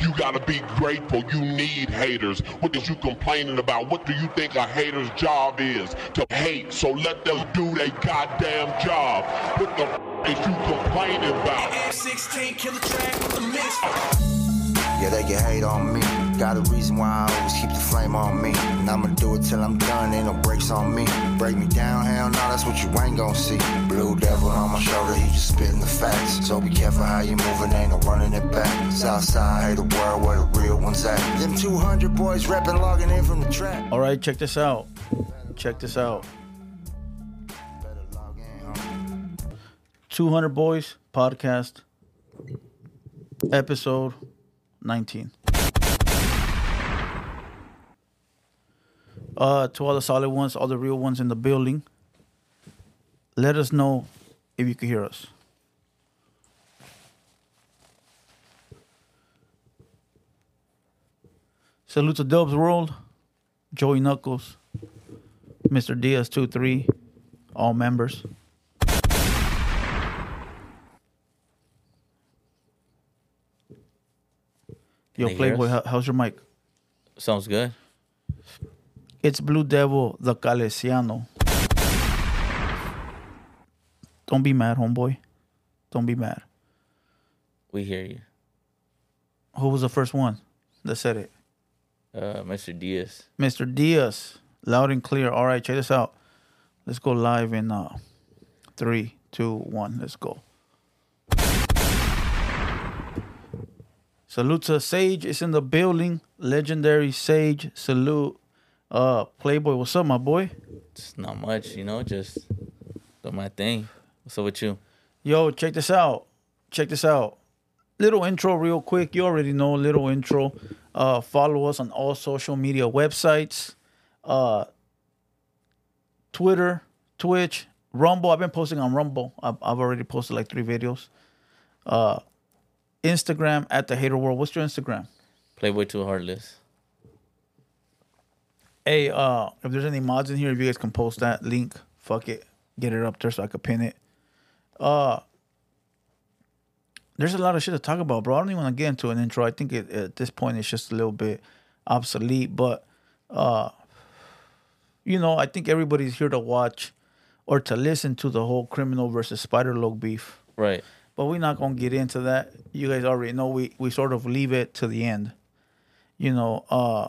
You gotta be grateful. You need haters. What is you complaining about? What do you think a hater's job is? To hate. So let them do their goddamn job. What the f- is you complaining about? 16 killer track with the mix. Yeah, they can hate on me. Got a reason why I always keep the flame on me. And I'ma do it till I'm done, ain't no breaks on me. Break me down, hell no, that's what you ain't gon' see. Blue devil on my shoulder, he just spitting the facts. So be careful how you moving, ain't no running it back. Southside, hate the world where the real ones at. Them 200 boys reppin', logging in from the track. All right, check this out. Check this out. Better log in, homie. 200 Boys podcast, episode 19. Uh, to all the solid ones, all the real ones in the building, let us know if you can hear us. Salute to Dubs World, Joey Knuckles, Mr. Diaz23, all members. Yo, Playboy, how, how's your mic? Sounds good. It's Blue Devil, the Calesiano. Don't be mad, homeboy. Don't be mad. We hear you. Who was the first one that said it? Uh, Mr. Diaz. Mr. Diaz, loud and clear. All right, check this out. Let's go live in uh, three, two, one. Let's go. Salute to Sage is in the building. Legendary Sage. Salute. Uh, Playboy, what's up, my boy? It's not much, you know, just do my thing. What's up with you? Yo, check this out. Check this out. Little intro, real quick. You already know. Little intro. Uh, follow us on all social media websites. Uh, Twitter, Twitch, Rumble. I've been posting on Rumble. I've, I've already posted like three videos. Uh, Instagram at the Hater World. What's your Instagram? Playboy too heartless. Hey, uh, if there's any mods in here, if you guys can post that link, fuck it, get it up there so I can pin it. Uh, there's a lot of shit to talk about, bro. I don't even want to get into an intro. I think it, at this point it's just a little bit obsolete, but uh, you know, I think everybody's here to watch or to listen to the whole criminal versus Spider Loc beef. Right. But we're not gonna get into that. You guys already know we we sort of leave it to the end. You know, uh,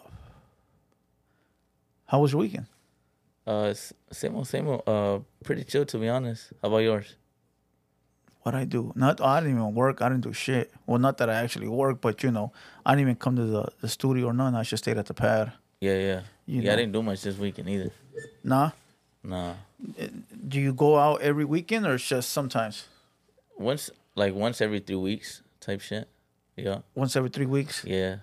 how was your weekend? Uh, same old, same old. Uh, pretty chill to be honest. How about yours? what I do. Not I didn't even work. I didn't do shit. Well, not that I actually work, but you know, I didn't even come to the, the studio or nothing. I just stayed at the pad. Yeah, yeah. You yeah, I didn't do much this weekend either. Nah. Nah. Do you go out every weekend or just sometimes? Once, like once every three weeks type shit. Yeah. Once every three weeks? Yeah.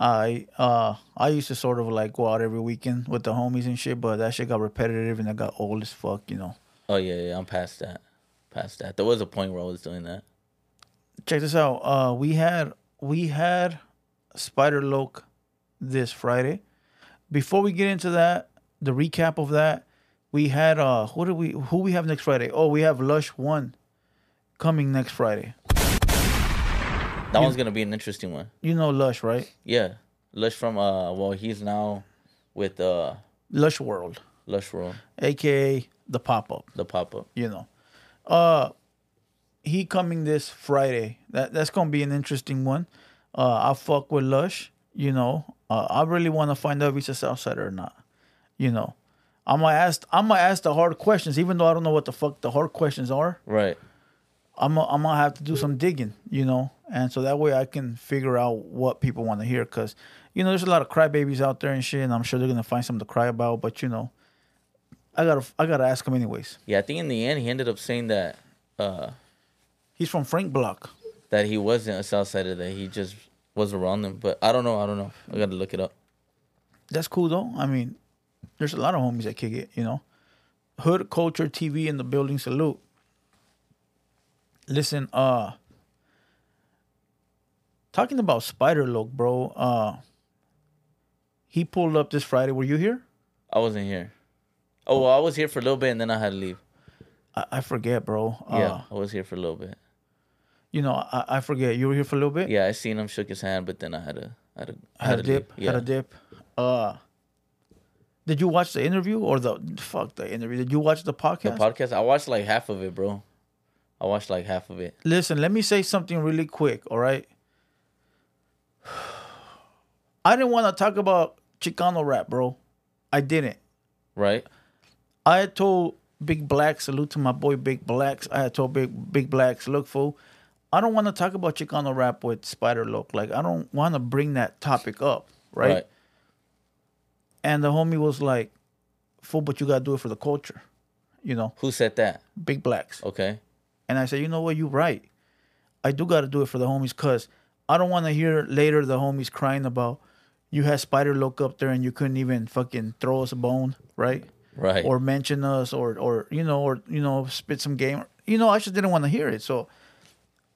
I uh I used to sort of like go out every weekend with the homies and shit, but that shit got repetitive and I got old as fuck, you know. Oh yeah, yeah. I'm past that. Past that. There was a point where I was doing that. Check this out. Uh we had we had Spider Loc this Friday. Before we get into that, the recap of that, we had uh what do we who we have next Friday? Oh, we have Lush One coming next Friday. That one's gonna be an interesting one. You know Lush, right? Yeah. Lush from uh, well, he's now with uh, Lush World, Lush World, aka the pop up. the pop up. you know. Uh he coming this Friday. That that's gonna be an interesting one. Uh I fuck with Lush, you know. Uh, I really wanna find out if he's a Southsider or not. You know. I'm gonna ask I'm gonna ask the hard questions, even though I don't know what the fuck the hard questions are. Right. I'm gonna, I'm gonna have to do some digging, you know, and so that way I can figure out what people want to hear. Cause you know, there's a lot of crybabies out there and shit, and I'm sure they're gonna find something to cry about. But you know, I gotta I gotta ask him anyways. Yeah, I think in the end he ended up saying that uh, He's from Frank Block. that he wasn't a Southsider, that he just was around them. But I don't know. I don't know. I got to look it up. That's cool though. I mean, there's a lot of homies that kick it, you know. Hood Culture TV in the building. Salute. Listen, uh talking about Spider Loc, bro. Uh he pulled up this Friday. Were you here? I wasn't here. Oh, well, I was here for a little bit and then I had to leave. I, I forget, bro. Uh, Yeah, I was here for a little bit. You know, I, I forget. You were here for a little bit. Yeah, I seen him, shook his hand, but then I had a had a had a dip. Yeah. Had a dip. Uh, did you watch the interview or the fuck the interview? Did you watch the podcast? The podcast, I watched like half of it, bro. I watched like half of it. Listen, let me say something really quick. All right. I didn't want to talk about Chicano rap, bro. I didn't. Right? I told Big Black, salute to my boy Big Blacks. I told Big Big Blacks, look fool, I don't want to talk about Chicano rap with Spider Loc. Like I don't want to bring that topic up, right? Right. And the homie was like, "Fool, but you gotta do it for the culture," you know. Who said that? Big Blacks. Okay. And I said, you know what, you're right. I do got to do it for the homies because I don't want to hear later the homies crying about you had Spider Loc up there and you couldn't even fucking throw us a bone, right? Right. Or mention us or, or you know, or, you know, spit some game. You know, I just didn't want to hear it. So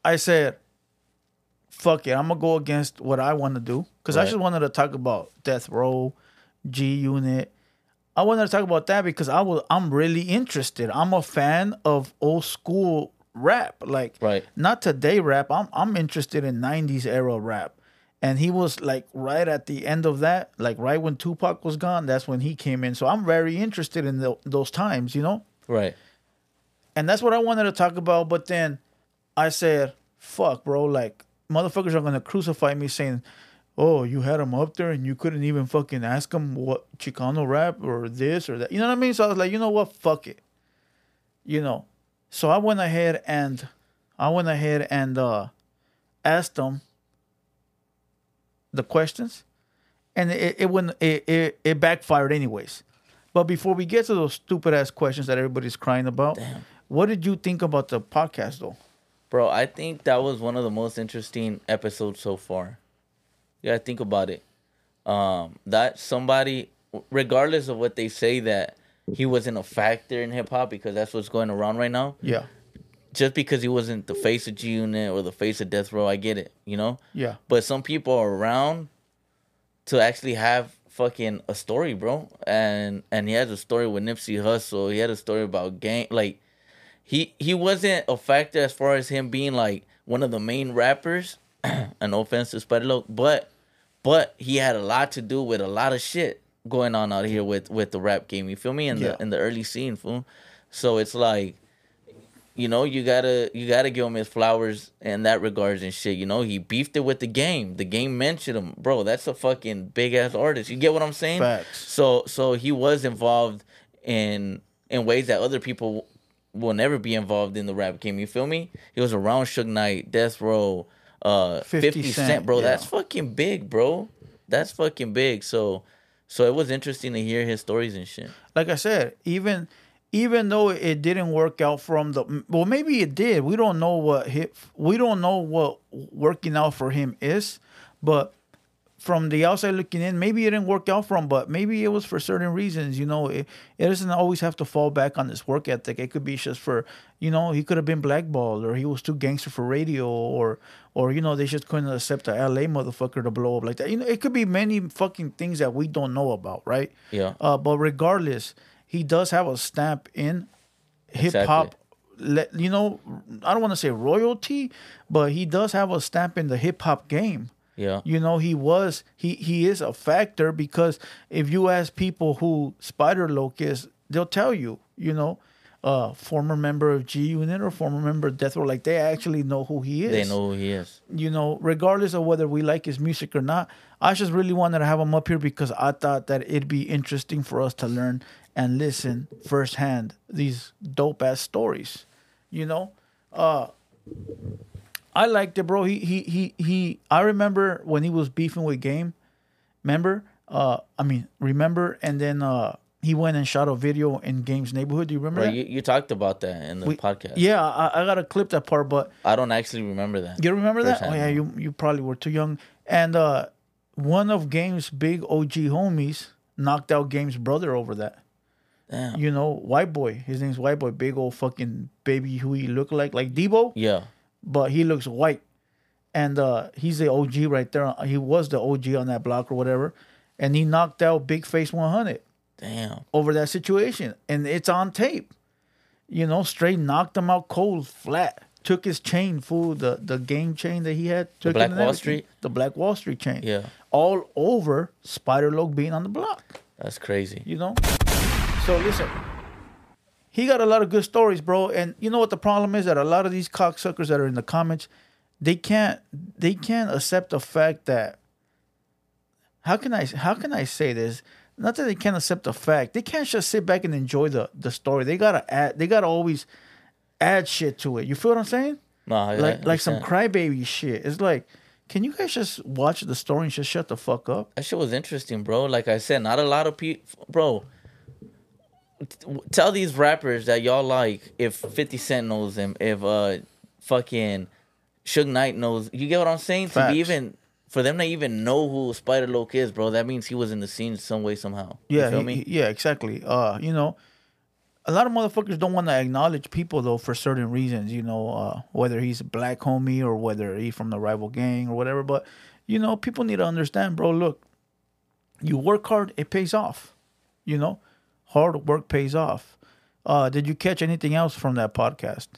I said, fuck it. I'm going to go against what I want to do because I just wanted to talk about Death Row, G Unit. I wanted to talk about that because I was I'm really interested. I'm a fan of old school rap, like Right. not today rap. I'm I'm interested in '90s era rap, and he was like right at the end of that, like right when Tupac was gone. That's when he came in. So I'm very interested in tho- those times, you know. Right. And that's what I wanted to talk about. But then I said, fuck, bro. Like, motherfuckers are going to crucify me saying, oh, you had him up there and you couldn't even fucking ask him what Chicano rap or this or that. You know what I mean? So I was like, you know what? Fuck it. You know. So I went ahead and I went ahead and uh asked them the questions. And it, it wouldn't it, it, it backfired anyways. But before we get to those stupid ass questions that everybody's crying about, what did you think about the podcast though? Bro, I think that was one of the most interesting episodes so far. You gotta think about it. Um, that somebody, regardless of what they say, that he wasn't a factor in hip hop because that's what's going around right now. Yeah. Just because he wasn't the face of G Unit or the face of Death Row, I get it, you know. Yeah. But some people are around to actually have fucking a story, bro. And and he has a story with Nipsey Hussle. He had a story about gang like he he wasn't a factor as far as him being like one of the main rappers. an offense to Spider Loc, but but he had a lot to do with a lot of shit going on out here with with the rap game. You feel me? In Yeah. the in the early scene, fool. So it's like you know, you gotta you gotta give him his flowers in that regards and shit. You know, he beefed it with the game. The game mentioned him, bro. That's a fucking big ass artist. You get what I'm saying? Facts. So so he was involved in in ways that other people will never be involved in the rap game. You feel me? He was around Suge Knight, Death Row, uh, 50 50, Cent, bro. yeah. That's fucking big, bro. That's fucking big. So so it was interesting to hear his stories and shit. Like I said, even even though it didn't work out from the well, maybe it did. We don't know what hit. We don't know what working out for him is, but from the outside looking in, maybe it didn't work out for him, but maybe it was for certain reasons. You know, it, it doesn't always have to fall back on this work ethic. It could be just for, you know, he could have been blackballed or he was too gangster for radio or, or, you know, they just couldn't accept a LA motherfucker to blow up like that. You know, it could be many fucking things that we don't know about, right? Yeah. Uh, but regardless, he does have a stamp in hip hop. Let You know, I don't want to say royalty, but he does have a stamp in the hip hop game. Yeah. You know, he was he he is a factor because if you ask people who Spider Loc is, they'll tell you, you know, uh former member of G Unit or former member of Death Row, like they actually know who he is. They know who he is. You know, regardless of whether we like his music or not. I just really wanted to have him up here because I thought that it'd be interesting for us to learn and listen firsthand these dope ass stories. You know? Uh I liked it, bro. He he he he. I remember when he was beefing with Game. Remember? Uh, I mean, remember? And then uh, he went and shot a video in Game's neighborhood. Do you remember? Bro, you, you talked about that in the We- podcast. Yeah, I, I gotta clip that part, but I don't actually remember that. you remember that? Oh yeah, you you probably were too young. And uh, one of Game's big OG homies knocked out Game's brother over that. Damn. You know, white boy. His name's white boy. Big old fucking baby who he looked like, like Debo. Yeah. But he looks white. And uh, he's the OG right there. He was the OG on that block or whatever. And he knocked out Big Fase 100 Damn. over that situation. And it's on tape. You know, straight knocked him out cold, flat. took his chain, fool, the the game chain that he had. Took it Black Wall. Street? The Black Wall Street chain. Yeah. All over Spider Loc being on the block. That's crazy. You know. So listen, he got a lot of good stories, bro. And you know what the problem is that a lot of these cocksuckers that are in the comments, they can't they can't accept the fact that how can I how can I say this? Not that they can't accept the fact. They can't just sit back and enjoy the the story. They gotta add. They gotta always add shit to it. You feel what I'm saying? No, I, Like like some crybaby shit. It's like, can you guys just watch the story and just shut the fuck up? That shit was interesting, bro. Like I said, not a lot of people, bro. Tell these rappers that y'all like if Fifty Cent knows them, if uh fucking Suge Knight knows. You get what I'm saying? To be even for them to even know who Spider Loc is, bro. That means he was in the scene some way somehow. You Yeah, feel he- me? yeah, exactly. Uh, you know, a lot of motherfuckers don't want to acknowledge people though for certain reasons. You know, uh, whether he's a black homie or whether he from the rival gang or whatever. But you know, people need to understand, bro. Look, you work hard, it pays off. You know, hard work pays off. Uh, did you catch anything else from that podcast?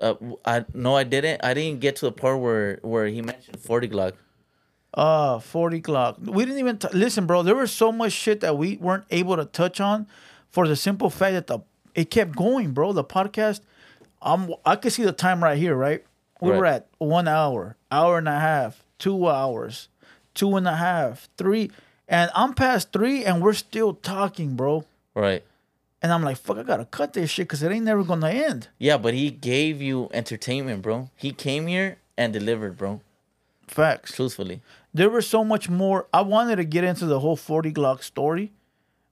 Uh, I no, I didn't. I didn't get to the part where where he mentioned Forty Glock. Uh, 40 Glock. We didn't even t- listen, bro. There was so much shit that we weren't able to touch on for the simple fact that the it kept going, bro. The podcast, um, I could see the time right here, right? We were at one hour, hour and a half, two hours, two and a half, three, and I'm past three, and we're still talking, bro. Right. And I'm like, fuck, I gotta cut this shit because it ain't never gonna end. Yeah, but he gave you entertainment, bro. He came here and delivered, bro. Facts. Truthfully. there was so much more. I wanted to get into the whole 40 Glock story,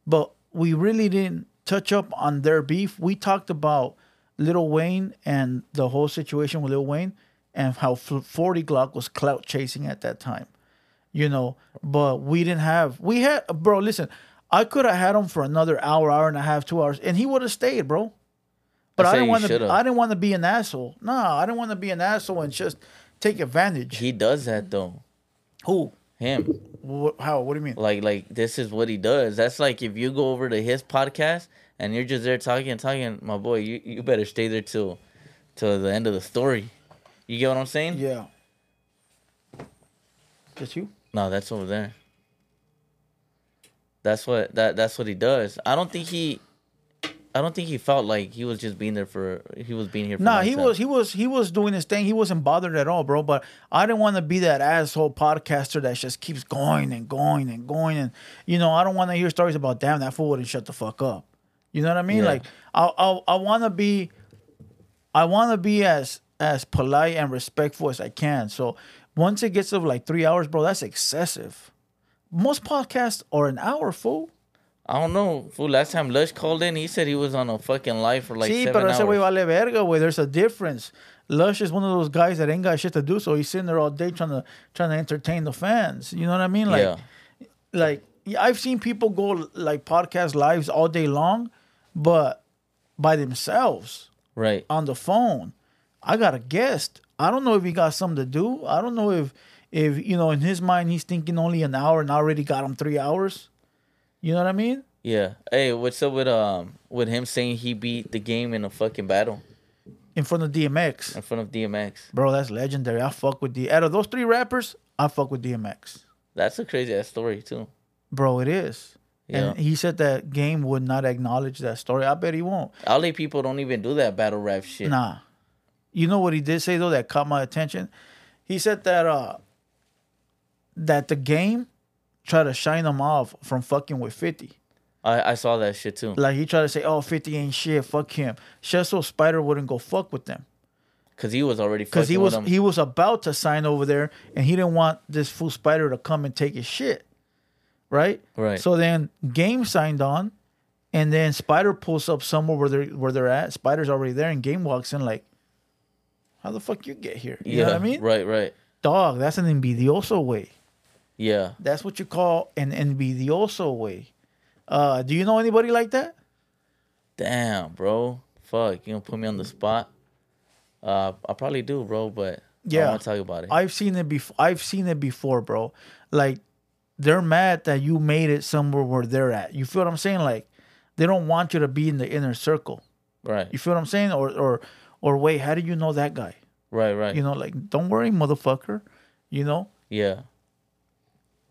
but we really didn't touch up on their beef. We talked about Little Wayne and the whole situation with Lil Wayne and how 40 Glock was clout chasing at that time, you know. But we didn't have, we had, bro, listen, I could have had him for another hour, hour and a half, two hours, and he would have stayed, bro. But I I, didn't want to. I didn't want to be an asshole. No, I didn't want to be an asshole and just take advantage. He does that though. Who? Him. How? What do you mean? Like like this is what he does. That's like if you go over to his podcast and you're just there talking and talking, my boy, you, you better stay there till till the end of the story. You get what I'm saying? Yeah. Just you? No, that's over there. That's what that that's what he does. I don't think he I don't think he felt like he was just being there for he was being here for a Nah, he time. was he was he was doing his thing. He wasn't bothered at all, bro. But I didn't want to be that asshole podcaster that just keeps going and going and going. And you know, I don't want to hear stories about damn that fool wouldn't shut the fuck up. You know what I mean? Yeah. Like I I I want to be I want to be as as polite and respectful as I can. So once it gets to like three hours, bro, that's excessive. Most podcasts are an hour, full. I don't know. Fool, last time Lush called in, he said he was on a fucking live for like sí, seven pero ese güey hours. vale verga, güey. There's a difference. Lush is one of those guys that ain't got shit to do, so he's sitting there all day trying to trying to entertain the fans. You know what I mean? Like, yeah. like I've seen people go like podcast lives all day long, but by themselves Right. on the phone. I got a guest. I don't know if he got something to do. I don't know if if you know in his mind he's thinking only an hour and I already got him three hours. You know what I mean? Yeah. Hey, what's up with um with him saying he beat the game in a fucking battle In front of DMX. in front of DMX? Bro, that's legendary. I fuck with the out of those three rappers, I fuck with DMX. That's a crazy ass story too. Bro, it is. Yeah. And he said that game would not acknowledge that story. I bet he won't. LA people don't even do that battle rap shit. Nah. You know what he did say though that caught my attention? He said that uh that the game tried to shine him off from fucking with 50. I, I saw that shit too. Like he tried to say, Oh, 50 ain't shit, fuck him. Just so Spider wouldn't go fuck with them. Cause he was already Because he was he was about to sign over there and he didn't want this fool Spider to come and take his shit. Right? Right. So then Game signed on and then Spider pulls up somewhere where they're where they're at. Spider's already there and Game walks in like, How the fuck you get here? You yeah. know what I mean? Right. Right. Dog, that's an envidioso way. Yeah. That's what you call an envidioso way. Uh, do you know anybody like that? Damn, bro. Fuck, you gonna put me on the spot? Uh, I probably do, bro. But I Yeah. don't want to talk about it. I've seen it before. I've seen it before, bro. Like they're mad that you made it somewhere where they're at. You feel what I'm saying? Like they don't want you to be in the inner circle. right. You feel what I'm saying? Or or or wait, how do you know that guy? Right, right. You know, like don't worry, motherfucker. You know. yeah.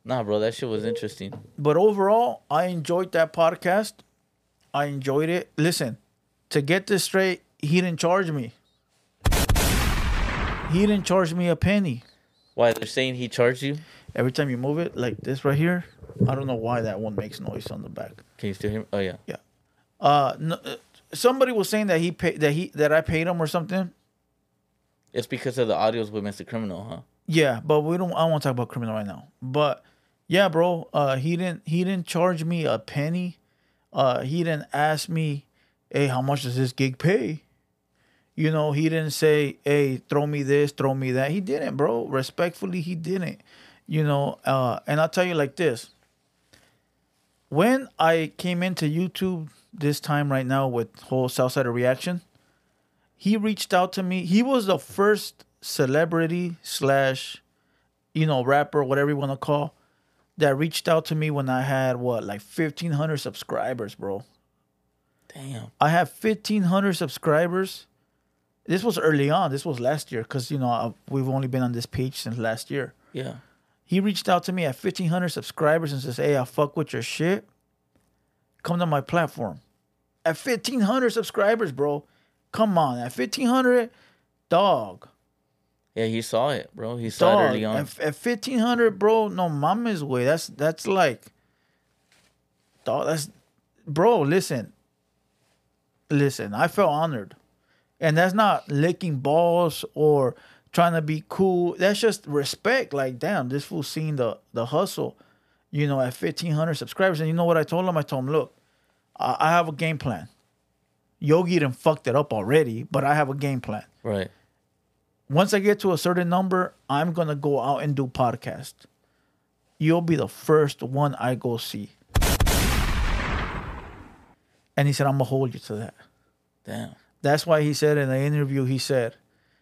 Nah, bro, that shit was interesting. But overall, I enjoyed that podcast. I enjoyed it. Listen, to get this straight, he didn't charge me. He didn't charge me a penny. Why they're saying he charged you? Every time you move it, like this right here, I don't know why that one makes noise on the back. Can you still hear me? Oh yeah. Yeah. Uh, no, uh, somebody was saying that he paid that he that I paid him or something. It's because of the audios with Mr. Criminal, huh? Yeah, but we don't. I don't want to talk about criminal right now. But yeah, bro. Uh, he didn't. He didn't charge me a penny. Uh, he didn't ask me, "Hey, how much does this gig pay?" You know, he didn't say, "Hey, throw me this, throw me that." He didn't, bro. Respectfully, he didn't. You know, uh, and I'll tell you like this. When I came into YouTube this time right now with whole Southside reaction, he reached out to me. He was the first celebrity slash, you know, rapper, whatever you want to call, that reached out to me when I had what, like fifteen hundred subscribers, bro. Damn. I have fifteen hundred subscribers. This was early on. This was last year because you know I- we've only been on this page since last year. Yeah. He reached out to me at fifteen hundred subscribers and says, "Hey, I fuck with your shit. Come to my platform." At fifteen hundred subscribers, bro. Come on, at fifteen hundred, dog. Yeah, he saw it, bro. He saw it Dog, early on. at, at fifteen hundred, bro, no mama's way. That's that's like, dog. That's, bro. Listen, listen. I felt honored, and that's not licking balls or trying to be cool. That's just respect. Like, damn, this fool seen the the hustle, you know, at fifteen hundred subscribers. And you know what I told him? I told him, look, I, I have a game plan. Yogi done fucked it up already, but I have a game plan right. Once I get to a certain number, I'm gonna go out and do podcast. You'll be the first one I go see. And he said, I'm gonna hold you to that. Damn. That's why he said in the interview, he said,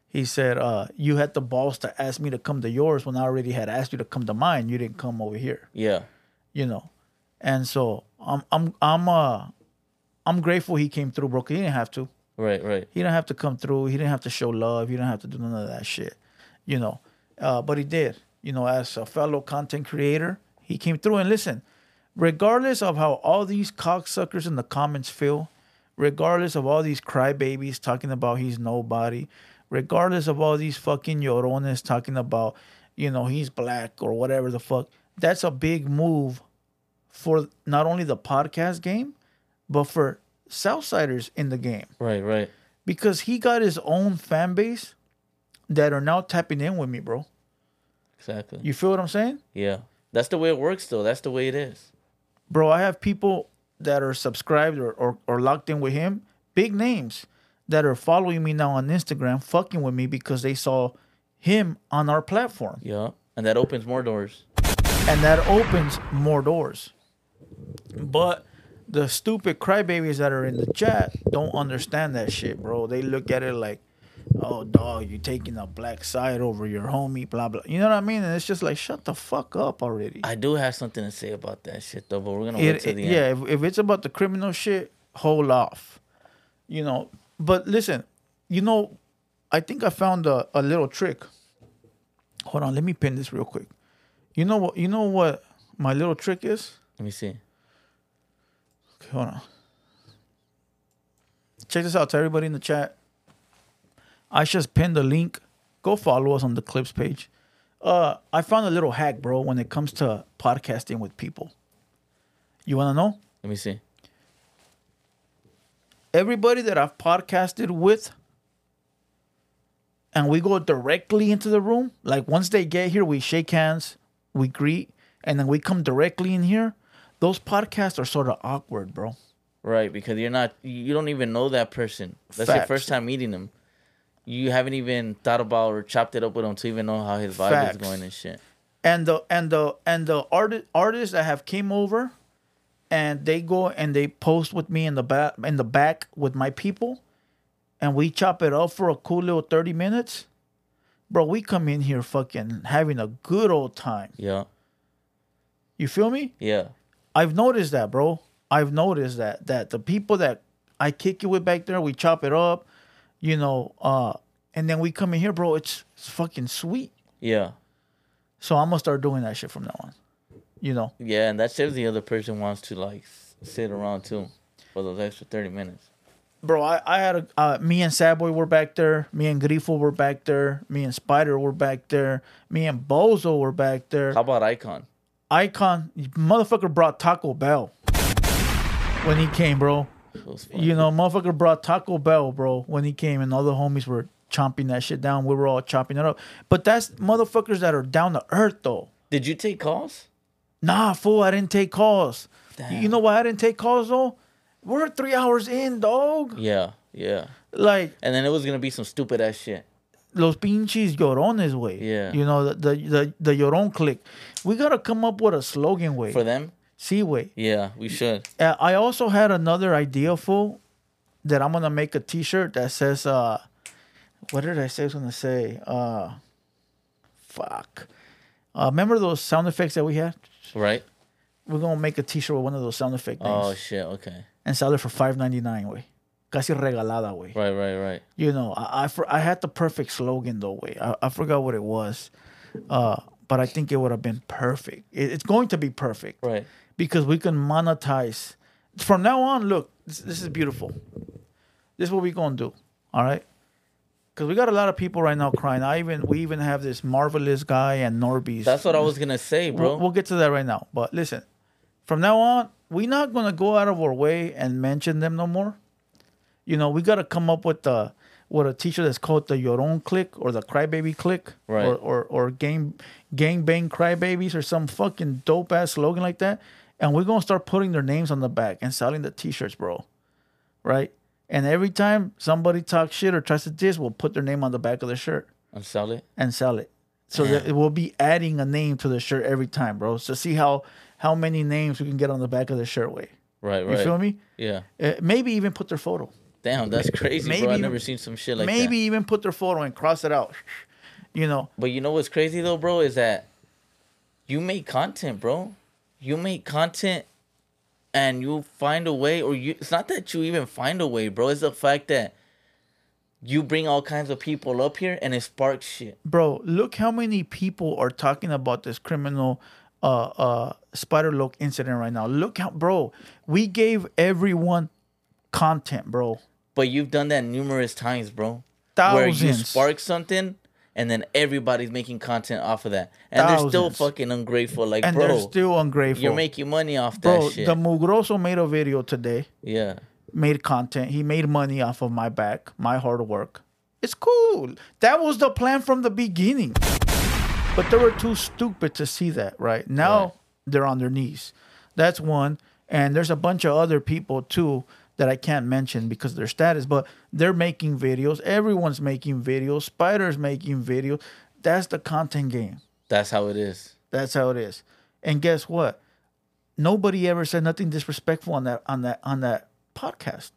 he said, uh, you had the balls to ask me to come to yours when I already had asked you to come to mine. You didn't come over here, Yeah. you know. And so I'm I'm I'm uh I'm grateful he came through, bro. he didn't have to. Right, right. He didn't have to come through. He didn't have to show love. He didn't have to do none of that shit, you know. Uh, but he did, you know, as a fellow content creator, he came through. And listen, regardless of how all these cocksuckers in the comments feel, regardless of all these crybabies talking about he's nobody, regardless of all these fucking llorones talking about, you know, he's black or whatever the fuck, that's a big move for not only the podcast game, but for Southsiders in the game Right, right. because he got his own fan base that are now tapping in with me, bro. Exactly. You feel what I'm saying? yeah. That's the way it works though. That's the way it is. Bro, I have people that are subscribed or, or, or locked in with him, big names that are following me now on Instagram, fucking with me because they saw him on our platform. Yeah. And that opens more doors. And that opens more doors. But the stupid crybabies that are in the chat don't understand that shit, bro. They look at it like, oh, dog, you taking a black side over your homie, blah, blah. You know what I mean? And it's just like, shut the fuck up already. I do have something to say about that shit though, but we're gonna It- wait till it- the yeah, end. if, if it's about the criminal shit, hold off. You know, but listen, you know, I think I found a, a little trick. Hold on, let me pin this real quick. You know what? You know what my little trick is? Let me see. Hold on. Check this out to everybody in the chat. I just pinned the link. Go follow us on the clips page. Uh, I found a little hack, bro, when it comes to podcasting with people. You want to know? Let me see. everybody that I've podcasted with, and we go directly into the room. Like once they get here, we shake hands, we greet, and then we come directly in here. Those podcasts are sort of awkward, bro. Right, because you're not you don't even know that person. That's your first time meeting them. You haven't even thought about or chopped it up with him to even know how his vibe Facts. is going and shit. And the and the and the artist artists that have came over, and they go and they post with me in the back in the back with my people, and we chop it up for a cool little thirty minutes. Bro, we come in here fucking having a good old time. Yeah. You feel me? Yeah. I've noticed that, bro. I've noticed that that the people that I kick it with back there, we chop it up. you know. Uh, and then we come in here, bro. It's it's fucking sweet. Yeah. So I'm gonna start doing that shit from now on. You know, Yeah, and that's if the other person wants to like sit around too for those extra thirty minutes. bro. I, I had a uh, me and Sad Boy were back there. Me and Grifo were back there. Me and Spider were back there. Me and Bozo were back there. How about Icon? Icon, motherfucker brought Taco Bell when he came, bro. It was fun. You know, motherfucker brought Taco Bell, bro, when he came, and all the homies were chomping that shit down. We were all chopping it up. But that's motherfuckers that are down to earth, though. Did you take calls? Nah, fool, I didn't take calls. Damn. You know why I didn't take calls, though? We're three hours in, dog. Yeah, yeah. Like, And then it was gonna be some stupid ass shit. Los pinches llorones, way. Yeah. You know, the, the, the, the lloron click. We got to come up with a slogan, way. For them? See, way. Yeah, we should. Uh, I also had another idea, fool, that I'm gonna make a T-shirt that says, uh, "What did I say? I was gonna say, uh, fuck. Uh, remember those sound effects that we had? Right? We're gonna make a T-shirt with one of those sound effect things Oh shit, okay. and sell it for five ninety nine, way. Casi regalada, way. Right, right, right. You know, I I, I had the perfect slogan though, way. I, I forgot what it was, uh, but I think it would have been perfect. It, it's going to be perfect Right. because we can monetize from now on. Look, this, this is beautiful. This is what we're gonna do. All right, because we got a lot of people right now crying. I even we even have this marvelous guy and Norby's. That's what I was gonna say, bro. We'll, we'll get to that right now. But listen, from now on, we're not gonna go out of our way and mention them no more. You know, we gotta come up with the with a teacher that's called the lloron click or the Crybaby click, Right. Or or, or gang gang bang crybabies or some fucking dope ass slogan like that. And we're gonna start putting their names on the back and selling the t-shirts, bro. Right? And every time somebody talks shit or tries to diss, we'll put their name on the back of the shirt and sell it. and sell it. So that it will be adding a name to the shirt every time, bro. So see how how many names we can get on the back of the shirt way. Right, You feel me? Yeah. Uh, maybe even put their photo. Damn, that's crazy, Maybe bro. I even- never seen some shit like maybe that. Maybe even put their photo and cross it out. You know, But you know what's crazy though, bro, is that you make content, bro. You make content and you find a way or you it's not that you even find a way, bro. It's the fact that you bring all kinds of people up here and it sparks shit. bro, look how many people are talking about this criminal uh uh spider Loc incident right now. Look how bro, we gave everyone content, bro. But you've done that numerous times, bro. Thousands. Where you spark something and then everybody's making content off of that. And they're still fucking ungrateful. Like, And bro, they're still ungrateful. you're making money off that bro, shit. the Mugroso made a video today. yeah. made content. He made money off of my back, my hard work. It's cool. That was the plan from the beginning. But they were too stupid to see that, right? Now Right. they're on their knees. That's one. And there's a bunch of other people too that I can't mention because of their status, but they're making videos. Everyone's making videos. Spider's making videos. That's the content game. That's how it is. That's how it is. And guess what? Nobody ever said nothing disrespectful on that on that on that podcast.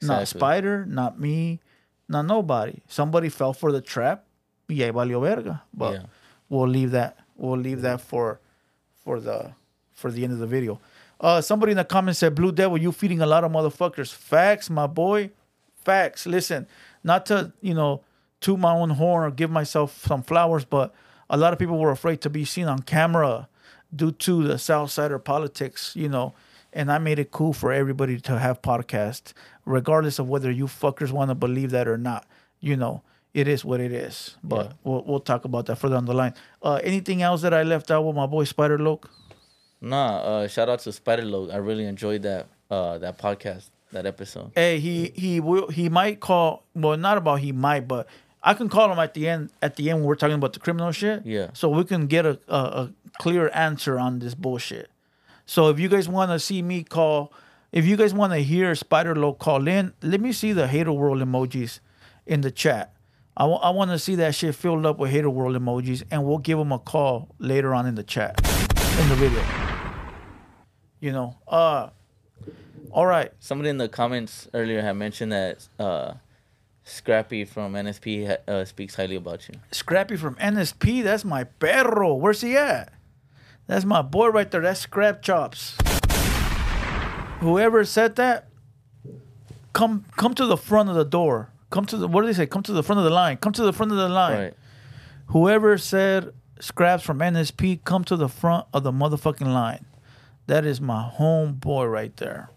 Not Spider, not me, not nobody. Somebody fell for the trap. Yeah, valió verga. But Yeah. we'll leave that. We'll leave that for for the for the end of the video. Uh, somebody in the comments said, "Blue Devil, you feeding a lot of motherfuckers." Facts, my boy. Facts. Listen, not to you know toot my own horn or give myself some flowers, but a lot of people were afraid to be seen on camera due to the Southsider politics, you know. And I made it cool for everybody to have podcasts, regardless of whether you fuckers want to believe that or not. You know, it is what it is. But Yeah. we'll we'll talk about that further on the line. Uh, anything else that I left out with my boy Spider Loc? Nah, uh, shout out to Spider Loc. I really enjoyed that uh that podcast, that episode. Hey, he he will he might call. Well, not about he might, but I can call him at the end. At the end, when we're talking about the criminal shit. Yeah. So we can get a a, a clear answer on this bullshit. So if you guys want to see me call, if you guys want to hear Spider Loc call in, let me see the hater world emojis in the chat. I want to see that shit filled up with hater world emojis, and we'll give him a call later on in the chat, in the video. You know, uh, all right. Somebody in the comments earlier had mentioned that uh, Scrappy from NSP uh, speaks highly about you. Scrappy from NSP, that's my perro. Where's he at? That's my boy right there. That's Scrap Chops. Whoever said that, come come to the front of the door. come to the what do they say? Come to the front of the line. Come to the front of the line. Right. Whoever said scraps from NSP, come to the front of the motherfucking line. That is my homeboy right there.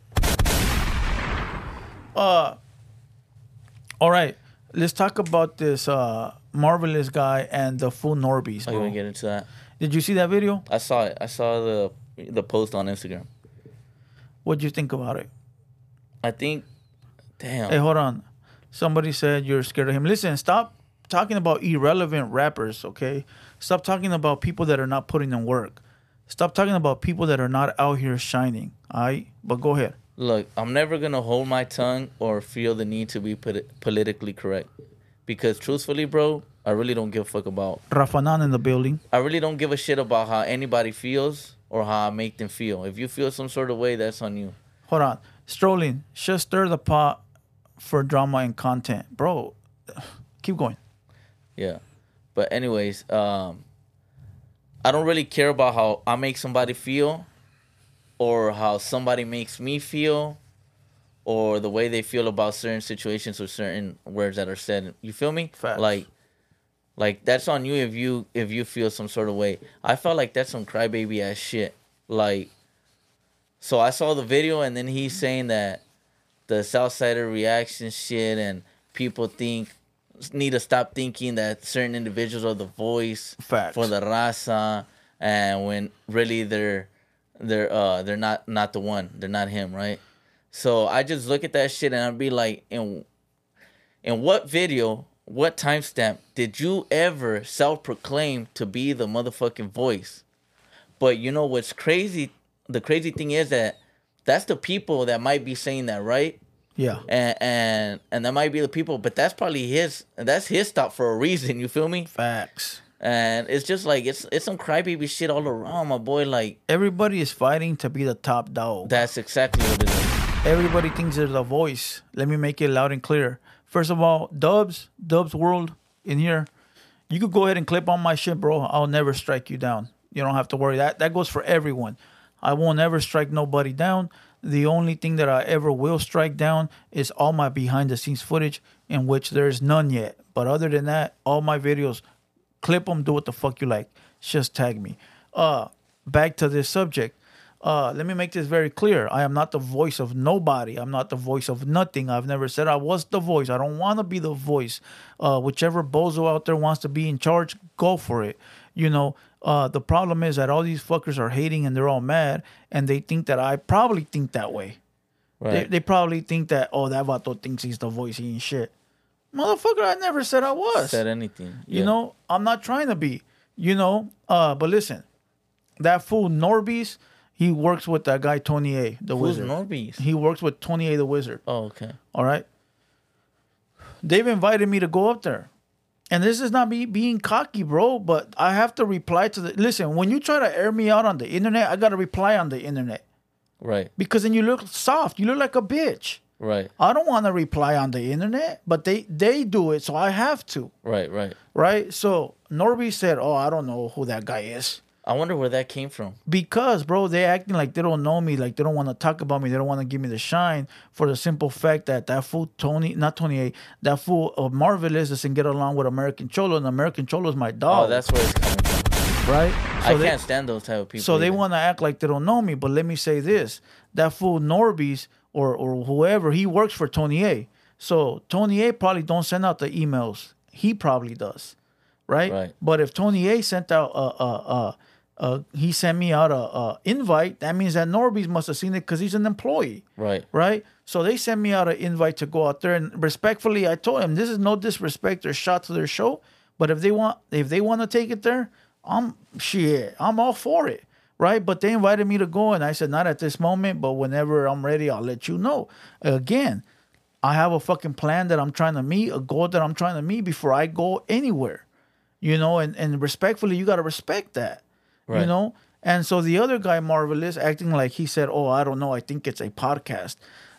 Uh, all right. Let's talk about this uh marvelous guy and the full Norbies, Oh, you bro. want to get into that? Did you see that video? I saw it. I saw the the post on Instagram. What'd you think about it? I think, damn. Hey, hold on. Somebody said you're scared of him. Listen, stop talking about irrelevant rappers, okay? Stop talking about people that are not putting in work. Stop talking about people that are not out here shining. All right? But go ahead. Look, I'm never gonna hold my tongue or feel the need to be polit- politically correct, because truthfully, bro, I really don't give a fuck about. Rafanan in the building. I really don't give a shit about how anybody feels or how I make them feel. If you feel some sort of way, that's on you. Hold on. Strolling. Just stir the pot for drama and content. Bro, keep going. Yeah. But anyways, um I don't really care about how I make somebody feel or how somebody makes me feel or the way they feel about certain situations or certain words that are said. You feel me? Facts. Like like that's on you if you if you feel some sort of way. I felt like that's some crybaby ass shit. Like so I saw the video and then he's saying that the Southsider reaction shit and people think need to stop thinking that certain individuals are the voice Facts. for the raza and when really they're they're uh they're not not the one. They're not him right? So i just look at that shit and i'd be like in in what video what timestamp did you ever self-proclaim to be the motherfucking voice? But you know what's crazy? The crazy thing is that that's the people that might be saying that right Yeah. and and and that might be the people but that's probably his that's his stop for a reason you feel me Facts. and it's just like it's it's some crybaby shit all around my boy like Everybody is fighting to be the top dog. that's exactly what it is Everybody thinks they're the voice. Let me make it loud and clear. First of all, Dubs, Dubs World in here, you could go ahead and clip on my shit, bro. I'll never strike you down. You don't have to worry. That that goes for everyone. I won't ever strike nobody down. The only thing that I ever will strike down is all my behind the scenes footage, in which there's none yet. But other than that, all my videos, clip them, do what the fuck you like. Just tag me. Uh, back to this subject. Uh, let me make this very clear. I am not the voice of nobody. I'm not the voice of nothing. I've never said I was the voice. I don't want to be the voice. Uh, whichever bozo out there wants to be in charge, go for it. You know, uh, the problem is that all these fuckers are hating and they're all mad, and they think that I probably think that way. They, right they probably think that, oh, that vato thinks he's the voice. He ain't shit. Motherfucker, I never said I was. said anything You know, I'm not trying to be. You know, uh, but listen, that fool Norbies, he works with that guy Tony A, the who's wizard. norbies He works with Tony A, the wizard. oh okay All right. They've invited me to go up there. And this is not me being cocky, bro, but I have to reply to the. Listen, when you try to air me out on the internet, I got to reply on the internet right because then you look soft. You look like a bitch. right I don't want to reply on the internet, but they they do it, so I have to, right right right? So Norby said, "Oh, I don't know who that guy is." I wonder where that came from Because, bro, they acting like they don't know me, like they don't want to talk about me, they don't want to give me the shine for the simple fact that that fool Tony, not Tony A, that fool uh, of Marvelous doesn't get along with American Cholo, and American Cholo is my oh, dog, oh that's where it's coming from right. i they, can't stand those type of people So they want to act like they don't know me, but let me say this: that fool Norby's or or whoever he works for Tony A. So Tony A probably don't send out the emails. He probably does, right? Right. But if Tony A sent out a a a, a he sent me out a, a invite, that means that Norby's must have seen it because he's an employee. Right. Right? So they sent me out an invite to go out there, and respectfully, I told him this is no disrespect or shot to their show, but if they want, if they want to take it there, I'm shit, I'm all for it, right? But they invited me to go, and I said not at this moment, but whenever I'm ready, I'll let you know. Again, I have a fucking plan that I'm trying to meet, a goal that I'm trying to meet before I go anywhere, you know, and and respectfully, you gotta respect that, you know. And so the other guy, Marvelous, acting like he said, "Oh, I don't know. I think it's a podcast."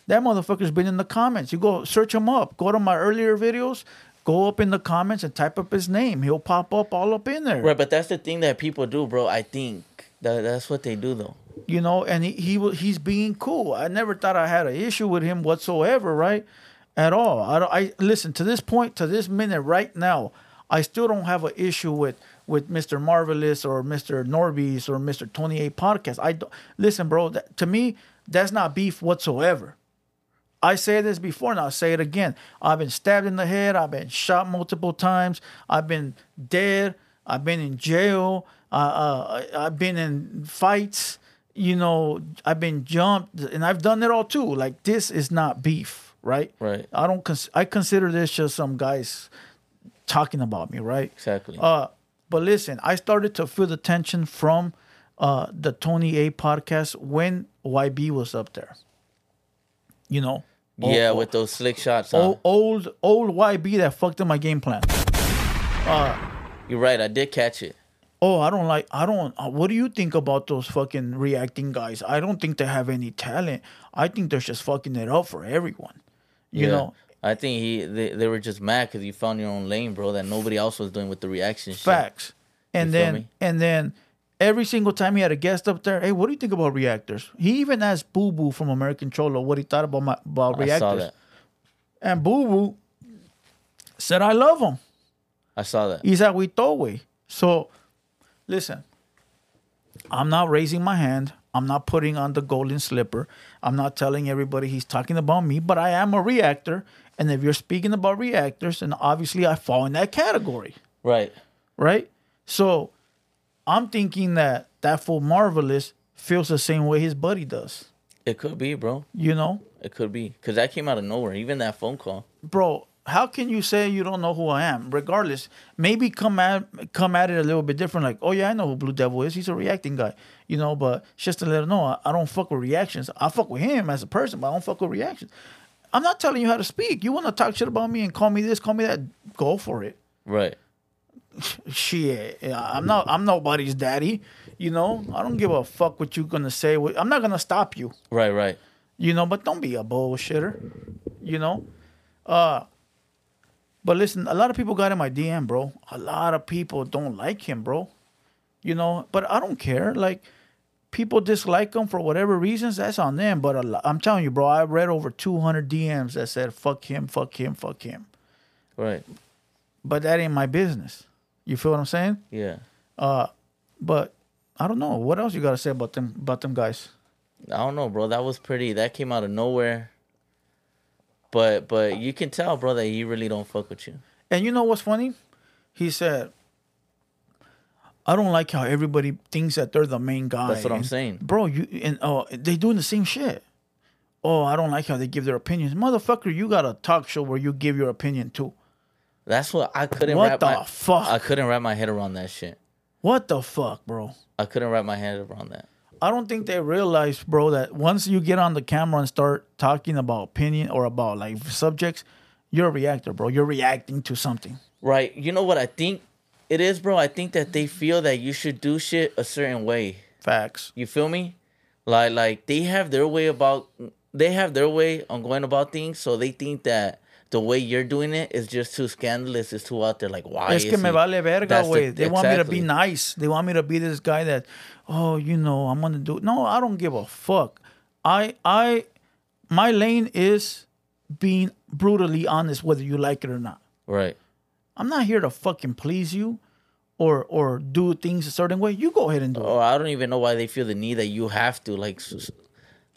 That motherfucker's been in the comments. You go search him up. Go to my earlier videos. Go up in the comments and type up his name. He'll pop up all up in there. right but that's the thing that people do bro i think that that's what they do though you know, and he, he he's being cool. I never thought I had an issue with him whatsoever, right? at all. I don't. I listen to this point to this minute right now. I still don't have an issue with with Mr. Marvelous or Mr. Norby's or Mr. Twenty Eight Podcast. I don't, listen, bro. That, to me, that's not beef whatsoever. I said this before and I'll say it again. I've been stabbed in the head. I've been shot multiple times. I've been dead. I've been in jail. Uh, uh, I've been in fights. You know, I've been jumped, and I've done it all too. Like this is not beef, right? Right. I don't. Cons- I consider this just some guys talking about me, right? Exactly. Uh, but listen, I started to feel the tension from uh, the Tony A podcast when YB was up there. You know, yeah, oh, with those slick shots. Huh? old old old YB that fucked up my game plan. You're right. I did catch it. Oh, I don't like. I don't. Uh, what do you think about those fucking reacting guys? I don't think they have any talent. I think they're just fucking it up for everyone. You Yeah. know, I think he they, they were just mad because you found your own lane, bro, that nobody else was doing with the reaction shit. facts. And You then and then every single time he had a guest up there, hey, what do you think about reactors? He even asked Boo Boo from American Cholo what he thought about my about I reactors. saw that. And Boo Boo said, I love him. I saw that. He's at Witowe. So listen, I'm not raising my hand. I'm not putting on the golden slipper. I'm not telling everybody he's talking about me, but I am a reactor. And if you're speaking about reactors, and obviously I fall in that category, Right. right? So I'm thinking that that fool Marvelous feels the same way his buddy does. It could be, bro. You know? It could be because that came out of nowhere. Even that phone call. bro, how can you say you don't know who I am? Regardless, maybe come at come at it a little bit different. Like, oh yeah, I know who Blue Devil is. He's a reacting guy, you know. But just to let him know, I, I don't fuck with reactions. I fuck with him as a person, but I don't fuck with reactions. I'm not telling you how to speak. You want to talk shit about me and call me this, call me that. Go for it. Right. Shit, I'm not. I'm nobody's daddy. You know. I don't give a fuck what you're gonna say. I'm not gonna stop you. Right. Right. You know, but don't be a bullshitter. You know? Uh but listen, a lot of people got in my DM, bro. A lot of people don't like him, bro. You know, but I don't care. Like people dislike him for whatever reasons, that's on them. But a lo- I'm telling you, bro, I read over 200 DMs that said fuck him, fuck him, fuck him. Right. But that ain't my business. You feel what I'm saying? Yeah. Uh, But I don't know. What else you got to say about them about them guys? I don't know, bro. That was pretty. That came out of nowhere. But but you can tell, bro, that he really don't fuck with you. And you know what's funny? He said, I don't like how everybody thinks that they're the main guy. That's what I'm And, saying. Bro, you and oh they doing the same shit. Oh, I don't like how they give their opinions. Motherfucker, you got a talk show where you give your opinion too. That's what I couldn't What wrap the my fuck? I couldn't wrap my head around that shit. What the fuck, bro? I couldn't wrap my head around that. I don't think they realize, bro, that once you get on the camera and start talking about opinion or about like subjects, you're a reactor, bro. You're reacting to something. Right. You know what I think it is, bro? I think that they feel that you should do shit a certain way. Facts. You feel me? Like like they have their way about they have their way on going about things, so they think that the way you're doing it is just too scandalous, it's too out there. Like why? Es que is me vale verga, the-. They want me to be nice. They want me to be this guy that, oh, you know, I'm gonna do. No, I don't give a fuck. I, I, my lane is being brutally honest, whether you like it or not. Right. I'm not here to fucking please you, or or do things a certain way. You go ahead and do it. Or I don't even know why they feel the need that you have to like,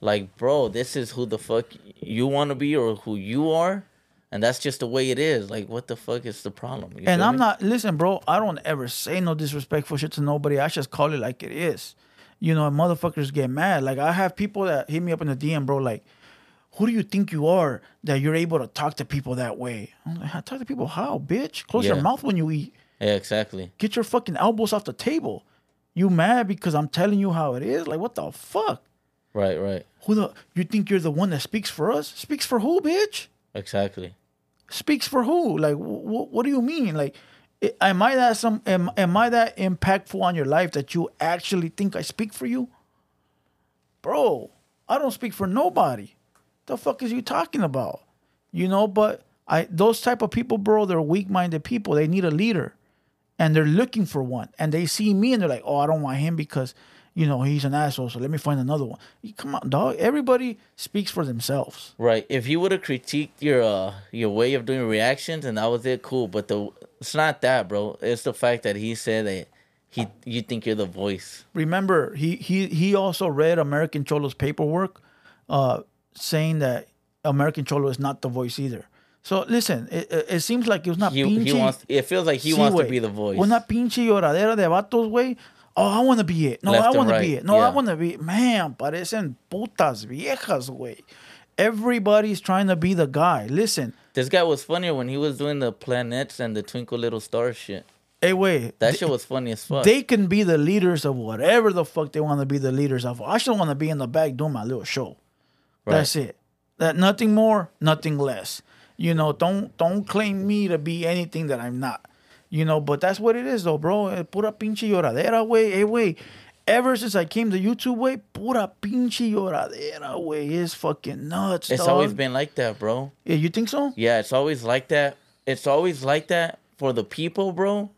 like, bro, this is who the fuck you want to be or who you are, and that's just the way it is. Like, what the fuck is the problem? You And I'm me? not listen, bro. I don't ever say no disrespectful shit to nobody. I just call it like it is. You know, motherfuckers get mad. Like I have people that hit me up in the DM, bro. Like, who do you think you are that you're able to talk to people that way? I'm like, talk to people how, bitch? Close your mouth when you eat. Yeah, exactly. Get your fucking elbows off the table. You mad because I'm telling you how it is? Like, what the fuck? Right, right, Who the? You think you're the one that speaks for us? Speaks for who, bitch? exactly. speaks for who? Like, wh- what do you mean? Like, am I that some? Am, am I that impactful on your life that you actually think I speak for you, bro? I don't speak for nobody. The fuck is you talking about? You know, but I those type of people, bro. They're weak-minded people. They need a leader, and they're looking for one. And they see me, and they're like, oh, I don't want him because. you know, he's an asshole, so let me find another one. You- Come on, dog. Everybody speaks for themselves. Right. If you would have critiqued your uh your way of doing reactions and that was it, cool. But the it's not that, bro. It's the fact that he said that he you think you're the voice. remember he he he also read American Cholo's paperwork, uh, saying that American Cholo is not the voice either. So listen, it, it, seems like it was not He pinche. he wants. It feels like he Sí, wants to be the voice. Una pinche lloradera de vatos, güey. Oh, I want to be it. No, Left I want to be it. No, I want to be it. Man, parecen putas viejas, güey. Everybody's trying to be the guy. Listen, This guy was funnier when he was doing the planets and the Twinkle Little Star shit. hey, wait. That shit was funny as fuck. They can be the leaders of whatever the fuck they want to be the leaders of. I just want to be in the back doing my little show. That's it. That nothing more, nothing less. You know, don't don't claim me to be anything that I'm not. You know, but that's what it is though, bro. Eh, Pura pinche lloradera, way. Hey, way. Ever since I came to YouTube, way, pura pinche lloradera, way. It's fucking nuts, it's dog. always been like that, bro. Yeah, you think so? Yeah, it's always like that. It's always like that for the people, bro,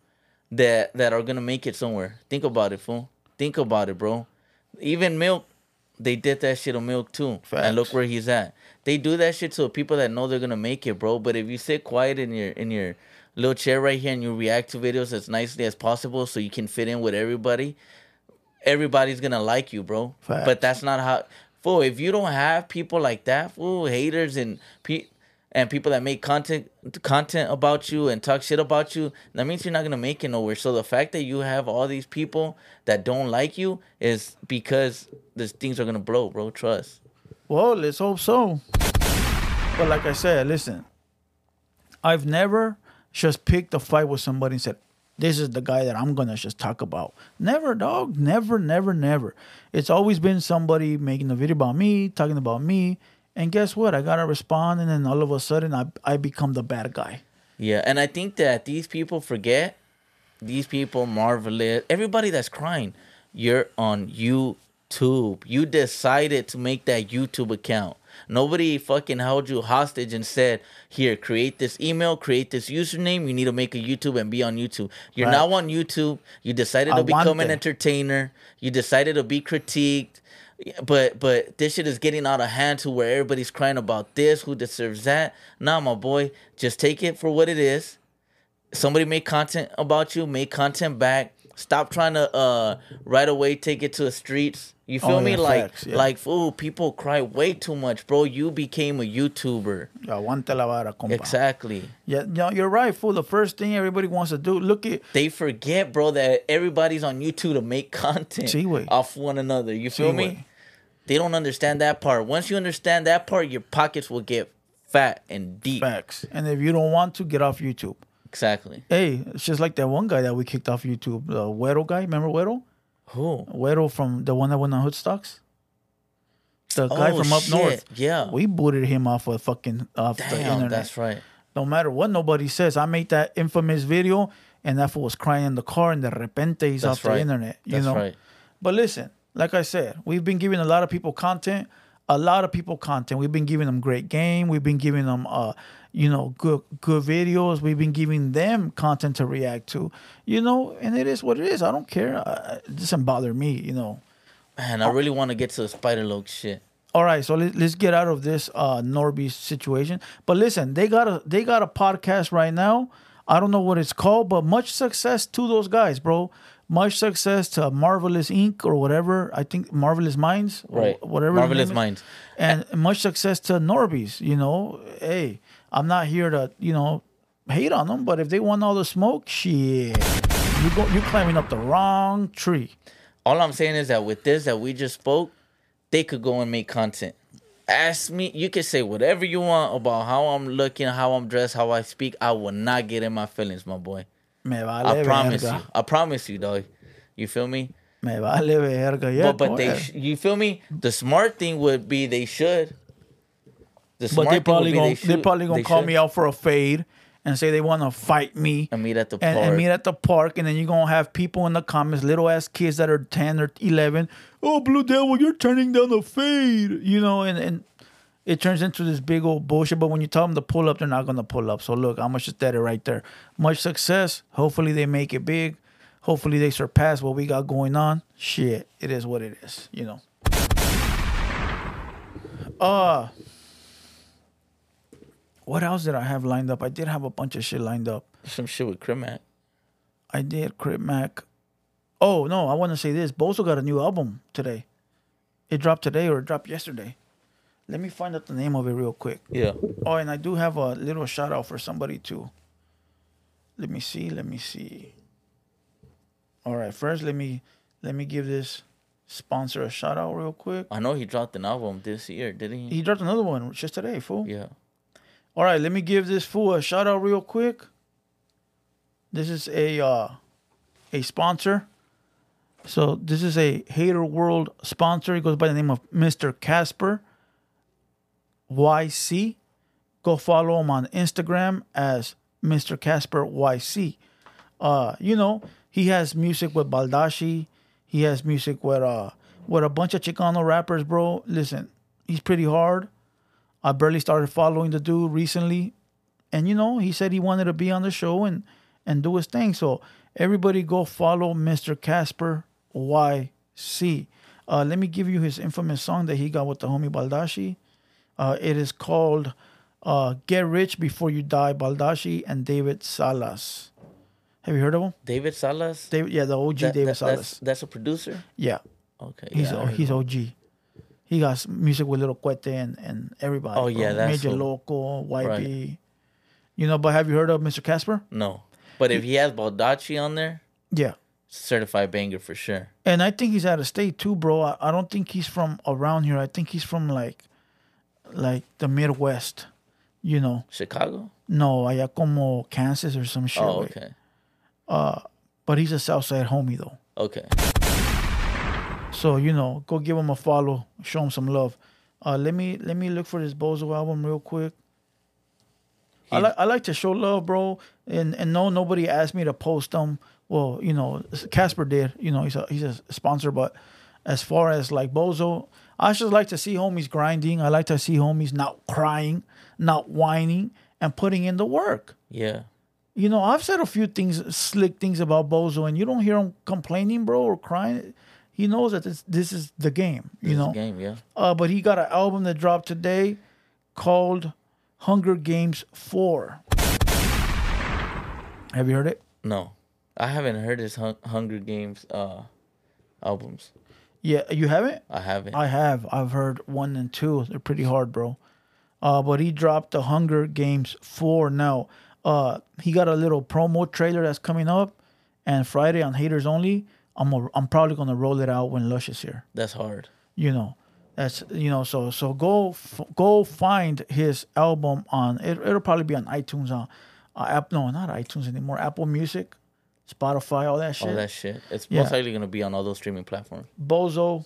that that are gonna make it somewhere. Think about it, fool. Think about it, bro. Even milk, they did that shit on milk too. And look where he's at. They do that shit to people that know they're gonna make it, bro. But if you sit quiet in your in your little chair right here and you react to videos as nicely as possible so you can fit in with everybody, everybody's gonna like you, bro. Facts. But that's not how. Fool, if you don't have people like that, fool, haters and pe- and people that make content content about you and talk shit about you, that means you're not gonna make it nowhere. So the fact that you have all these people that don't like you is because these things are gonna blow, bro. Trust. Well, let's hope so. But like I said, listen, I've never just picked a fight with somebody and said, this is the guy that I'm gonna just talk about. Never, dog. Never, never, never. It's always been somebody making a video about me, talking about me. And guess what? I gotta respond, and then all of a sudden, I I become the bad guy. Yeah, and I think that these people forget. These people, marvelous, everybody that's crying, you're on YouTube. You decided to make that YouTube account. Nobody fucking held you hostage and said, "Here, create this email, create this username. You need to make a YouTube and be on YouTube." You're now on YouTube. You decided to become an entertainer. You decided to be critiqued. But but this shit is getting out of hand to where everybody's crying about this, who deserves that. Nah, my boy, just take it for what it is. Somebody make content about you, make content back. Stop trying to uh right away take it to the streets. You feel Oh, me? yeah, like facts, yeah. like fool, people cry way too much, bro. You became a YouTuber. La vara, compa. Exactly. Yeah, no, you're right, fool. The first thing everybody wants to do, look at They forget, bro, that everybody's on YouTube to make content off one another. You feel me? They don't understand that part. Once you understand that part, your pockets will get fat and deep. facts. And if you don't want to, get off YouTube. Exactly. Hey, it's just like that one guy that we kicked off YouTube, the Güero guy. Remember Güero? Who? Güero from the one that went on Hoodstocks? The guy Oh, from up oh, shit, north. yeah. We booted him off of fucking off the Damn, internet. that's right. No matter what nobody says. I made that infamous video and that fool was crying in the car and de repente he's That's off right. the internet. You That's know? right. But listen, like I said, we've been giving a lot of people content, a lot of people content. We've been giving them great game. We've been giving them, uh, you know, good good videos. We've been giving them content to react to, you know. And it is what it is. I don't care. Uh, it doesn't bother me, you know. Man, I really want to get to the Spider Loc shit. All right, so let, let's get out of this uh Norby situation. But listen, they got a they got a podcast right now. I don't know what it's called, but much success to those guys, bro. Much success to Marvelous Inc. or whatever. I think Marvelous Minds, or Right. Whatever. Marvelous. Minds. and much success to Norby's. You know, hey, I'm not here to you know hate on them, but if they want all the smoke, shit, you go you're climbing up the wrong tree. All I'm saying is that with this that we just spoke, they could go and make content. Ask me, you can say whatever you want about how I'm looking, how I'm dressed, how I speak. I will not get in my feelings, my boy. Me vale I promise verga. you. I promise you, dog. You feel me? Me vale verga. Yeah, but but they, sh- you feel me? The smart thing would be they should. The But they probably gonna they they probably gonna they call should. me out for a fade and say they want to fight me and meet at the and, park. and meet at the park, and then you're gonna have people in the comments, little ass kids that are ten or eleven. Oh, Blue Devil, you're turning down the fade, you know, and and it turns into this big old bullshit. But when you tell them to pull up, they're not gonna pull up. So look, I'm just dead it right there. Much success. Hopefully they make it big. Hopefully they surpass what we got going on. Shit, it is what it is, you know. Uh what else did I have lined up? I did have a bunch of shit lined up. Some shit with Crip Mac. I did Crip Mac. Oh no, I want to say this. Bozo got a new album today. It dropped today or it dropped yesterday. Let me find out the name of it real quick. Yeah. Oh, and I do have a little shout out for somebody too. Let me see. Let me see. All right, first let me let me give this sponsor a shout out real quick. I know he dropped an album this year, didn't he? He dropped another one just today, fool. Yeah. All right, let me give this fool a shout out real quick. This is a uh, a sponsor. So this is a Hater World sponsor. He goes by the name of Mr. Casper YC. Go follow him on Instagram as Mr. Casper YC. Uh, you know, he has music with Baldashi. He has music with uh with a bunch of Chicano rappers, bro. Listen, he's pretty hard. I barely started following the dude recently. And you know, he said he wanted to be on the show and and do his thing. So everybody go follow Mr. Casper YC. Uh, let me give you his infamous song that he got with the homie Baldashi. Uh, it is called uh, Get Rich Before You Die, Baldashi and David Salas. Have you heard of him? David Salas. David, yeah, the OG That- David that- Salas. That's, that's a producer. Yeah, Okay. he's yeah, he's. OG. He got music with Little Cuete and, and everybody. Oh, yeah, that's Major who- Loco, YB. Right. You know, but have you heard of Mr. Casper? No, but if he has Baldacci on there, Yeah. certified banger for sure. And I think he's out of state too, bro. I, I don't think he's from around here. I think he's from like like the Midwest. You know. Chicago. No, allá como Kansas or some shit. Oh, okay. But he's a Southside homie though. Okay. So, you know, go give him a follow, show him some love. Uh let me let me look for this Bozo album real quick. I like I like to show love, bro. And and no nobody asked me to post them. Well, you know, Casper did. You know, he's a he's a sponsor, but as far as like Bozo, I just like to see homies grinding. I like to see homies not crying, not whining, and putting in the work. Yeah. You know, I've said a few things, slick things about Bozo, and you don't hear him complaining, bro, or crying. He knows that this this is the game. You This is know, game. Yeah. uh, but he got an album that dropped today called Hunger Games 4. Have you heard it? No, I haven't heard his Hunger Games uh albums. Yeah, you haven't? I haven't. I have. I've heard one and two. They're pretty hard, bro. Uh, but he dropped the Hunger Games 4 now. Uh, he got a little promo trailer that's coming up, and Friday on Haters Only, I'm a, I'm probably gonna roll it out when Lush is here. That's hard. you know that's you know so so go f- go find his album on it, it'll probably be on itunes on uh, app no not itunes anymore apple music spotify all that shit All that shit. It's Yeah. most likely gonna be on all those streaming platforms. bozo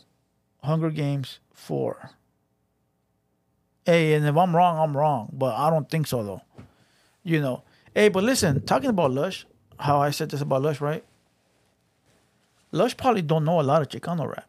hunger games 4 hey and if i'm wrong i'm wrong but i don't think so though you know hey but listen talking about lush how i said this about lush right lush probably don't know a lot of chicano rap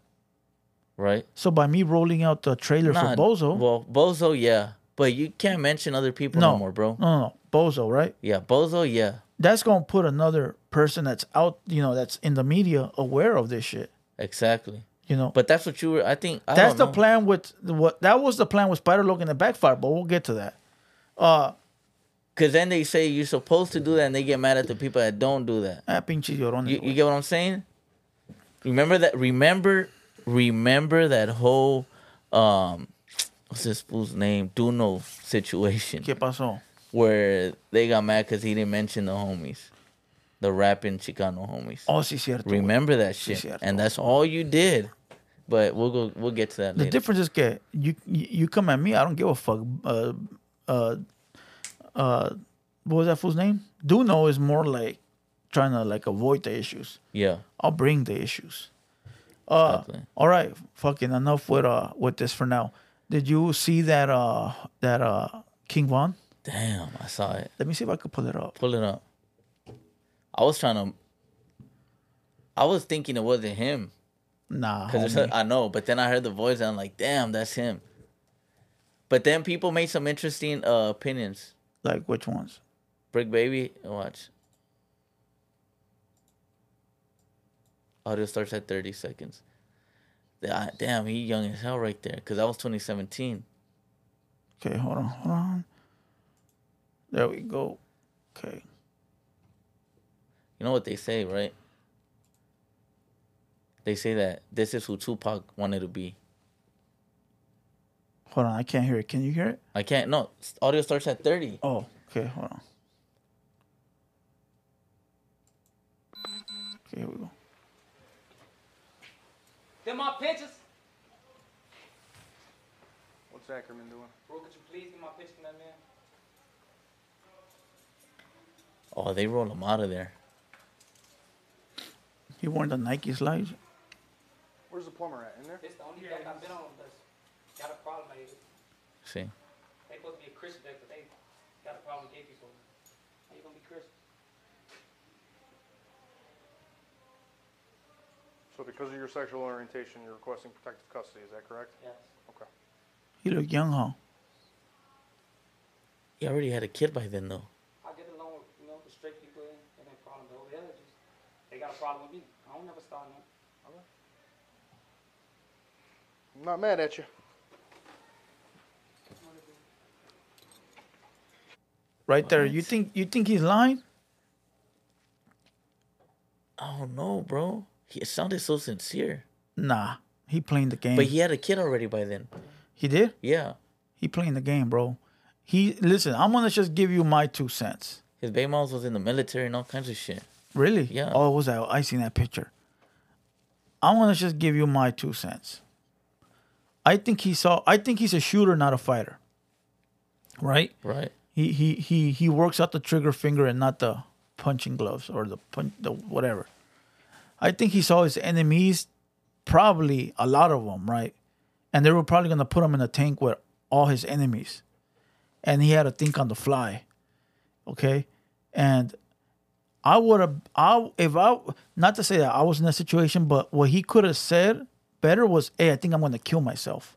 Right? so by me rolling out the trailer Nah, for bozo Well, Bozo, yeah, but you can't mention other people no, No, more, bro. No, no, no. Bozo, right? Yeah, Bozo, yeah, That's gonna put another person that's out, you know, that's in the media aware of this shit. exactly. You know, But that's what you were. I think I that's the know. plan with what that was the plan with Spider Logan and backfire, but we'll get to that. Uh, Because then they say you're supposed to do that, and they get mad at the people that don't do that. ah, pinche llorones, You, you get what I'm saying? Remember that. Remember, remember that whole um, what's this fool's name? Duno situation ¿Qué pasó? where they got mad because he didn't mention the homies, the rapping Chicano homies. Oh, sí, cierto. Remember that shit, cierto. and that's all you did. But we'll go. We'll get to that The later. difference is you you you come at me, I don't give a fuck. Uh, uh, uh, what was that fool's name? Duno is more like trying to like avoid the issues. yeah, I'll bring the issues. Uh, Exactly. all right, fucking enough with uh with this for now. Did you see that uh that uh King Von? damn, I saw it. Let me see if I could pull it up. Pull it up. I was trying to. I was thinking it wasn't him. Nah, Cause homie. I know, but then I heard the voice and I'm like, damn, that's him. But then people made some interesting uh, opinions. like which ones? Brick Baby, watch. Audio starts at 30 seconds. Damn, he young as hell right there. Cause that was 2017. Okay, hold on, hold on. There we go. Okay. You know what they say, right? They say that this is who Tupac wanted to be. Hold on, I can't hear it. Can you hear it? I can't. No, audio starts at 30. Oh, okay, hold on. Okay, here we go. Them my pictures. What's Ackerman doing? Bro, could you please get my picture from that man? Oh, they roll him out of there. He wearing the Nike slides. Where's the plumber at? In there? This the only thing I've been on that's got a problem. They, See, they supposed to be a Christian there, but they got a problem with gay people. How you gonna be Christian? So because of your sexual orientation, you're requesting protective custody. Is that correct? Yes. Okay. He look young, huh? he already had a kid by then, though. I get along with you know the straight people and and that problem, but over there, they just they got a problem with me. I don't never start no. I'm not mad at you. Right there. You think you think he's lying? I don't know, bro. He it sounded so sincere. Nah. He playing the game. But he had a kid already by then. he did? Yeah. He playing the game, bro. He listen, I'm gonna just give you my two cents. His baby moms was in the military and all kinds of shit. Really? Yeah. Oh, was that? I seen that picture. I'm gonna just give you my two cents. I think he saw. I think he's a shooter, not a fighter. Right? Right. He he he he works out the trigger finger and not the punching gloves or the punch the whatever. I think he saw his enemies, probably a lot of them, right? And they were probably gonna put him in a tank with all his enemies, and he had to think on the fly. Okay, and I would have, I if I not to say that I was in that situation, but what he could have said better was, "Hey, I think I'm gonna kill myself."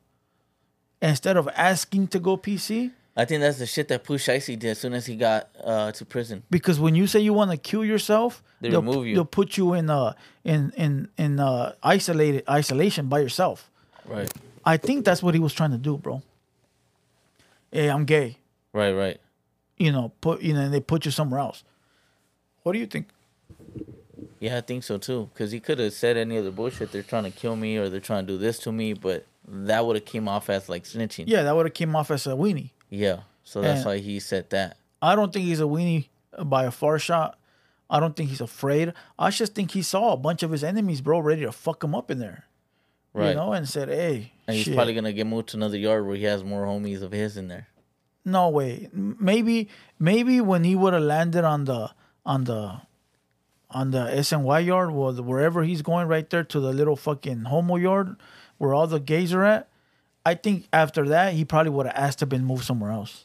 Instead of asking to go PC, I think that's the shit that Push Icy did as soon as he got uh, to prison. because when you say you want to kill yourself, They will remove you. They'll put you in uh in in in uh isolated isolation by yourself. Right. I think that's what he was trying to do, bro. Hey, I'm gay. Right, right. You know, put you know, and they put you somewhere else. What do you think? Yeah, I think so too. Because he could have said any other bullshit. They're trying to kill me or they're trying to do this to me, but that would have came off as like snitching. Yeah, that would have came off as a weenie. Yeah. So that's And- why he said that. I don't think he's a weenie by a far shot. I don't think he's afraid. I just think he saw a bunch of his enemies, bro, ready to fuck him up in there. Right. You know, and said, "Hey, and he's shit. probably gonna get moved to another yard where he has more homies of his in there. No way. M- Maybe maybe when he would have landed on the on the on the SNY yard or the- wherever he's going right there to the little fucking homo yard where all the gays are at, I think after that he probably would have asked to been moved somewhere else.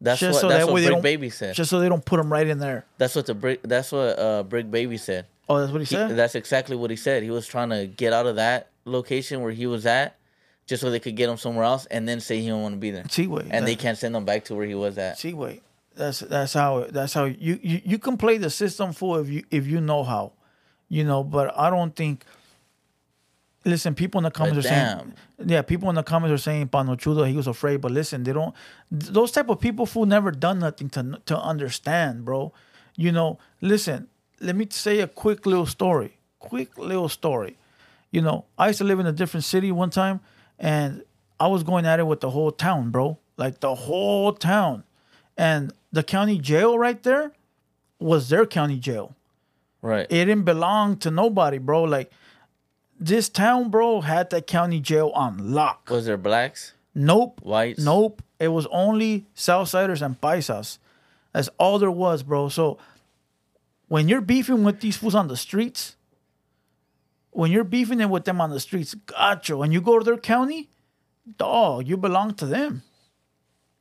That's Just what so that's that what Brick Baby said. Just so they don't put him right in there. that's what the brick. That's what uh Brick Baby said. Oh, that's what he He- said? that's exactly what he said. He was trying to get out of that location where he was at, just so they could get him somewhere else, and then say he don't want to be there, See wait. and they can't send him back to where he was at. See wait. That's that's how that's how you, you you can play the system full if you if you know how. You know, but I don't think Listen, people in the comments are saying, yeah, people in the comments are saying Panochudo, he was afraid. But listen, they don't. Those type of people who never done nothing to to understand, bro. You know, listen. Let me say a quick little story. Quick little story. You know, I used to live in a different city one time, and I was going at it with the whole town, bro. Like the whole town, and the county jail right there was their county jail Right. it didn't belong to nobody, bro. Like this town, bro, had that county jail on lock. was there blacks? Nope. Whites? Nope. It was only Southsiders and Paisas. That's all there was, bro. So when you're beefing with these fools on the streets, when you're beefing it with them on the streets, gotcha. When you go to their county, dog, you belong to them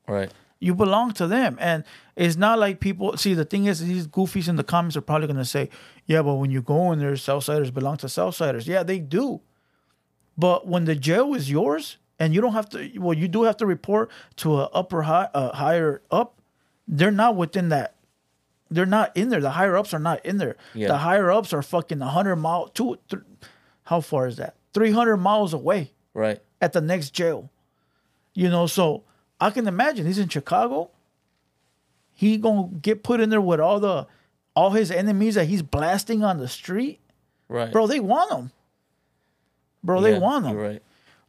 Right. You belong to them and it's not like people see the thing is these goofies in the comments are probably going to say yeah but when you go in there southsiders belong to southsiders yeah they do but when the jail is yours and you don't have to well you do have to report to a upper high uh, higher up they're not within that they're not in there. The higher ups are not in there. Yeah. The higher ups are fucking hundred mile two. Th- how far is that? Three hundred miles away Right. at the next jail. You know, so I can imagine he's in Chicago. He gonna get put in there with all the all his enemies that he's blasting on the street. Right. Bro, they want him. Bro, they want him. Right.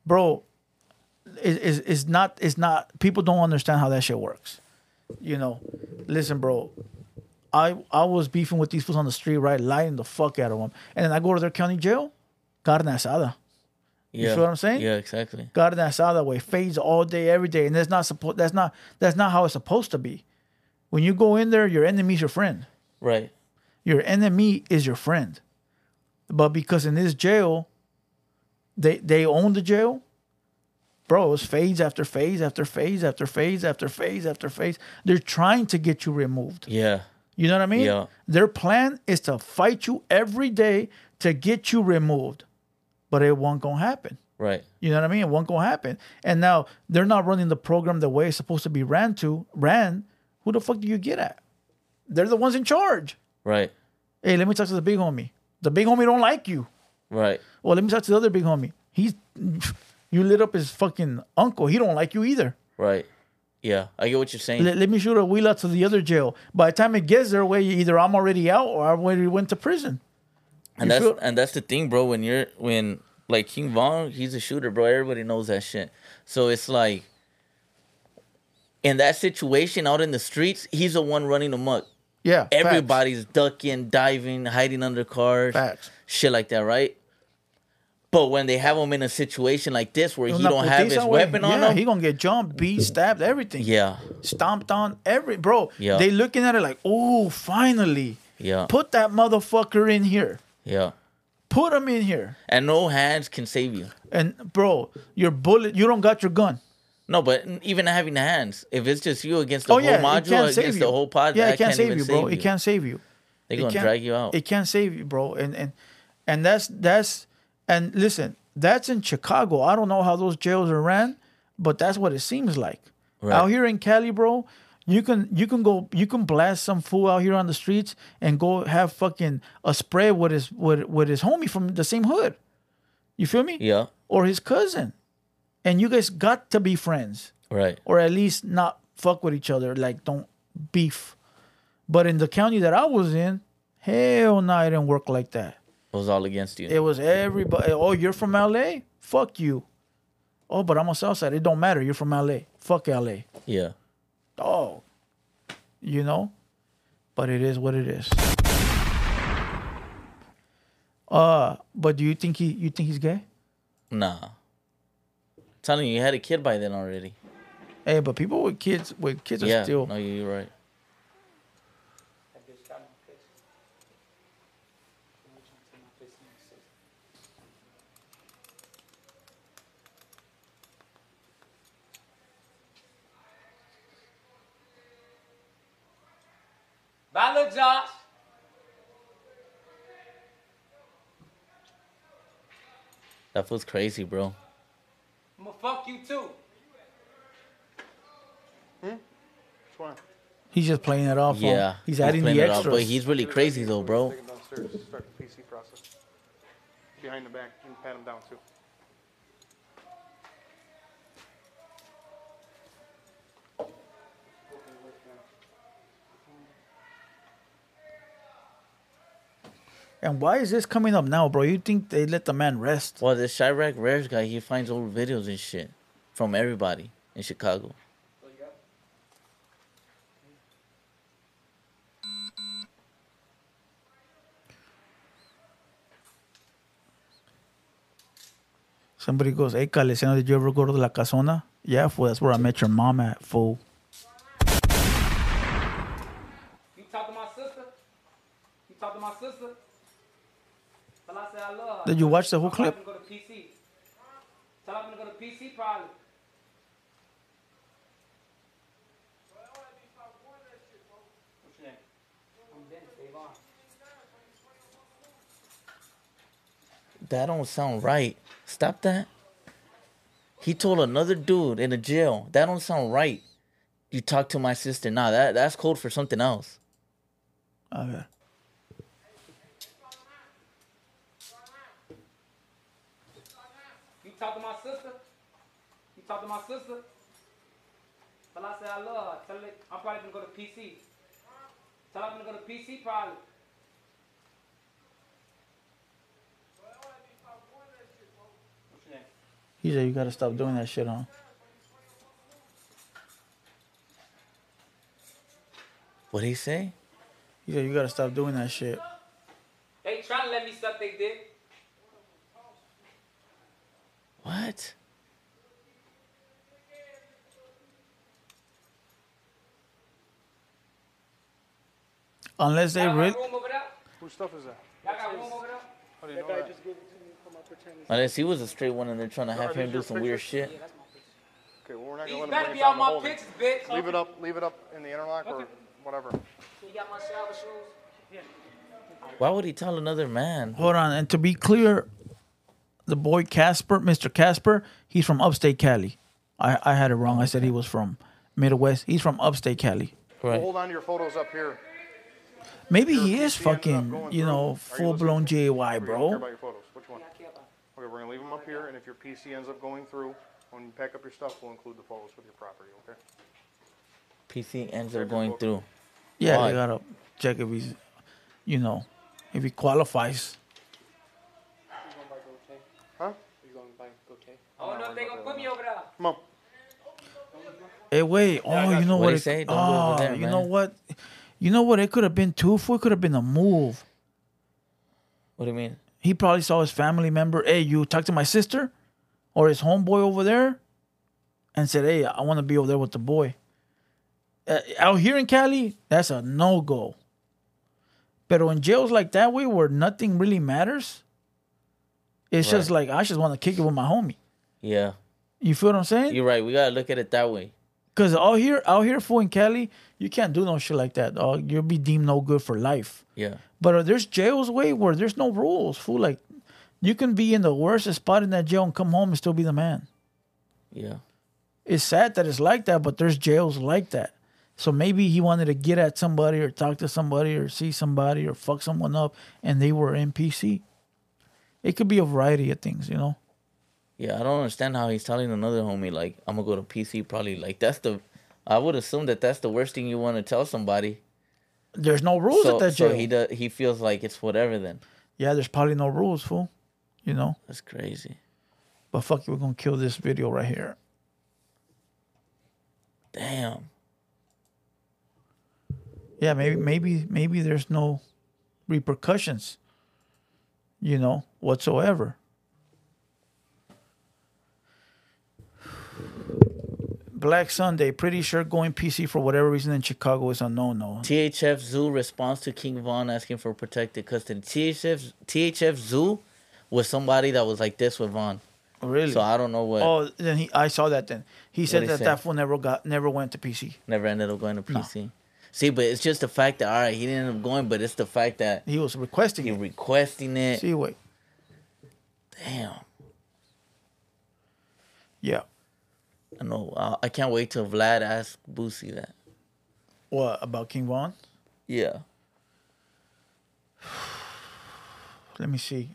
Bro, is is is not it's not people don't understand how that shit works. You know, listen, bro. I I was beefing with these fools on the street, right? Lying the fuck out of them, and then I go to their county jail, carne asada. Yeah. see what I'm saying? Yeah, exactly. carne that way fades all day every day and that's not supposed that's not that's not how it's supposed to be when you go in there your enemy's your friend Right. your enemy is your friend but because in this jail they they own the jail bro it's phase after phase after phase after phase after phase after phase they're trying to get you removed Yeah. you know what i mean Yeah. their plan is to fight you every day to get you removed but it won't gonna happen Right. you know what I mean? It won't gonna happen. And now they're not running the program the way it's supposed to be ran to ran. Who the fuck do you get at? They're the ones in charge. Right. Hey, let me talk to the big homie. The big homie don't like you. Right. Well, let me talk to the other big homie. He's you lit up his fucking uncle. He don't like you either. Right. Yeah. I get what you're saying. Let, let me shoot a wheel out to the other jail. By the time it gets there, way either I'm already out or I already went to prison. And you that's feel- and that's the thing, bro. When you're when like King Von, he's a shooter, bro. Everybody knows that shit. So it's like in that situation out in the streets, he's the one running amok. Yeah, facts. Everybody's ducking, diving, hiding under cars, Facts. shit like that, right? But when they have him in a situation like this where he Una don't have his putiza, way. weapon on yeah, him, he gonna get jumped, beat, stabbed, everything. yeah, stomped on every bro. Yeah. They looking at it like, oh, finally, yeah, put that motherfucker in here. Yeah. Put him in here. And no hands can save you. And bro, your bullet, you don't got your gun. No, but even having the hands, if it's just you against the oh whole yeah, module, against you. the whole pod, yeah, that it can't, save even you, bro. save It can't save you. They're It gonna can't- drag you out. It can't save you, bro. And and and that's that's and listen, that's in Chicago. I don't know how those jails are ran, but that's what it seems like. Right. Out here in Cali, bro, you can you can go you can blast some fool out here on the streets and go have fucking a spray with his with with his homie from the same hood. You feel me? yeah, Or his cousin. And you guys got to be friends right. or at least not fuck with each other. Like don't beef. But in the county that I was in, hell no, it didn't work like that. It was all against you. It was everybody. Oh, you're from LA? Fuck you. Oh, but I'm a Southside. It don't matter. You're from LA. Fuck LA. yeah, Oh, you know. But it is what it is. Uh, but do you think he? You think he's gay? nah. telling you, you had a kid by then already. Hey, but people with kids with kids are still. no, you're right. That bitch got no picture. I'm trying to take my picture and shit. Bye, look, Josh. That feels crazy, bro. I'm gonna fuck you too. Hmm? Which one? He's just playing it off. huh? Yeah, he's adding playing the it off, but he's really crazy though, bro. Take him downstairs. Start the PC process. Behind the back. You can pat him down too. And why is this coming up now, bro? You think they let the man rest? Well, this Chiraq Rares guy, he finds old videos and shit from everybody in Chicago. Somebody goes, "Hey, Calesino, did you ever go to La Casona?" Yeah, fool. That's where I met your mom at, fool. You talk to my sister? You talk to my sister? Tell her I say I love her. Did you watch the whole I'm clip? gonna go to PC. Tell I'm gonna go to PC probably. What's your name? I'm Ben, Davon. That don't sound right. Stop that. He told another dude in a jail. That don't sound right. You talk to my sister. Nah, that that's code for something else. A ver. You talk to my sister? You talk to my sister? Tell her I say I love her. I love her. Tell her I'm probably gonna go to PC. Tell her I'm gonna go to PC probably. What's your name? He said you gotta stop doing that shit, huh? What'd he say? He said you gotta stop doing that shit. They trying to let me suck they dick. What? Unless they Y'all really. got room over there? Whose stuff is that? Y'all got room over there? How do you know that? Unless he was a straight one and they're trying to have him do your some weird pictures? shit. Okay, well, we're not gonna let better him be bring on my the holding. pictures, bitch. Leave it up, leave it up in the interlock or whatever. You got my shower shoes? Why would he tell another man? Hold on, and to be clear, the boy Casper, Mr. Casper, he's from upstate Cali. I, I had it wrong. I said he was from Midwest. He's from upstate Cali. Well, hold on to your photos up here. Maybe he is PC ended up fucking, you know, full blown listening? JY, Or you don't care bro. about your photos? Which one? Okay, we're gonna leave them up here, and if your PC ends up going through, when you pack up your stuff, we'll include the photos with your property, okay? PC ends are going through. Yeah, Why? they gotta check if he's, you know, if he qualifies. Huh? I don't know if they gonna put me over there. Come on. Hey, wait. Oh, you know What'd what? it- say? Don't ah, go oh, over there, you man. know what? You know what? It could have been too. Fool. It could have been a move. What do you mean? He probably saw his family member. Hey, you talk to my sister, or his homeboy over there, and said, "Hey, I want to be over there with the boy." Uh, out here in Cali, that's a no go. But in jails like that way, where nothing really matters, it's just like I just want to kick it with my homie. Yeah. You feel what I'm saying? You're right. We gotta look at it that way. Because out here, out here, fool in Cali, you can't do no shit like that. Dog. You'll be deemed no good for life. Yeah. But uh, there's jails way where there's no rules. Fool, like you can be in the worst spot in that jail and come home and still be the man. Yeah. It's sad that it's like that, but there's jails like that. So maybe he wanted to get at somebody or talk to somebody or see somebody or fuck someone up, and they were NPC. It could be a variety of things, you know. Yeah. I don't understand how he's telling another homie like I'm gonna go to PC. Probably like that's the. I would assume that that's the worst thing you want to tell somebody. There's no rules So, at that so he does. He feels like it's whatever. Then yeah, there's probably no rules, fool. You know. that's crazy. But fuck we're gonna kill this video right here. Damn. Yeah, maybe maybe maybe there's no repercussions, you know, whatsoever. Black Sunday, pretty sure going PC for whatever reason in Chicago is a no no. THF Zoo responds to King Von asking for protected custody. THF THF Zoo was somebody that was like this with Von. Really? So I don't know what. oh, then he I saw that then. He said he that say? that fool never got never went to PC. Never ended up going to PC. See, but it's just the fact that all right, he didn't end up going, but it's the fact that He was requesting he it. requesting it. See, wait. Damn. Yeah. I know. Uh, I can't wait till Vlad asks Boosie that. What about King Von? Yeah. Let me see.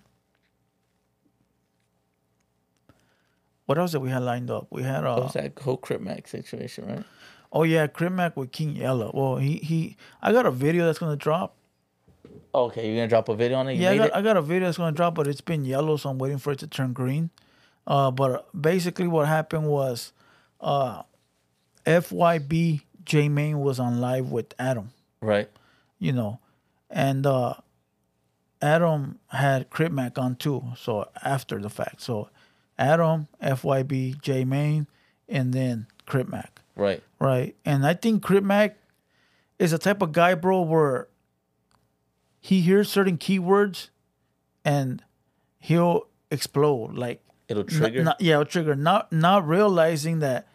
What else did we had lined up? We had uh What was that whole Crip Mac situation, right? Oh yeah, Crip Mac with King Yella. Well, he he. I got a video that's gonna drop. Okay, you're gonna drop a video on it. You yeah, I got, it? I got a video that's gonna drop, but it's been yellow, so I'm waiting for it to turn green. Uh, but basically, what happened was, uh, FYB J Main was on live with Adam. right. You know, and uh, Adam had Crip Mac on too. So after the fact, so Adam, FYB J Main, and then Crip Mac. Right. Right. And I think Crip Mac is a type of guy, bro, where he hears certain keywords and he'll explode. Like It'll trigger. not- yeah, it'll trigger. Not not realizing that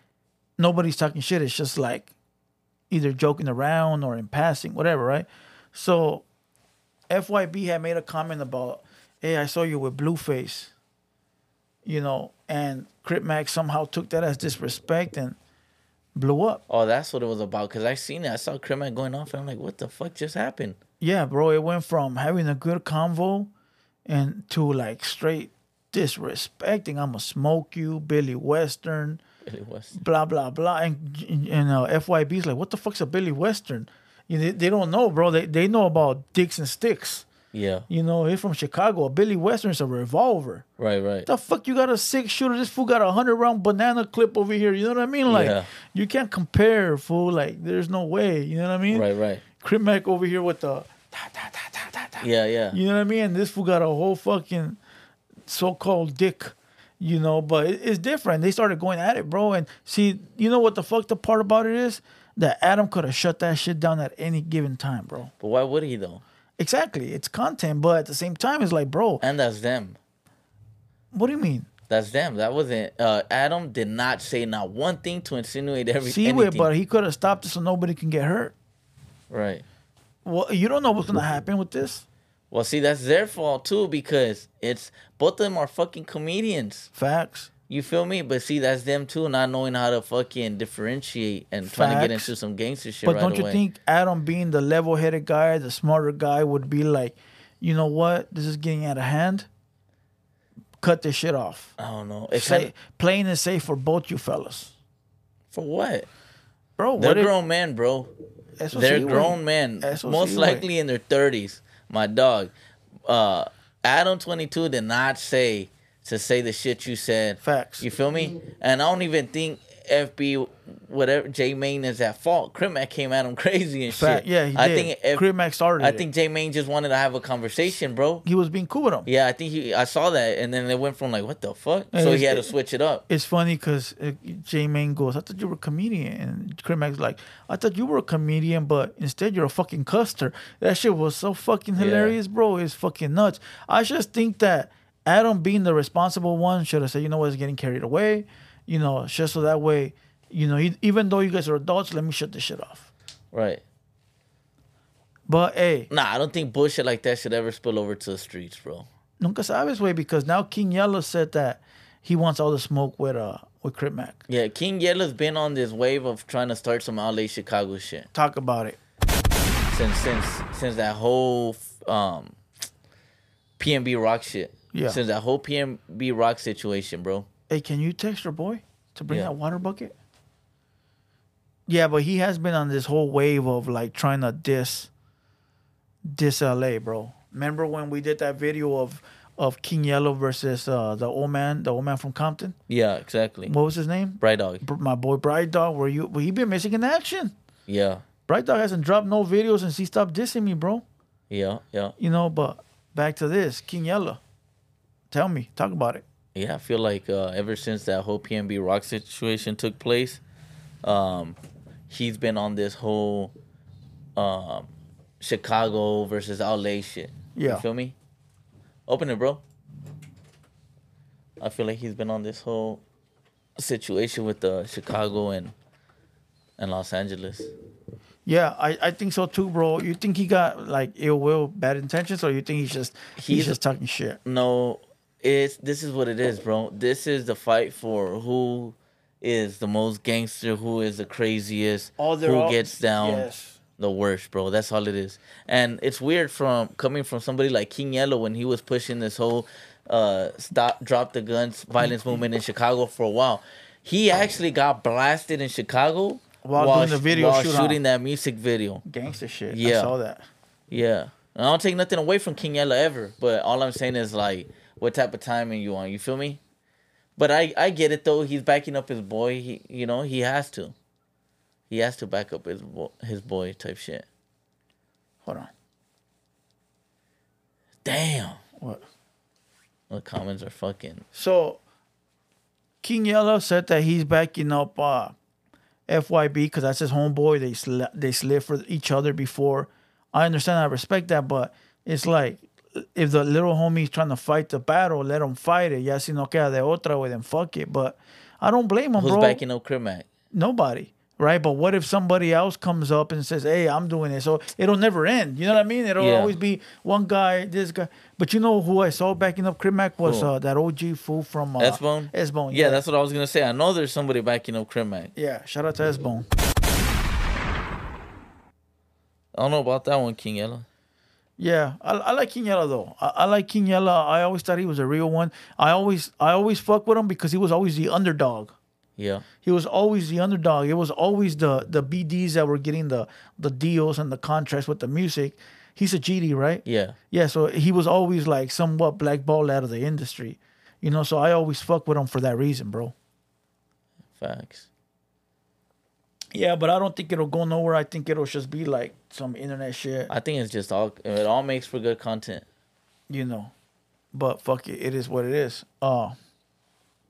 nobody's talking shit. It's just like either joking around or in passing, whatever, right? So FYB had made a comment about, hey, I saw you with Blueface. You know, and Crip Mac somehow took that as disrespect and blew up. Oh, that's what it was about. Cause I seen it. I saw Crip Mac going off, and I'm like, what the fuck just happened? Yeah, bro. It went from having a good convo and to like straight disrespecting. I'ma smoke you, Billy Western, It was. blah blah blah. And and uh, FYB's like, what the fuck's a Billy Western? You know, they, they don't know, bro. They they know about dicks and sticks. Yeah. You know, he's from Chicago. A Billy Western is a revolver. Right. Right. The fuck you got a six shooter? This fool got a hundred round banana clip over here. You know what I mean? Like Yeah. you can't compare, fool. Like there's no way. You know what I mean? Right. Right. Mac over here with the ta, ta, ta. Yeah. Yeah. You know what I mean? This fool got a whole fucking so-called dick. You know, but it's different. They started going at it, bro. And see, you know what the fucked up part about it is? That Adam could have shut that shit down at any given time, bro. But why would he though? Exactly. It's content, but at the same time, it's like, bro, And that's them. what do you mean? That's them. That wasn't. Uh, Adam did not say not one thing to insinuate every See, anything. it, but he could have stopped it so nobody can get hurt. right. Well, you don't know what's gonna happen with this. Well, see, that's their fault too because it's both of them are fucking comedians. Facts. You feel me? But see, that's them too, not knowing how to fucking differentiate and trying to get into some gangster shit But right don't you away. think Adam, being the level-headed guy, the smarter guy, would be like, you know what? This is getting out of hand. Cut this shit off. I don't know. It's Say, plain and safe for both you fellas, for what? bro. They're what if- grown men, bro. They're grown men, most likely in their thirties. My dog, uh, Adam twenty two did not say to say the shit you said. Facts. You feel me? And I don't even think FB, whatever J Mane is at fault. Crip Mac came at him crazy and Fact. shit. Yeah, he I did. think F- Crip Mac started I think J Mane just wanted to have a conversation, bro. he was being cool with him. Yeah, I think he. I saw that, and then it went from like, what the fuck? And so he had to switch it up. It's funny because uh, J Mane goes, I thought you were a comedian. And Mac's like, I thought you were a comedian, but instead you're a fucking custer. That shit was so fucking hilarious, bro. It's fucking nuts. I just think that Adam, being the responsible one, should have said, you know what, it's getting carried away. You know, just so that way, you know, even though you guys are adults, let me shut this shit off. Right. But hey, Nah, I don't think bullshit like that should ever spill over to the streets, bro. nunca sabes, way, because now King Yella said that he wants all the smoke with uh with Crip Mac. Yeah, King Yella's been on this wave of trying to start some LA Chicago shit Talk about it. since since since that whole um PNB Rock shit. Yeah. Since that whole PNB Rock situation, bro. Hey, can you text your boy to bring Yeah. that water bucket? Yeah, but he has been on this whole wave of like trying to diss diss LA, bro. Remember when we did that video of of King Yella versus uh, the old man, the old man from Compton? Yeah, exactly. What was his name? Bright Dog. Br- My boy Bright Dog. Where you? Well, he been missing in action. Yeah. Bright Dog hasn't dropped no videos since he stopped dissing me, bro. Yeah, yeah. You know, but back to this King Yella. Tell me, talk about it. Yeah, I feel like uh, ever since that whole PNB Rock situation took place, um, he's been on this whole um, Chicago versus LA shit. Yeah. You feel me? Open it, bro. I feel like he's been on this whole situation with uh, Chicago and and Los Angeles. Yeah, I, I think so too, bro. You think he got like ill will, bad intentions, or you think he's just he's, He's- just talking shit? No, it's this is what it is, bro. This is the fight for who is the most gangster, who is the craziest, they're who all- gets down Yes. the worst, bro. That's all it is. And it's weird from coming from somebody like King Yella when he was pushing this whole uh stop drop the guns violence movement in Chicago for a while. He actually got blasted in Chicago While doing the video while shoot shooting that music video. Gangster shit. Yeah. I Yeah. saw that. Yeah. And I don't take nothing away from King Yella ever, but all I'm saying is like what type of timing you on. You feel me? But I I get it though. He's backing up his boy. He you know he has to. He has to back up his bo- his boy type shit. Hold on. Damn. What? The comments are fucking. So King Yella said that he's backing up uh, FYB because that's his homeboy. They sl- they slid for each other before. I understand. I respect that, but it's like if the little homie's trying to fight the battle, let him fight it. Ya si no queda de otra way, then fuck it. But I don't blame him, Who's bro. backing up Crip Mac? Nobody. right? But what if somebody else comes up and says, "Hey, I'm doing it," so it'll never end. You know what I mean? It'll Yeah. always be one guy, this guy. But you know who I saw backing up Crip Mac was Who? uh, that OG fool from uh, S-Bone? S-Bone. Yeah, that's what I was gonna say. I know there's somebody backing up Crip Mac. yeah. Shout out to S-Bone. I don't know about that one, King Yella. Yeah, I, I like King Yella though. I, I like King Yella. I always thought he was a real one. I always I always fuck with him because he was always the underdog. Yeah. He was always the underdog. It was always the the BDs that were getting the the deals and the contracts with the music. He's a GD, right? Yeah. Yeah, so he was always like somewhat blackballed out of the industry. You know, so I always fuck with him for that reason, bro. Facts. Yeah, but I don't think it'll go nowhere. I think it'll just be like some internet shit, I think it's just all it all makes for good content. you know. But fuck it, it is what it is. Uh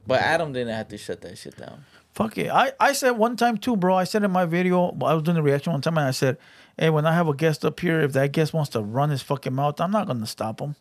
But Adam didn't have to shut that shit down. Fuck it. I, I said one time too, bro. I said in my video, I was doing the reaction one time, and I said, "Hey, when I have a guest up here, if that guest wants to run his fucking mouth, I'm not gonna stop him.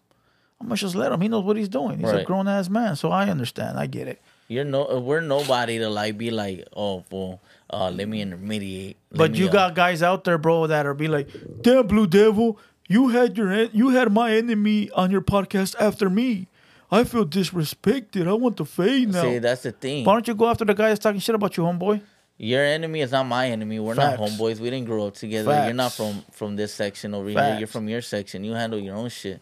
I'm gonna just let him. He knows what he's doing. He's a grown ass man, so I understand. I get it. You're no, we're nobody to like be like, oh, well, uh, let me intermediate. Let But me, you uh, got guys out there, bro, that are be like, "Damn, Blue Devil, you had your en- you had my enemy on your podcast after me. I feel disrespected. I want to fade now. See, that's the thing. Why don't you go after the guy that's talking shit about you, homeboy? Your enemy is not my enemy. We're Facts. not homeboys. We didn't grow up together. You're not from from this section over here. You're from your section. You handle your own shit.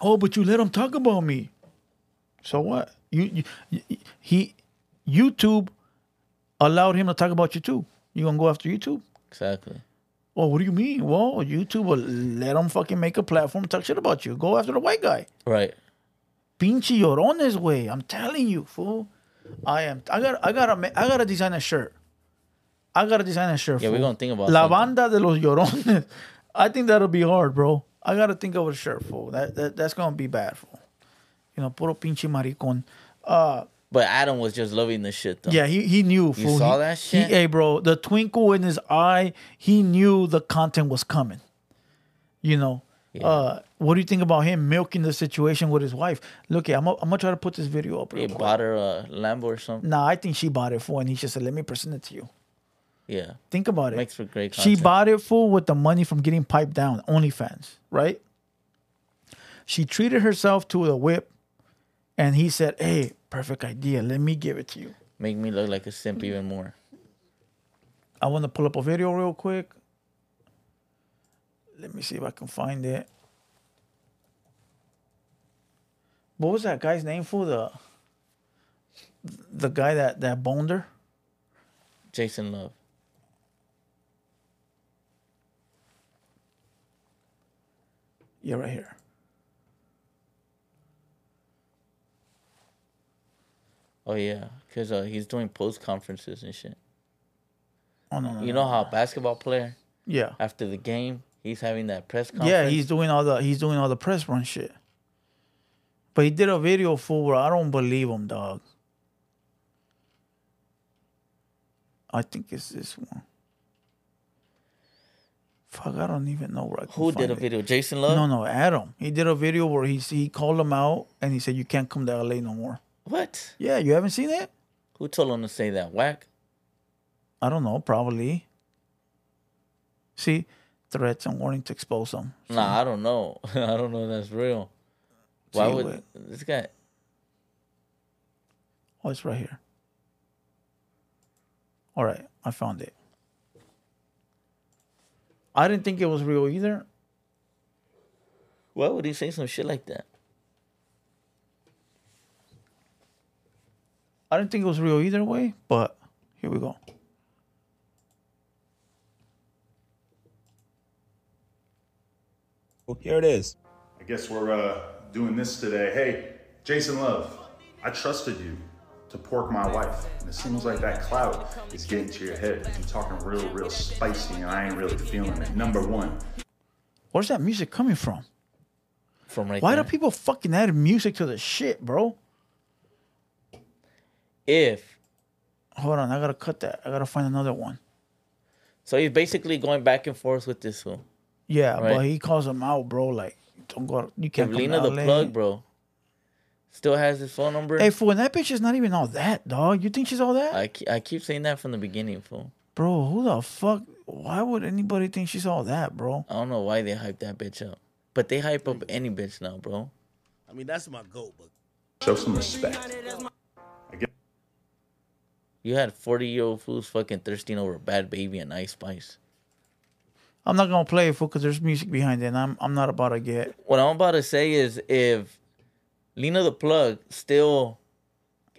Oh, but you let him talk about me. So what? You, you, you he YouTube allowed him to talk about you too. You gonna go after YouTube? Exactly. Well, what do you mean? Well, YouTube will let him fucking make a platform talk shit about you. Go after the white guy. Right. Pinche llorones way. I'm telling you, fool. I am. I got. I gotta. I gotta design a shirt. I gotta design a shirt. Yeah, we're gonna think about La something. banda de los llorones. I think that'll be hard, bro. I gotta think of a shirt, fool. That, that that's gonna be bad, fool. You know, puro pinche maricon. Uh, But Adam was just loving the shit though. yeah, he he knew. Fool. saw He- that he- shit? hey, bro, the twinkle in his eye. He knew the content was coming. You know. Uh, what do you think about him milking the situation with his wife? Look, I'm gonna I'm gonna try to put this video up. He bought her a Lambo or something. Nah, I think she bought it for, and he just said, "Let me present it to you." Yeah. Think about it. Makes for great Content. She bought it for with the money from getting piped down, OnlyFans, right? She treated herself to a whip, and he said, "Hey, perfect idea. Let me give it to you." Make me look like a simp even more. I want to pull up a video real quick. Let me see if I can find it. What was that guy's name for the the guy that that boned her? Jason Love. Yeah, right here. Oh yeah, cause uh, he's doing post conferences and shit. Oh no, no, You no. know how a basketball player Yeah. after the game he's having that press conference. Yeah, he's doing all the he's doing all the press run shit. But he did a video for where I don't believe him, dog. I think it's this one. Fuck, I don't even know where I Who did a it. video? Jason Love. No, no, Adam. He did a video where he he called him out and he said you can't come to LA no more. What? Yeah, you haven't seen it? Who told him to say that? Whack. I don't know, probably. See, threats and warning to expose them. Nah, I don't know. I don't know if that's real. Why See, would wait. this guy? Oh, it's right here. All right, I found it. I didn't think it was real either. Why would he say some shit like that? I didn't think it was real either way, but here we go. Well, Here it is. I guess we're uh, doing this today. Hey, Jason Love, I trusted you to pork my wife. And it seems like that clout is getting to your head. You're talking real, real spicy, and I ain't really feeling it. Number one, Where's that music coming from? From right Why there. do people fucking add music to the shit, bro? If Hold on, I gotta cut that. I gotta find another one. so, he's basically going back and forth with this one. Yeah, but he calls him out, bro. Like, don't go. You can't come Lena to the LA. plug, bro, still has his phone number. Hey, fool, and that bitch is not even all that, dog. You think she's all that? I, ke- I keep saying that from the beginning, fool. Bro, who the fuck? Why would anybody think she's all that, bro? I don't know why they hype that bitch up, but they hype up any bitch now, bro. I mean, that's my goat, but Show some respect. You had forty year old fools fucking thirsting over a Bhad Bhabie and Ice Spice. I'm not gonna play it for because there's music behind it, and I'm I'm not about to get. What I'm about to say is if Lena the Plug still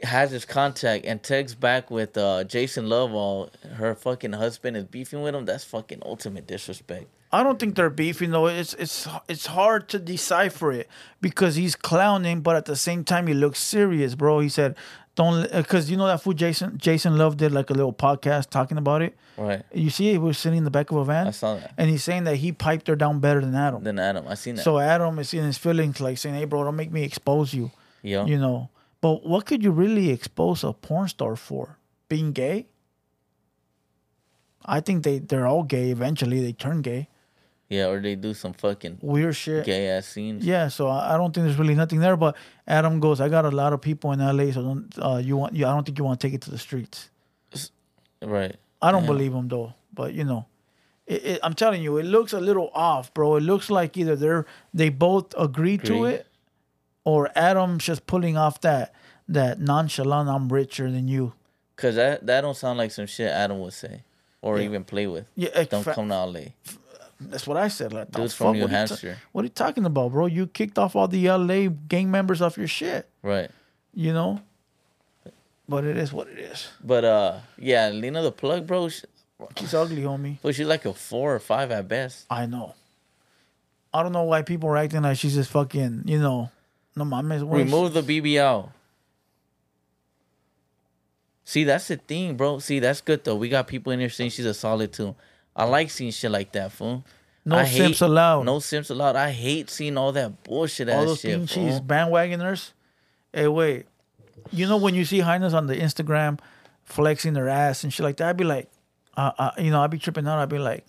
has his contact and texts back with uh, Jason Love while her fucking husband is beefing with him, that's fucking ultimate disrespect. I don't think they're beefing though. It's it's it's hard to decipher it because he's clowning, but at the same time he looks serious, bro. He said, "Don't," uh, because you know that fool Jason Jason Love did like a little podcast talking about it. Right. You see, he was sitting in the back of a van. I saw that. and he's saying that he piped her down better than Adam. Than Adam, I seen that. So Adam is in his feelings, like saying, "Hey, bro, don't make me expose you." yeah. You know, but what could you really expose a porn star for? Being gay? I think they they're all gay. Eventually, they turn gay. Yeah, or they do some fucking Weird shit. gay ass scenes. Yeah, so I I don't think there's really nothing there. But Adam goes, I got a lot of people in LA, so don't uh, you want? You, I don't think you want to take it to the streets. Right. I don't believe him though, but you know, it, it, I'm telling you, it looks a little off, bro. It looks like either they're they both agree to it, or Adam's just pulling off that that nonchalant, I'm richer than you. Cause that that don't sound like some shit Adam would say, or Yeah. even play with. Yeah, Don't fa- come to LA. That's what I said. Like, Dude's from? New What are you ta- what are you talking about, bro? You kicked off all the LA gang members off your shit, Right. you know. But it is what it is. But uh, yeah, Lena the Plug, bro. She, She's ugly, homie. But she's like a four or five at best. I know. I don't know why people are acting like she's just fucking, you know. No mames. Remove the BBL. See, that's the thing, bro. See, that's good though. We got people in here saying she's a solid too. I like seeing shit like that, fool. No I simps allowed. No simps allowed. I hate seeing all that bullshit all ass those shit. thing fool. cheese bandwagoners. Hey, wait. You know when you see Highness on the Instagram flexing their ass and shit like that, I'd be like, uh, uh, you know, I'd be tripping out. I'd be like,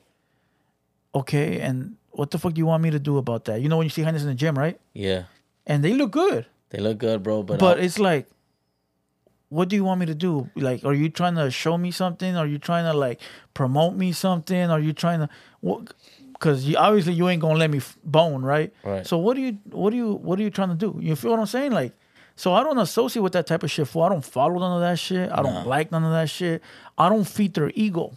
okay, and what the fuck do you want me to do about that? You know when you see Highness in the gym, right? Yeah, And they look good, they look good, bro. But, but I'll- it's like, what do you want me to do? Like, are you trying to show me something? Are you trying to like promote me something? Are you trying to what? Because you, obviously you ain't gonna let me f- bone, right? Right. So what do you what do you what are you trying to do? You feel what I'm saying? Like, so I don't associate with that type of shit. Fool. I don't follow none of that shit. I don't like none of that shit. I don't feed their ego.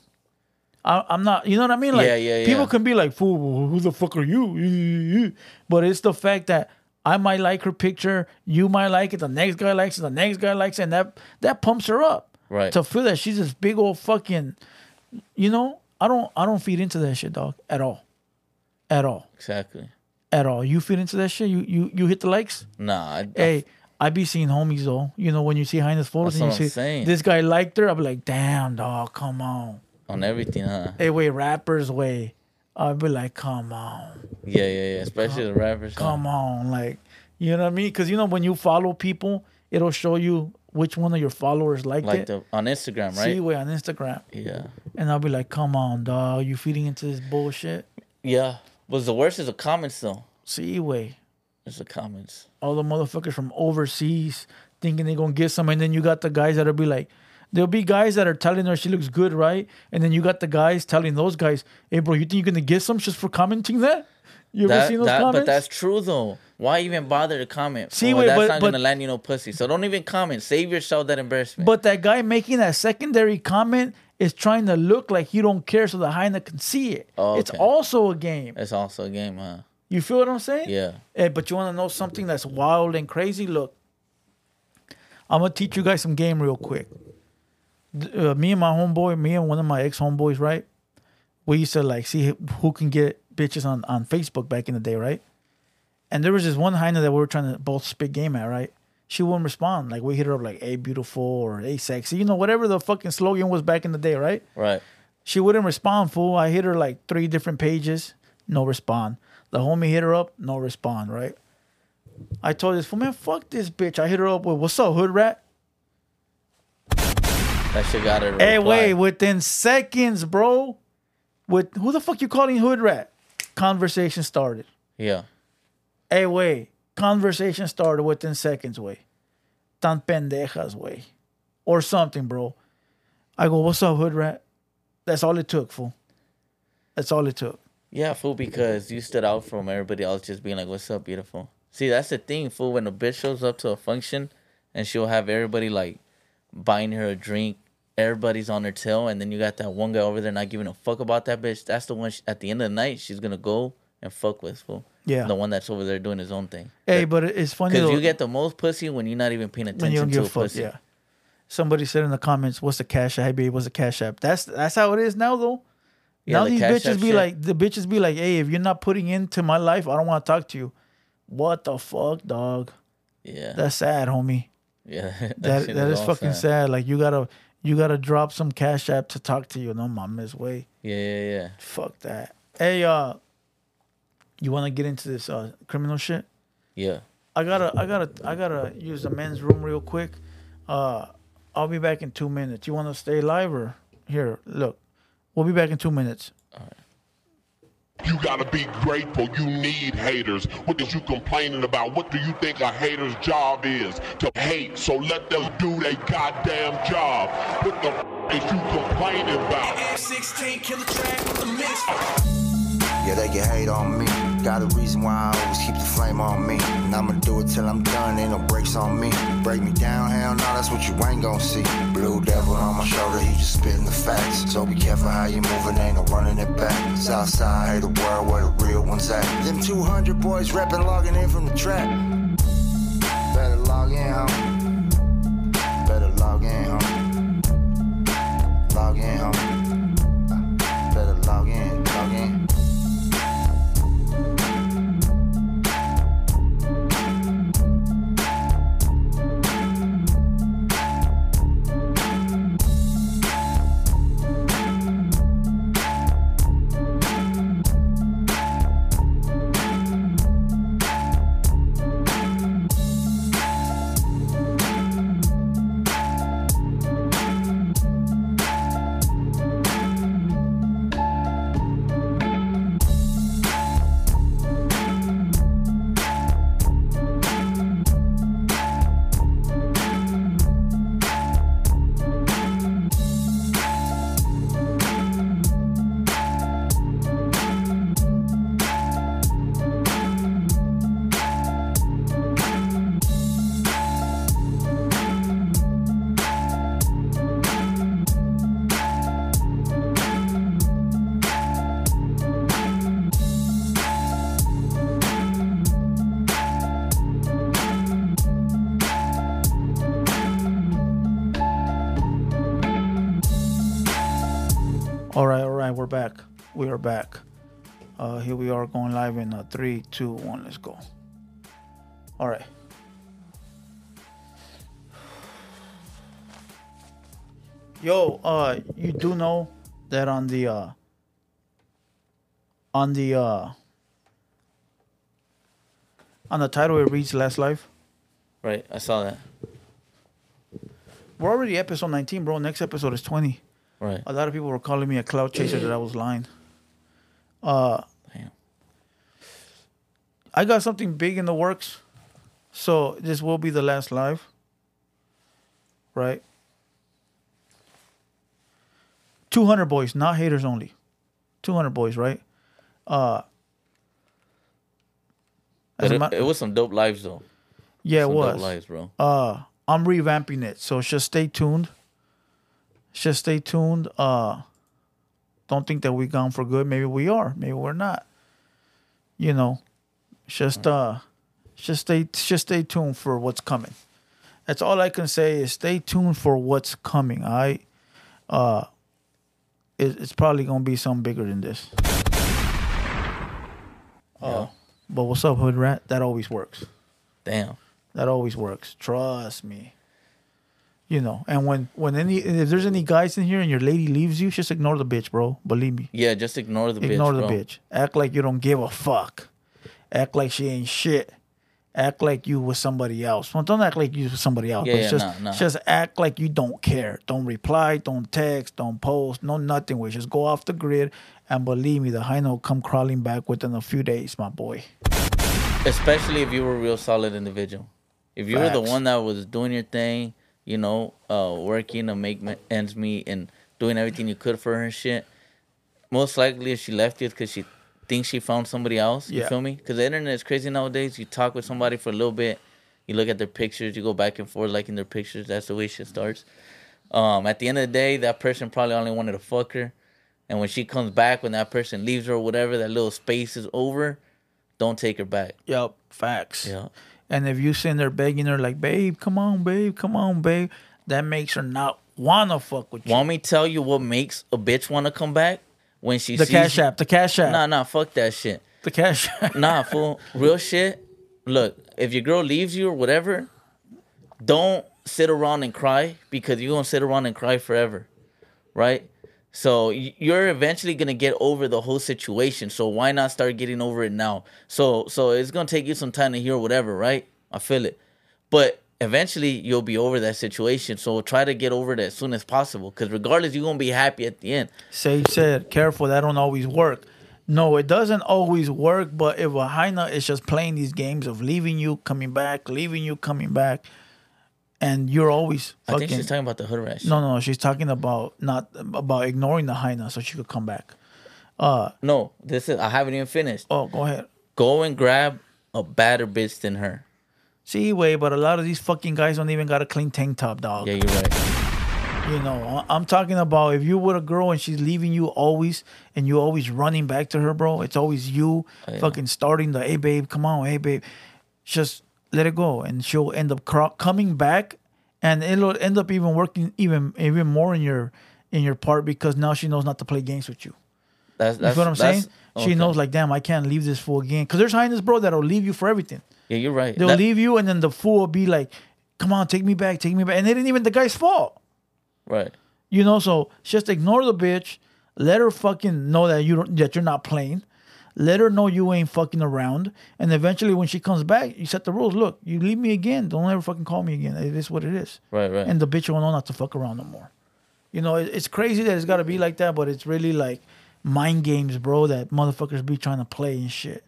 I, I'm not. You know what I mean? Like, Yeah, yeah, people can be like, "Fool, who the fuck are you?" But it's the fact that I might like her picture, you might like it, the next guy likes it, the next guy likes it, and that that pumps her up. Right. To feel that she's this big old fucking, you know, I don't I don't feed into that shit, dog, at all, at all, exactly. at all. You feed into that shit. You you you hit the likes. Nah, I, Hey, I be seeing homies though. You know when you see Highness photos and you see saying. this guy liked her, I'll be like, damn, dog, come on. on everything, huh? Hey, wait, rappers way. I'll be like, come on. Yeah, yeah, yeah. Especially the rappers. come on like you know what i mean because you know when you follow people it'll show you which one of your followers liked Like it the on Instagram, right? see way on instagram Yeah, and i'll be like come on dog you feeding into this bullshit yeah. What's the worst is the comments though. see way It's the comments. all the motherfuckers from overseas thinking they're gonna get some and then you got the guys that'll be like there'll be guys that are telling her she looks good right and then you got the guys telling those guys hey bro you think you're gonna get some just for commenting that you ever That, seen those that, comments but that's true though. Why even bother to comment? See, Oh, wait, that's but- not but- gonna land you no pussy. So don't even comment. Save yourself that embarrassment. But that guy making that secondary comment is trying to look like he don't care so the hyena can see it. Oh, It's also a game. it's also a game, huh? You feel what I'm saying? Yeah. Hey, but you want to know something that's wild and crazy? Look, I'm gonna teach you guys some game real quick. Uh, me and my homeboy, me and one of my ex homeboys, right? We used to like see who can get bitches on on Facebook back in the day, right? And there was this one hyena that we were trying to both spit game at, right? She wouldn't respond. Like we hit her up like, "Hey, beautiful" or "Hey, sexy," you know, whatever the fucking slogan was back in the day, right? Right. She wouldn't respond, fool. I hit her like three different pages, no respond. The homie hit her up, no respond, right? I told this fool, man, fuck this bitch. I hit her up with, what's up, hood rat? That shit got her. to Hey, wait, within seconds, bro. With who the fuck you calling hood rat? Conversation started. Yeah. Hey, wait. Conversation started within seconds, way. Tan pendejas, way. Or something, bro. I go, what's up, hood rat? That's all it took, fool. That's all it took. Yeah, fool, because you stood out from everybody else just being like, What's up, beautiful? See, that's the thing, fool. When a bitch shows up to a function and she'll have everybody like buying her a drink, everybody's on her tail, and then you got that one guy over there not giving a fuck about that bitch. That's the one she, at the end of the night she's gonna go and fuck with, fool. Yeah. The one that's over there doing his own thing. Hey, but it- it's funny Because you get the most pussy when you're not even paying attention to give a fuck. pussy. Yeah. Somebody said in the comments, "What's the cash app? Hey, babe, what's the cash app?" That's that's how it is now, though. Yeah, now the these bitches be shit. like, the bitches be like, "Hey, if you're not putting into my life, I don't want to talk to you." What the fuck, dog? Yeah. That's sad, homie. Yeah. That that is all fucking sad. Like you gotta you gotta drop some cash app to talk to you. No, mama's way. Yeah, yeah, yeah. Fuck that. Hey, uh, you want to get into this uh criminal shit? Yeah. I gotta, I gotta, I gotta use the men's room real quick. Uh, I'll be back in two minutes. You want to stay live or here? Look, we'll be back in two minutes. You gotta be grateful. You need haters. What is you complaining about? What do you think a hater's job is? To hate. So let them do their goddamn job. What the f- is you complaining about? F16 killer track with the mix. Yeah, they can hate on me. Got a reason why I always keep the flame on me. And I'ma do it till I'm done, ain't no breaks on me. Break me down, hell no, that's what you ain't gon' see. Blue devil on my shoulder, he just spitting the facts. So be careful how you moving, ain't no running it back. Southside, hey, the world where the real ones at. Them 200 boys reppin', logging in from the track. Better log in, homie. Better log in, homie. Log in, homie. Better log in. We're back. We are back. Uh, here we are going live in uh, three, two, one. Let's go. All right. Yo, uh, you do know that on the uh, on the uh, on the title it reads "Last Life." Right. I saw that. We're already episode 19, bro. Next episode is 20. Right. A lot of people were calling me a cloud chaser that I was lying. Uh, Damn. I got something big in the works. So this will be the last live. Right? 200 boys, not haters only. 200 boys, right? Uh as But a it, it was some dope lives though. yeah, it was. dope lives, bro. uh I'm revamping it, so just stay tuned. Just stay tuned. Uh don't think that we gone for good. Maybe we are, maybe we're not. You know. Just uh just stay just stay tuned for what's coming. That's all I can say is stay tuned for what's coming. All right. Uh it, it's probably gonna be something bigger than this. Uh, but what's up, Hood Rat? That always works. Damn. That always works. Trust me. You know, and when when any if there's any guys in here and your lady leaves you, just ignore the bitch, bro. Believe me. Yeah, just ignore the ignore bitch, Ignore the bro. bitch. Act like you don't give a fuck. Act like she ain't shit. Act like you with somebody else. Well, don't act like you with somebody else. Yeah, but yeah, just nah, nah. just act like you don't care. Don't reply. Don't text. Don't post. No nothing. We just go off the grid. And believe me, the hyena will come crawling back within a few days, my boy. Especially if you were a real solid individual. If you were the one that was doing your thing, you know, uh, working to make ma- ends meet and doing everything you could for her and shit. Most likely, if she left you, because she thinks she found somebody else. You Yeah. feel me? Because the internet is crazy nowadays. You talk with somebody for a little bit, you look at their pictures, you go back and forth liking their pictures. That's the way shit starts. Um, at the end of the day, that person probably only wanted to fuck her. And when she comes back, when that person leaves her or whatever, that little space is over, don't take her back. Yep, facts. Yeah. And if you sitting there begging her like, babe, come on, babe, come on, babe, that makes her not wanna fuck with you. Want me tell you what makes a bitch want to come back? When she the sees cash you- app, the cash app, Nah, nah, fuck that shit. the cash app. Nah, fool. Real shit. Look, if your girl leaves you or whatever, don't sit around and cry because you're gonna sit around and cry forever, right? So you're eventually gonna get over the whole situation. So why not start getting over it now? So so it's gonna take you some time to hear whatever, right? I feel it, but eventually you'll be over that situation. So try to get over it as soon as possible because regardless, you're gonna be happy at the end. Sage said, careful, that don't always work. No, it doesn't always work, but if a hyena is just playing these games of leaving you, coming back, leaving you, coming back, and you're always I think she's talking about the hood rat. shit. no, no, no, she's talking about not about ignoring the hyena so she could come back. Uh, no, this is I haven't even finished. Oh, go ahead. Go and grab a badder bitch than her. See, way, but a lot of these fucking guys don't even got a clean tank top, dog. Yeah, you're right. You know, I'm talking about if you with a girl and she's leaving you always, and you always running back to her, bro. It's always you Oh, fucking starting the, hey babe, come on, hey babe, just let it go, and she'll end up cro- coming back, and it'll end up even working even even more in your in your part because now she knows not to play games with you. That's You that's feel what I'm saying? that's- She knows like, damn, I can't leave this fool again. Cause there's highness, bro, that'll leave you for everything. Yeah, you're right. They'll That- leave you, and then the fool will be like, come on, take me back, take me back, and it ain't even the guy's fault. Right. You know, so just ignore the bitch. Let her fucking know that you don't that you're not playing. Let her know you ain't fucking around. And eventually when she comes back, you set the rules. Look, you leave me again. Don't ever fucking call me again. It is what it is. Right, right. And the bitch will know not to fuck around no more. You know, it, it's crazy that it's gotta be like that, but it's really like mind games, bro, that motherfuckers be trying to play and shit.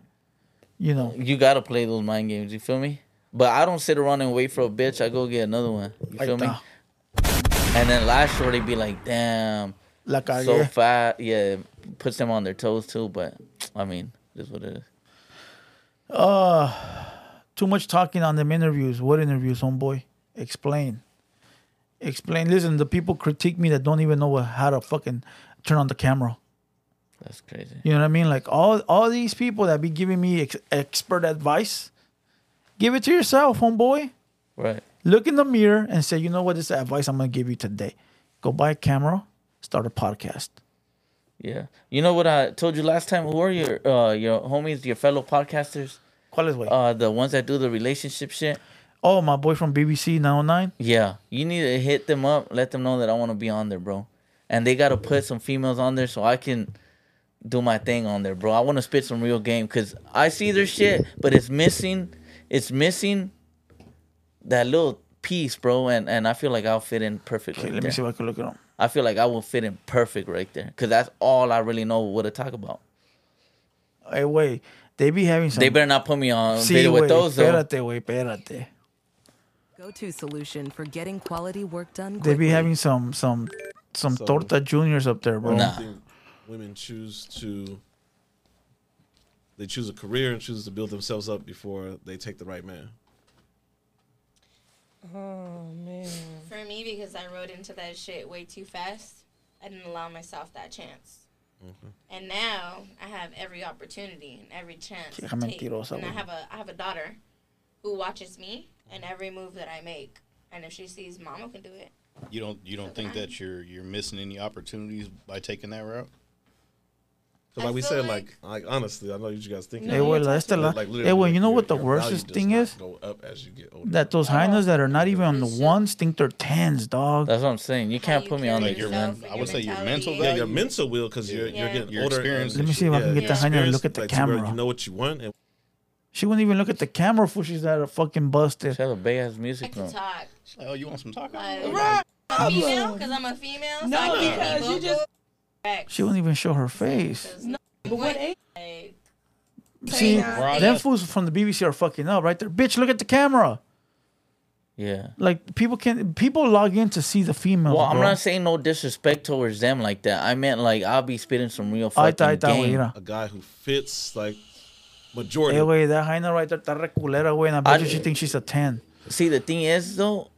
You know. You gotta play those mind games. You feel me? But I don't sit around and wait for a bitch. I go get another one. You Like feel me? that. And then last shorty be like, damn, Like I so fat. Yeah, puts them on their toes too. But I mean, this is what it is. Uh, too much talking on them interviews. What interviews, homeboy? Explain. Explain. Listen, the people critique me that don't even know what, how to fucking turn on the camera. That's crazy. You know what I mean? Like all all these people that be giving me ex- expert advice, give it to yourself, homeboy. Right. Look in the mirror and say, you know what? This is the advice I'm gonna give you today. Go buy a camera, start a podcast. Yeah. You know what I told you last time? Who are your uh your homies, your fellow podcasters? ¿Cuál es, güey? Uh, the ones that do the relationship shit. oh, my boy from BBC 909. Yeah, you need to hit them up, let them know that I want to be on there, bro. And they got to put some females on there so I can do my thing on there, bro. I want to spit some real game because I see their shit, but it's missing, it's missing that little piece, bro. And and I feel like I'll fit in perfectly. Okay, let me see if I can look it up. I feel like I will fit in perfect right there because that's all I really know what to talk about. Hey, wait. They be having some. They better not put me on Sí, video with güey, those though. Espérate, güey, espérate. Go-to solution for getting quality work done They be having some some some So- torta juniors up there, bro. Nah. Women choose to they choose a career and choose to build themselves up before they take the right man. Oh, For me, because I rode into that shit way too fast, I didn't allow myself that chance. Mm-hmm. And now I have every opportunity and every chance to take. And I have a I have a daughter who watches me and mm-hmm. every move that I make. And if she sees Mama can do it, You don't you don't think that you're you're missing any opportunities by taking that route? So I like we said, like- like, like honestly, I know what you guys think. No, Hey, you're well, that's the la- like, hey, well, you know what the your worstest thing is? Go up as you get older. That those hyenas that are not even on the ones think they're tens, dog. That's what I'm saying. You can't you put me on carry there, Like your, yourself man. I would say your mental mentality. yeah, your mental will because you're Yeah. you're getting Your older. experience Let me see if I can get the your hyena to experience, look at the like, camera. You know what you want, and She wouldn't even look at the camera for she's that fucking busted. She has a big ass I music can room. talk. She's like, oh, you want some taco? Like, Right. I'm a female because I'm a female. No, so I can't be because you just- Facts. She wouldn't even show her face. But what age? See, Right. them fools from the BBC are fucking up right there. Bitch, look at the camera. Yeah. Like people can people log in to see the female. Well, I'm bro. not saying no disrespect towards them like that. I meant like I'll be spitting some real Ahí fucking está, ahí está, güey, game. mira. A guy who fits like majority. Hey, güey, that Jaina right there está re culera, güey. And I bet I- you she thinks she's a 10. See, the thing is though,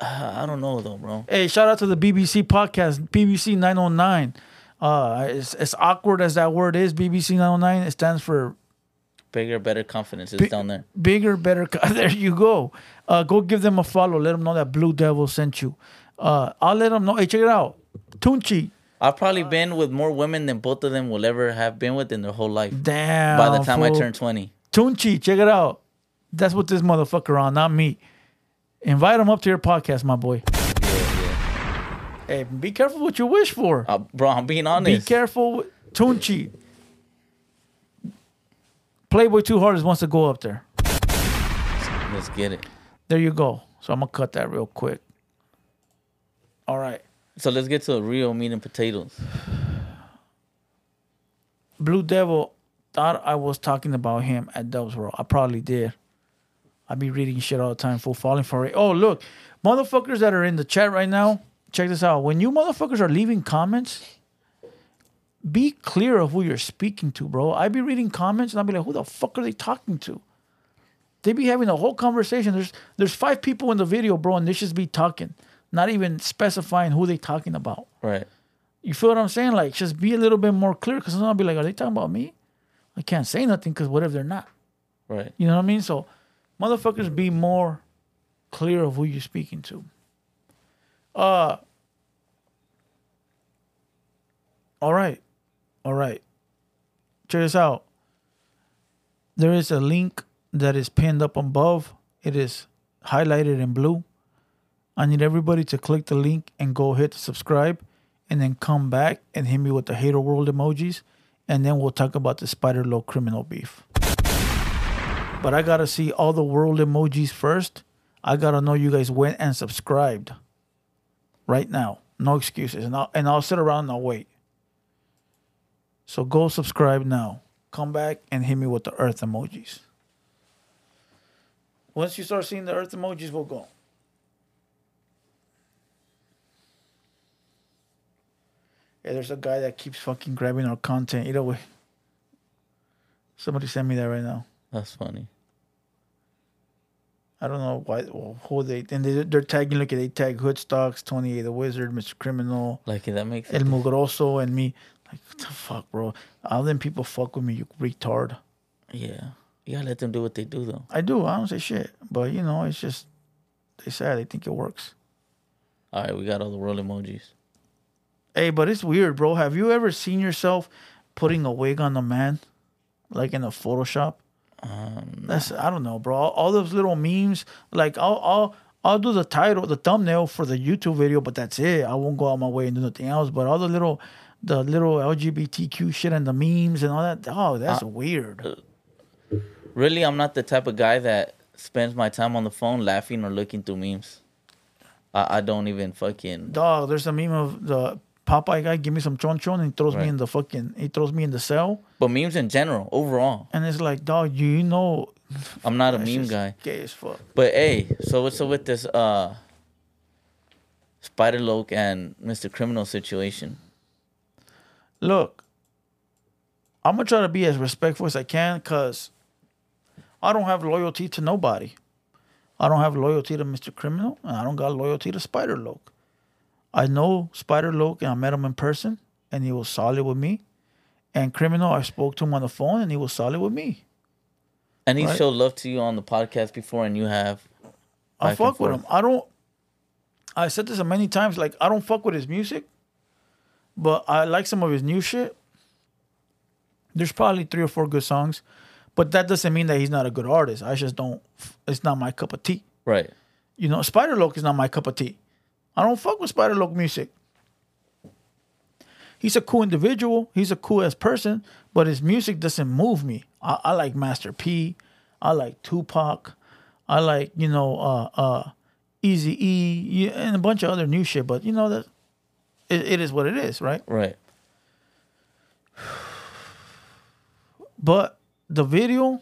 uh, I don't know though, bro. Hey, shout out to the BBC podcast, BBC 909. Uh, it's, as awkward as that word is, BBC 909, it stands for Bigger, better confidence It's Bi- down there. bigger, better. co- There you go. Uh, go give them a follow. Let them know that Blue Devil sent you. Uh, I'll let them know. Hey, check it out. Tunchi. I've probably been with more women than both of them will ever have been with in their whole life. Damn. By the time I turn 20. Tunchi, check it out. That's what this motherfucker on, not me. Invite him up to your podcast, my boy. Hey, be careful what you wish for. Uh, bro, I'm being honest. Be careful. with- Tunchi. Playboy Two Hardest wants to go up there. Let's get it. There you go. So I'm gonna cut that real quick. All right. So let's get to the real meat and potatoes. Blue Devil thought I was talking about him at Dubs World. I probably did. I be reading shit all the time, full falling for it. Oh, look, motherfuckers that are in the chat right now, check this out. When you motherfuckers are leaving comments, be clear of who you're speaking to, bro. I be reading comments and I'll be like, who the fuck are they talking to? They be having a whole conversation. There's there's five people in the video, bro, and they just be talking, not even specifying who they talking about. Right. You feel what I'm saying? Like, just be a little bit more clear because I'll be like, are they talking about me? I can't say nothing because what if they're not? Right. You know what I mean? So, motherfuckers, be more clear of who you're speaking to. Uh. All right, all right. Check this out. There is a link that is pinned up above. It is highlighted in blue. I need everybody to click the link and go hit subscribe, and then come back and hit me with the hater world emojis, and then we'll talk about the spider Loc criminal beef but I gotta see all the world emojis first. I gotta know you guys went and subscribed right now. No excuses, and I'll and I'll sit around and I'll wait. So go subscribe now. Come back and hit me with the earth emojis. Once you start seeing the earth emojis, we'll go. Yeah, there's a guy that keeps fucking grabbing our content. Either way. Somebody send me that right now. That's funny. I don't know why who they and they, they're tagging. Look at they tag Hoodstocks, Twenty A the Wizard, Mr. Criminal, Like that makes El. Mugroso, and me. Like what the fuck, bro? All them people fuck with me, you retard. Yeah. You gotta let them do what they do though. I do. I don't say shit, but you know, it's just they say they think it works. All right, we got all the world emojis. Hey, but it's weird, bro. Have you ever seen yourself putting a wig on a man, like in a Photoshop? Um, That's I don't know, bro. All, all those little memes, like I'll I'll I'll do the title, the thumbnail for the YouTube video, but that's it. I won't go out my way and do nothing else. But all the little the little LGBTQ shit and the memes and all that, oh, that's Uh, weird. Really, I'm not the type of guy that spends my time on the phone laughing or looking through memes. I, I don't even fucking. Dog, there's a meme of the Popeye guy, give me some chon chon, and he throws me in the fucking, he throws me in the cell, But memes in general, overall, and it's like, dog, you know, I'm not a meme guy. Gay as fuck. But hey, so what's up with this uh Spider Loc and Mr. Criminal situation? Look, I'm gonna try to be as respectful as I can, cause I don't have loyalty to nobody. I don't have loyalty to Mr. Criminal, and I don't got loyalty to Spider Loc. I know Spider Loc, and I met him in person, and he was solid with me. And Criminal, I spoke to him on the phone, and he was solid with me. And he Right. showed love to you on the podcast before, and you have. I fuck with him. I don't. I said this many times. Like I don't fuck with his music, but I like some of his new shit. There's probably three or four good songs, but that doesn't mean that he's not a good artist. I just don't. It's not my cup of tea. Right. You know, Spider Loc is not my cup of tea. I don't fuck with Spider Loc music. He's a cool individual. He's a cool ass person, but his music doesn't move me. I, I like Master P. I like Tupac. I like you know uh uh Easy E and a bunch of other new shit. But you know that it, it is what it is, right? Right. But the video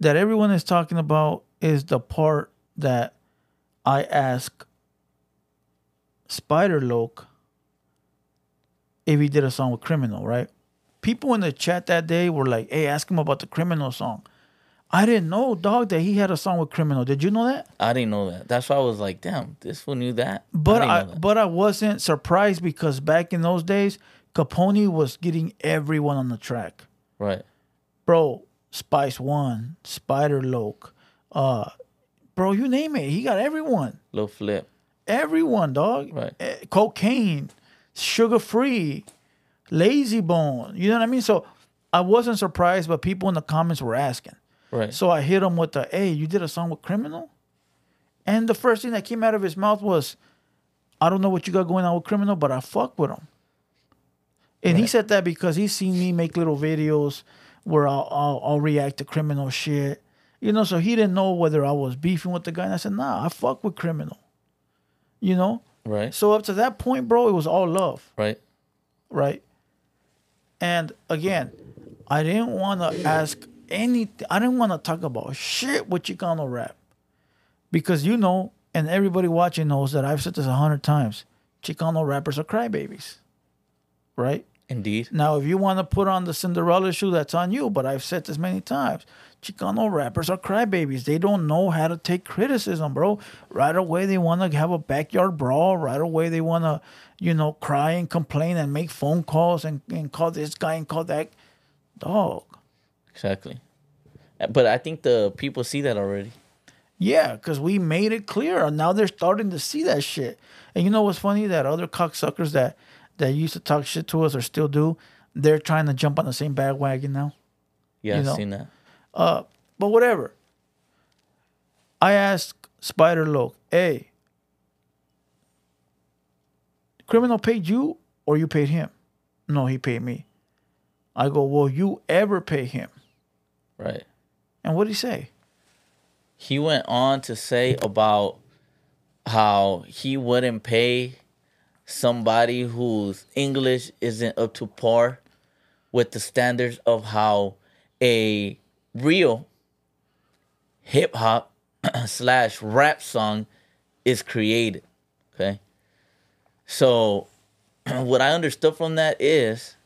that everyone is talking about is the part that I asked Spider Loc if he did a song with Criminal, right? People in the chat that day were like, "Hey, ask him about the Criminal song." I didn't know, dog, that he had a song with Criminal. Did you know that? I didn't know that. That's why I was like, damn, this fool knew that. But didn't I, that. but I wasn't surprised because back in those days, Capone was getting everyone on the track. right. Bro, Spice One, Spider Loc, uh, bro, you name it, he got everyone. Little flip. Everyone, dog. Right. Eh, Kokane, sugar free, Layzie Bone. You know what I mean? So I wasn't surprised, but people in the comments were asking. Right. So I hit him with the, hey, you did a song with Criminal? And the first thing that came out of his mouth was, I don't know what you got going on with Criminal, but I fuck with him. And he said that because he's seen me make little videos where I'll, I'll, I'll react to criminal shit. You know, so he didn't know whether I was beefing with the guy. And I said, nah, I fuck with criminal. You know? Right. So up to that point, bro, it was all love Right. right? And again, I didn't want to ask any. I didn't want to talk about shit with Chicano rap because you know, and everybody watching knows that I've said this a hundred times. Chicano rappers are crybabies, right? Indeed. Now, if you want to put on the Cinderella shoe, that's on you. But I've said this many times. Chicano rappers are crybabies. They don't know how to take criticism, bro. Right away, they want to have a backyard brawl. Right away, they want to, you know, cry and complain and make phone calls and, and call this guy and call that dog. Exactly. Uh, But I think the people see that already. Yeah, because we made it clear. And now they're starting to see that shit. And you know what's funny? That other cocksuckers that, that used to talk shit to us or still do, they're trying to jump on the same bandwagon now. Yeah, You I've seen that. Uh, but whatever. I asked Spider Loc, hey, criminal paid you or you paid him? No, he paid me. I go, will you ever pay him? Right. And what did he say? He went on to say about how he wouldn't pay somebody whose English isn't up to par with the standards of how a real hip hop slash rap song is created. Okay. So, what I understood from that is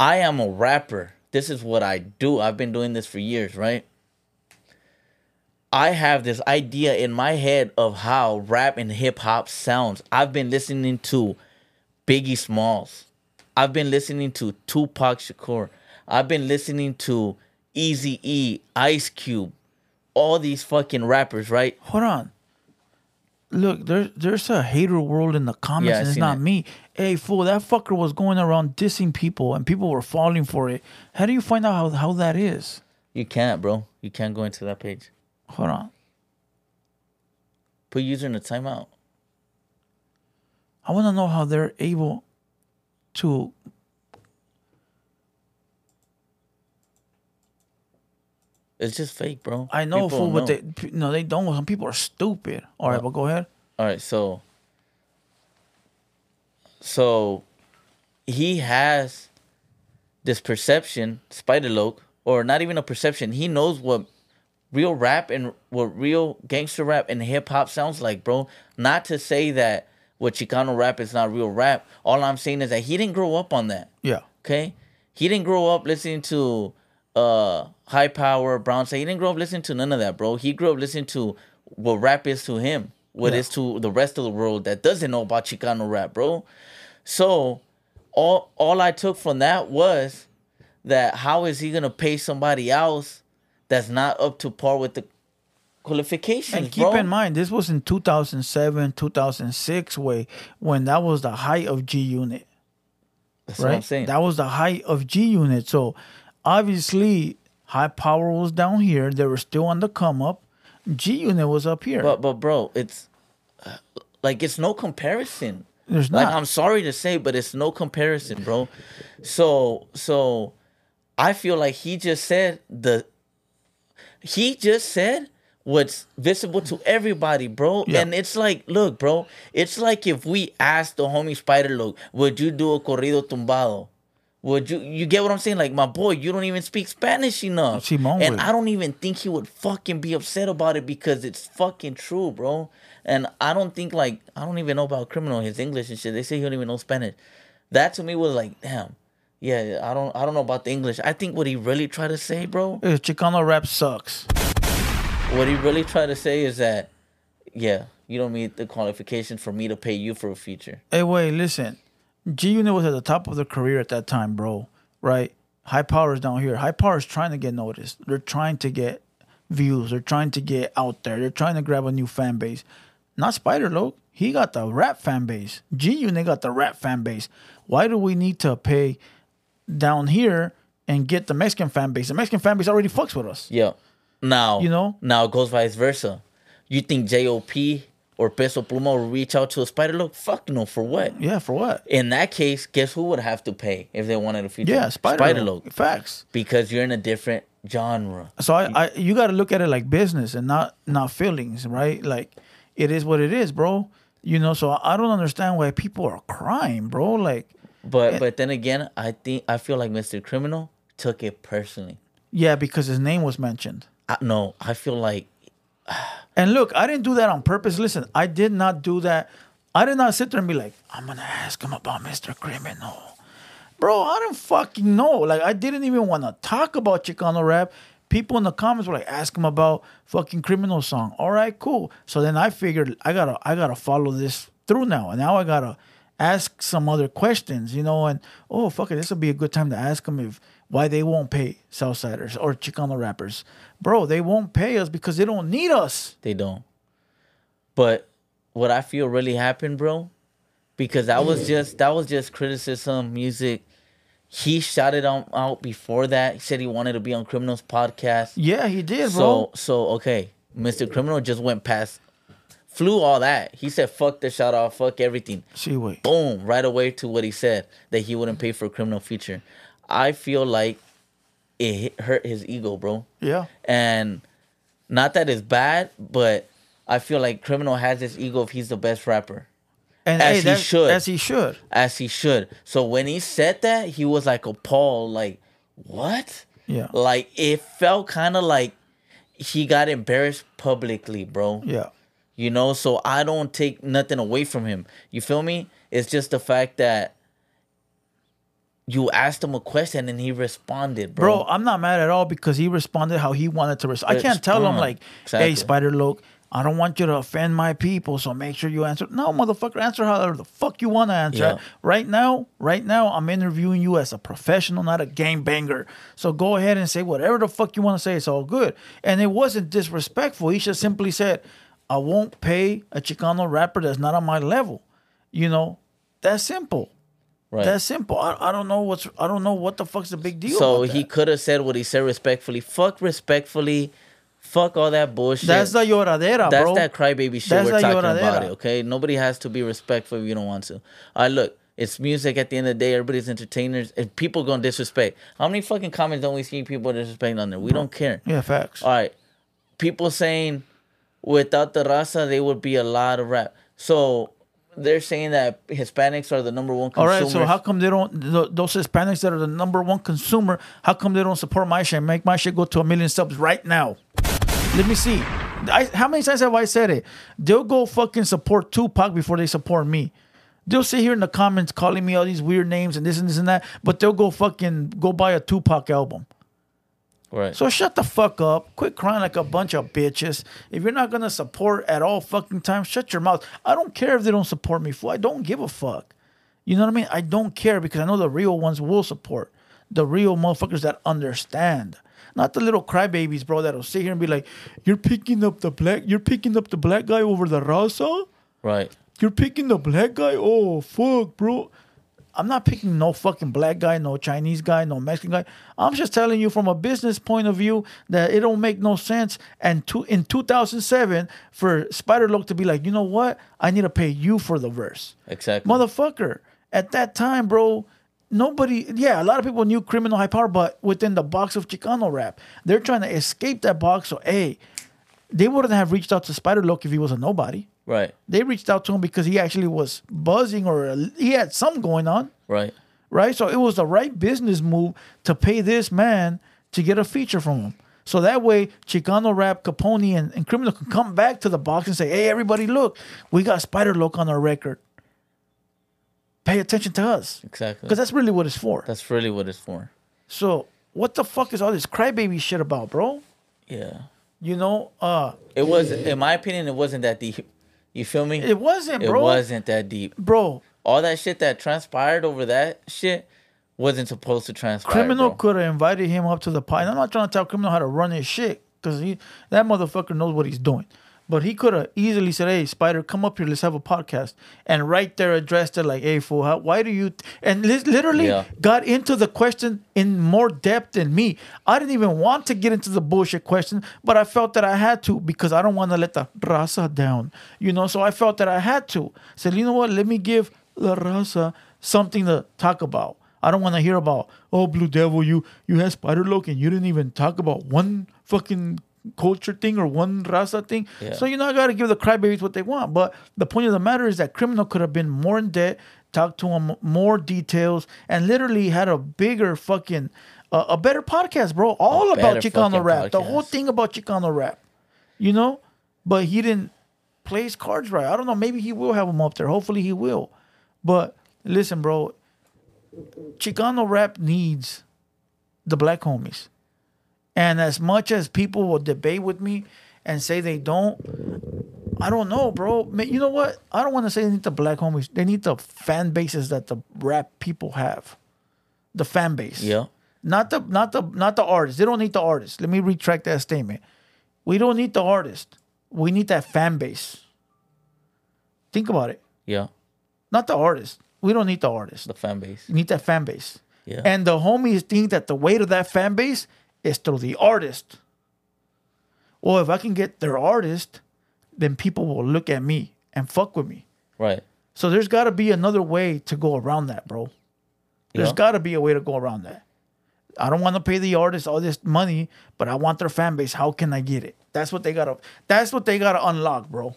I am a rapper. This is what I do. I've been doing this for years, right? I have this idea in my head of how rap and hip hop sounds. I've been listening to Biggie Smalls. I've been listening to Tupac Shakur. I've been listening to Easy E, Ice Cube, all these fucking rappers, right? Hold on. Look, there's there's a hater world in the comments, Yeah, I and it's seen not it. me. Hey, fool, that fucker was going around dissing people, and people were falling for it. How do you find out how, how that is? You can't, bro. You can't go into that page. Hold on. Put user in the timeout. I want to know how they're able to. It's just fake, bro. I know, People fool, but they p- no, they don't. Some people are stupid. All right, but go ahead. All right, so so he has this perception, Spider Loc, or not even a perception. He knows what real rap and what real gangster rap and hip hop sounds like, bro. Not to say that what Chicano rap is not real rap. All I'm saying is that he didn't grow up on that. Yeah. Okay? He didn't grow up listening to uh high power brown say he didn't grow up listening to none of that, bro. He grew up listening to what rap is to him, what Yeah. is to the rest of the world that doesn't know about Chicano rap, bro. So all all I took from that was that how is he gonna pay somebody else that's not up to par with the qualifications, And keep bro? in mind, this was in 2007, 2006 way when that was the height of G Unit. That's right? what I'm saying. That was the height of G Unit. So obviously, High Power was down here. They were still on the come up. G Unit was up here. But but bro, it's uh, like it's no comparison. There's like. I'm sorry to say, but it's no comparison, bro. So so I feel like he just said the he just said what's visible to everybody, bro. Yeah. And it's like, look, bro, it's like if we asked the homie Spider Loc, would you do a corrido tumbado? Would you you get what I'm saying? Like my boy, you don't even speak Spanish enough. And. I don't even think he would fucking be upset about it because it's fucking true, bro. And I don't think like I don't even know about criminal his English and shit. They say he don't even know Spanish. That to me was like, damn. Yeah, I don't I don't know about the English. I think what he really tried to say, bro, Uh, Chicano rap sucks. what he really tried to say is that, yeah, you don't meet the qualifications for me to pay you for a feature. Hey, wait, listen. G Unit was at the top of their career at that time, bro. Right? High Power's down here. High Power's trying to get noticed. They're trying to get views. They're trying to get out there. They're trying to grab a new fan base. Not Spider Loc. He got the rap fan base. G Unit got the rap fan base. Why do we need to pay down here and get the Mexican fan base? The Mexican fan base already fucks with us. Yeah. Now, You know? now it goes vice versa. You think JOP or Peso Pluma will reach out to a Spider Loc? Fuck no, for what? Yeah, for what? In that case, guess who would have to pay if they wanted a feature? Yeah, Spider, Spider. Loc. Facts. Because you're in a different genre. So I, I you got to look at it like business and not not feelings, right? Like it is what it is, bro. You know, so I don't understand why people are crying, bro. Like, But eh. but then again, I think I feel like Mr. Criminal took it personally. yeah, because his name was mentioned. I, no, I feel like And look, I didn't do that on purpose. Listen, I did not do that. I did not sit there and be like, I'm gonna ask him about Mr. Criminal. Bro, I didn't fucking know. Like, I didn't even want to talk about Chicano rap. People in the comments were like, ask him about fucking criminal song. All right, cool. So then I figured I gotta I gotta follow this through now. And now I gotta ask some other questions, you know, and oh fuck it, this would be a good time to ask him if why they won't pay Southsiders or Chicano rappers. Bro, they won't pay us because they don't need us. They don't. But what I feel really happened, bro, because that was just that was just criticism, music. He shouted out, out before that. He said he wanted to be on Criminals podcast. Yeah, he did, bro. So so okay, Mr. Criminal just went past, flew all that. He said fuck the shout out, fuck everything. See, wait. Boom, right away to what he said that he wouldn't pay for a criminal feature. I feel like it hurt his ego, bro. Yeah. And not that it's bad, but I feel like Criminal has this ego if he's the best rapper. And as hey, he should. As he should. As he should. So when he said that, he was like appalled, like, what? Yeah. Like it felt kind of like he got embarrassed publicly, bro. Yeah. You know, so I don't take nothing away from him. You feel me? It's just the fact that you asked him a question and he responded, bro. Bro, I'm not mad at all because he responded how he wanted to respond. I can't tell him like, "Hey, Spider Loc, I don't want you to offend my people, so make sure you answer." No, motherfucker, answer however the fuck you want to answer. Yeah. Right now, right now, I'm interviewing you as a professional, not a game banger. So go ahead and say whatever the fuck you want to say. It's all good. And it wasn't disrespectful. He just simply said, "I won't pay a Chicano rapper that's not on my level." You know, that's simple. Right. That's simple. I, I don't know what's I don't know what the fuck's the big deal. So he could have said what he said respectfully. Fuck respectfully. Fuck all that bullshit. That's the lloradera, That's bro. that crybaby shit That's we're talking about. It, okay, nobody has to be respectful if you don't want to. All right, look, it's music. At the end of the day, everybody's entertainers. If people gonna disrespect, how many fucking comments don't we see people disrespecting on there? We don't care. Yeah, facts. All right, people saying without the raza, there would be a lot of rap. So they're saying that Hispanics are the number one All consumers. right, so how come they don't th- those Hispanics that are the number one consumer? How come they don't support my shit? and Make my shit go to a million subs right now. Let me see. I, how many times have I said it? They'll go fucking support Tupac before they support me. They'll sit here in the comments calling me all these weird names and this and this and that, but they'll go fucking go buy a Tupac album. Right. So shut the fuck up. Quit crying like a bunch of bitches. If you're not gonna support at all fucking time, shut your mouth. I don't care if they don't support me. Fool. I don't give a fuck. You know what I mean? I don't care because I know the real ones will support. The real motherfuckers that understand. Not the little crybabies, bro, that'll sit here and be like, You're picking up the black you're picking up the black guy over the raza? right. You're picking the black guy? Oh fuck, bro. I'm not picking no fucking black guy, no Chinese guy, no Mexican guy. I'm just telling you from a business point of view that it don't make no sense. And to, in 2007, for Spider Loc to be like, you know what? I need to pay you for the verse. Exactly. Motherfucker. At that time, bro, nobody, yeah, a lot of people knew Criminal High Power, but within the box of Chicano rap, they're trying to escape that box. So, hey, they wouldn't have reached out to Spider Loc if he was a nobody. Right. They reached out to him because he actually was buzzing or he had something going on, Right. right? So it was the right business move to pay this man to get a feature from him. So that way, Chicano Rap, Capone, and, and Criminal can come back to the box and say, hey, everybody, look, we got Spider Loc on our record. Pay attention to us. Exactly. Because that's really what it's for. That's really what it's for. So what the fuck is all this crybaby shit about, bro? Yeah. You know, uh, It was, in my opinion, it wasn't that deep. You feel me? It wasn't, bro. It wasn't that deep, bro. All that shit that transpired over that shit wasn't supposed to transpire. Criminal could have invited him up to the pie. And I'm not trying to tell Criminal how to run his shit because he that motherfucker knows what he's doing. But he could have easily said, "Hey, Spider, come up here. Let's have a podcast." And right there addressed it like, "Hey, fool, how, why do you?" And li- literally Yeah. got into the question in more depth than me. I didn't even want to get into the bullshit question, but I felt that I had to because I don't want to let the raza down. You know, so I felt that I had to. Said, you know what? Let me give the raza something to talk about. I don't want to hear about oh Blue Devil, you you had Spider Loc and you didn't even talk about one fucking culture thing or one raza thing. Yeah. So you know I gotta give the crybabies what they want. But the point of the matter is that criminal could have been more in debt, talked to him more details, and literally had a bigger fucking uh, a better podcast, bro. All about Chicano rap. The whole thing about Chicano rap. You know? But he didn't play his cards right. I don't know. Maybe he will have him up there. Hopefully he will. But listen, bro, Chicano rap needs the black homies. And as much as people will debate with me and say they don't, I don't know, bro. You know what? I don't want to say they need the black homies. They need the fan bases that the rap people have. The fan base. Yeah. Not the not the not the artists. They don't need the artists. Let me retract that statement. We don't need the artist. We need that fan base. Think about it. Yeah. Not the artist. We don't need the artist. The fan base. You need that fan base. Yeah. And the homies think that the weight of that fan base is through the artist. Well, if I can get their artist, then people will look at me and fuck with me. Right. So there's got to be another way to go around that, bro. There's Yeah. got to be a way to go around that. I don't want to pay the artist all this money, but I want their fan base. How can I get it? That's what they gotta. That's what they gotta unlock, bro.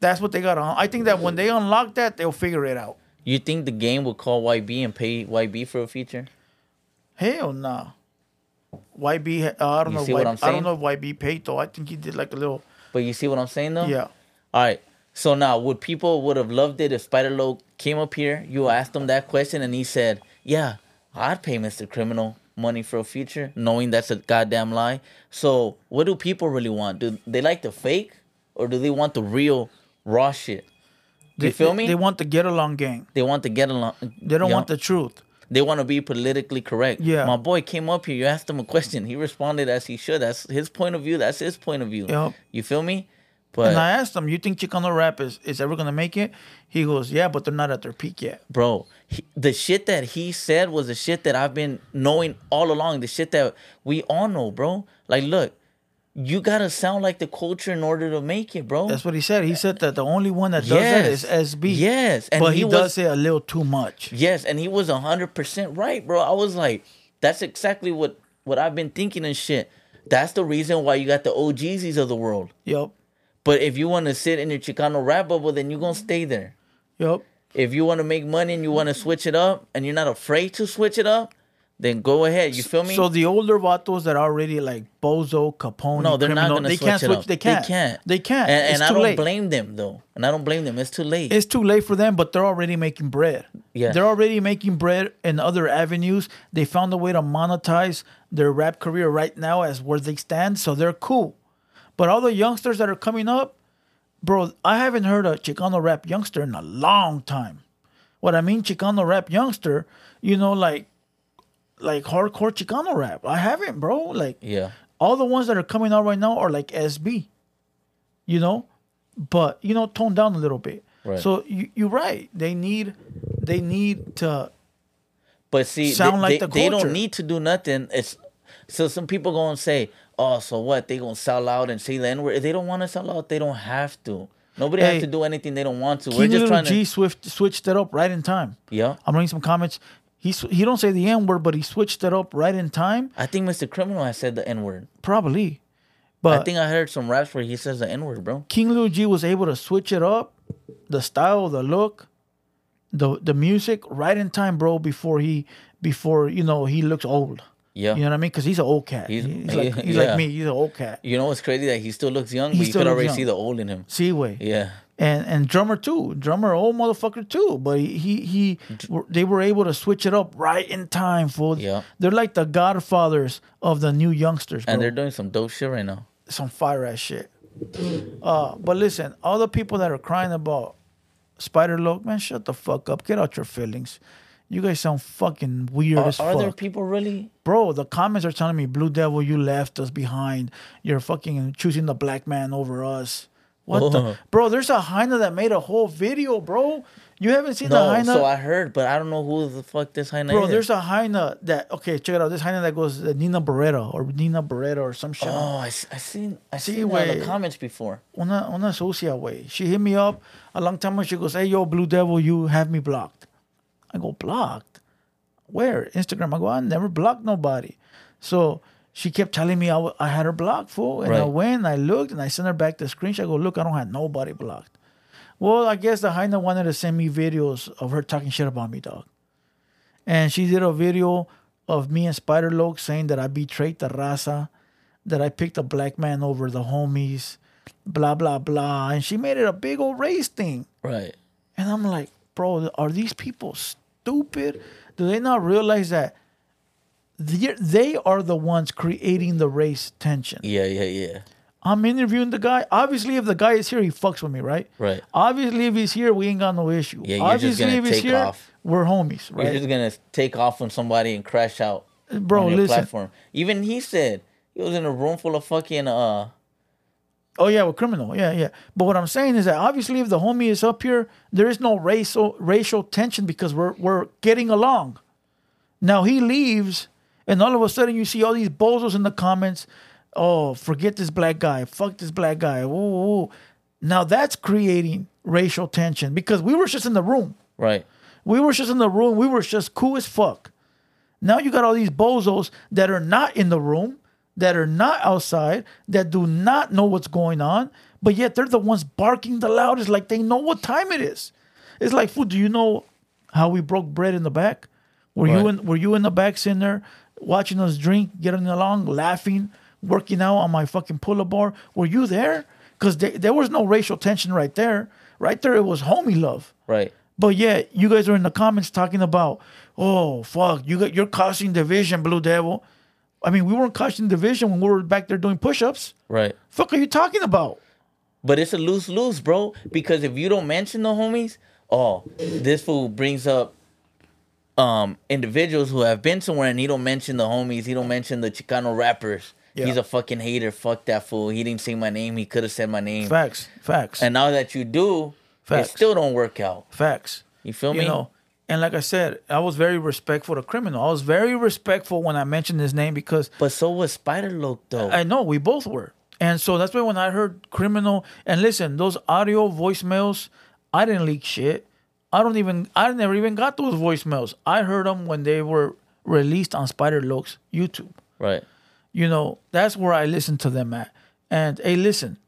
That's what they gotta. I think that when they unlock that, they'll figure it out. You think the game will call YB and pay YB for a feature? Hell nah. YB, uh, I don't You know. YB I don't know if YB paid though. I think he did like a little. But you see what I'm saying though? Yeah. All right. So now, would people would have loved it if Spider Loc came up here? You asked him that question, and he said, "Yeah, I'd pay Mr. Criminal money for a feature, knowing that's a goddamn lie." So, what do people really want? Do they like the fake, or do they want the real, raw shit? You They, feel me? They want the get along gang. They want the get along. They don't want know? the truth. They want to be politically correct. Yeah. My boy came up here. You asked him a question. He responded as he should. That's his point of view. That's his point of view. Yep. You feel me? But and I asked him, "You think Chicano rap is, is ever gonna make it?" He goes, "Yeah, but they're not at their peak yet." bro, he, the shit that he said was the shit that I've been knowing all along. The shit that we all know, bro. Like, look, you gotta sound like the culture in order to make it, bro. That's what he said. He said that the only one that does that is SB. Yes, and but he he, was- does say a little too much. Yes, and he was hundred percent right, bro. I was like, that's exactly what what I've been thinking and shit. That's the reason why you got the OGs of the world. Yep. But if you want to sit in your Chicano rap bubble, then you're gonna stay there. Yep. If you want to make money and you want to switch it up, and you're not afraid to switch it up, then go ahead. You feel me? So the older vatos that are already like Bozo, Capone, no, they're not gonna they switch can't it switch. up. They can't. They can't. They can't. And, and I don't late. blame them though, and I don't blame them. It's too late. It's too late for them, but they're already making bread. Yeah. They're already making bread in other avenues. They found a way to monetize their rap career right now as where they stand, so they're cool. But all the youngsters that are coming up, bro, I haven't heard a Chicano rap youngster in a long time. What I mean, Chicano rap youngster, you know, like like hardcore Chicano rap. I haven't, bro. Like yeah. all the ones that are coming out right now are like SB, you know, but you know, toned down a little bit. Right. So you, you're right. They need, they need to. But see, sound they, like they, the they don't need to do nothing. It's so some people gonna say, "Oh, so what? They gonna sell out and say the N word?" They don't want to sell out, they don't have to. Nobody Hey, has to do anything they don't want to. We're King just Little trying G to. Swift switched it up right in time. Yeah, I'm reading some comments. He sw- he don't say the N word, but he switched it up right in time. I think Mr. Criminal has said the N word. Probably, but I think I heard some raps where he says the N word, bro. King Lil G was able to switch it up, the style, the look, the the music right in time, bro, before he before you know he looks old. Yeah. You know what I mean? Because he's an old cat. He's, He's- like he's yeah. like me. He's an old cat. You know what's crazy that he still looks young, He but you could already young. see the old in him. See way. Yeah. And and drummer too. Drummer, old motherfucker too. But he he, he they were able to switch it up right in time. For Yeah. they're like the godfathers of the new youngsters, bro. And they're doing some dope shit right now. some fire ass shit. Uh, but listen, all the people that are crying about Spider Loc, man, shut the fuck up. Get out your feelings. You guys sound fucking weird Are, as are there people really? Bro, the comments are telling me, Blue Devil, you left us behind. You're fucking choosing the black man over us. What Oh. the? Bro, there's a Hyena that made a whole video, bro. You haven't seen the No, Hyena? so I heard, but I don't know who the fuck this hyena Bro, is. Bro, there's a Hyena that, okay, check it out. This Hyena that goes uh, Nina Beretta or Nina Beretta or some shit. Oh, I seen I Sí, seen in the comments before. una, una sucia way. She hit me up a long time ago. She goes, "Hey, yo, Blue Devil, you have me blocked." I go, "Blocked? Where? Instagram?" I go, "I never blocked nobody." So she kept telling me I, w- I had her blocked, fool. And I Right. went, I looked, and I sent her back the screenshot. I go, "Look, I don't have nobody blocked." Well, I guess the Hyena wanted to send me videos of her talking shit about me, dog. And she did a video of me and Spider Loc saying that I betrayed the raza, that I picked a black man over the homies, blah blah blah. And she made it a big old race thing. Right. And I'm like, bro, are these people stupid? Do they not realize that they they are the ones creating the race tension? Yeah, yeah, yeah. I'm interviewing the guy. Obviously, if the guy is here, he fucks with me, right? Right. Obviously, if he's here, we ain't got no issue. Yeah, you're just Obviously, gonna if he's take here, off. we're homies, You're just gonna take off on somebody and crash out. Bro, on your listen. platform. Even he said he was in a room full of fucking uh Oh yeah, well, criminal. Yeah, yeah. But what I'm saying is that obviously, if the homie is up here, there is no racial racial tension because we're we're getting along. Now he leaves, and all of a sudden you see all these bozos in the comments. Oh, forget this black guy. Fuck this black guy. Ooh, ooh. Now that's creating racial tension because we were just in the room. right. We were just in the room. We were just cool as fuck. Now you got all these bozos that are not in the room, that are not outside, that do not know what's going on, but yet they're the ones barking the loudest, like they know what time it is. It's like, fool, do you know how we broke bread in the back? Were you in were you in the back sitting there watching us drink, getting along, laughing, working out on my fucking pull-up bar? Were you there? Because there was no racial tension right there. Right there, it was homie love. Right. But yet, you guys are in the comments talking about, oh fuck, you got you're causing division, Blue Devil. I mean, we weren't causing division when we were back there doing push-ups. Right. Fuck, are you talking about? But it's a lose lose, bro. Because if you don't mention the homies, oh, this fool brings up um individuals who have been somewhere and he don't mention the homies, he don't mention the Chicano rappers. Yeah. He's a fucking hater. Fuck that fool. He didn't say my name. He could have said my name. Facts, facts, And now that you do, Facts. it still don't work out. facts. You feel You me? know, and like I said, I was very respectful to criminal. I was very respectful when I mentioned his name because But so was Spider Loc though. I know we both were. And so that's why when I heard criminal and listen, those audio voicemails, I didn't leak shit. I don't even I never even got those voicemails. I heard them when they were released on Spider Loc's YouTube. right. You know, that's where I listen to them at. And hey, listen.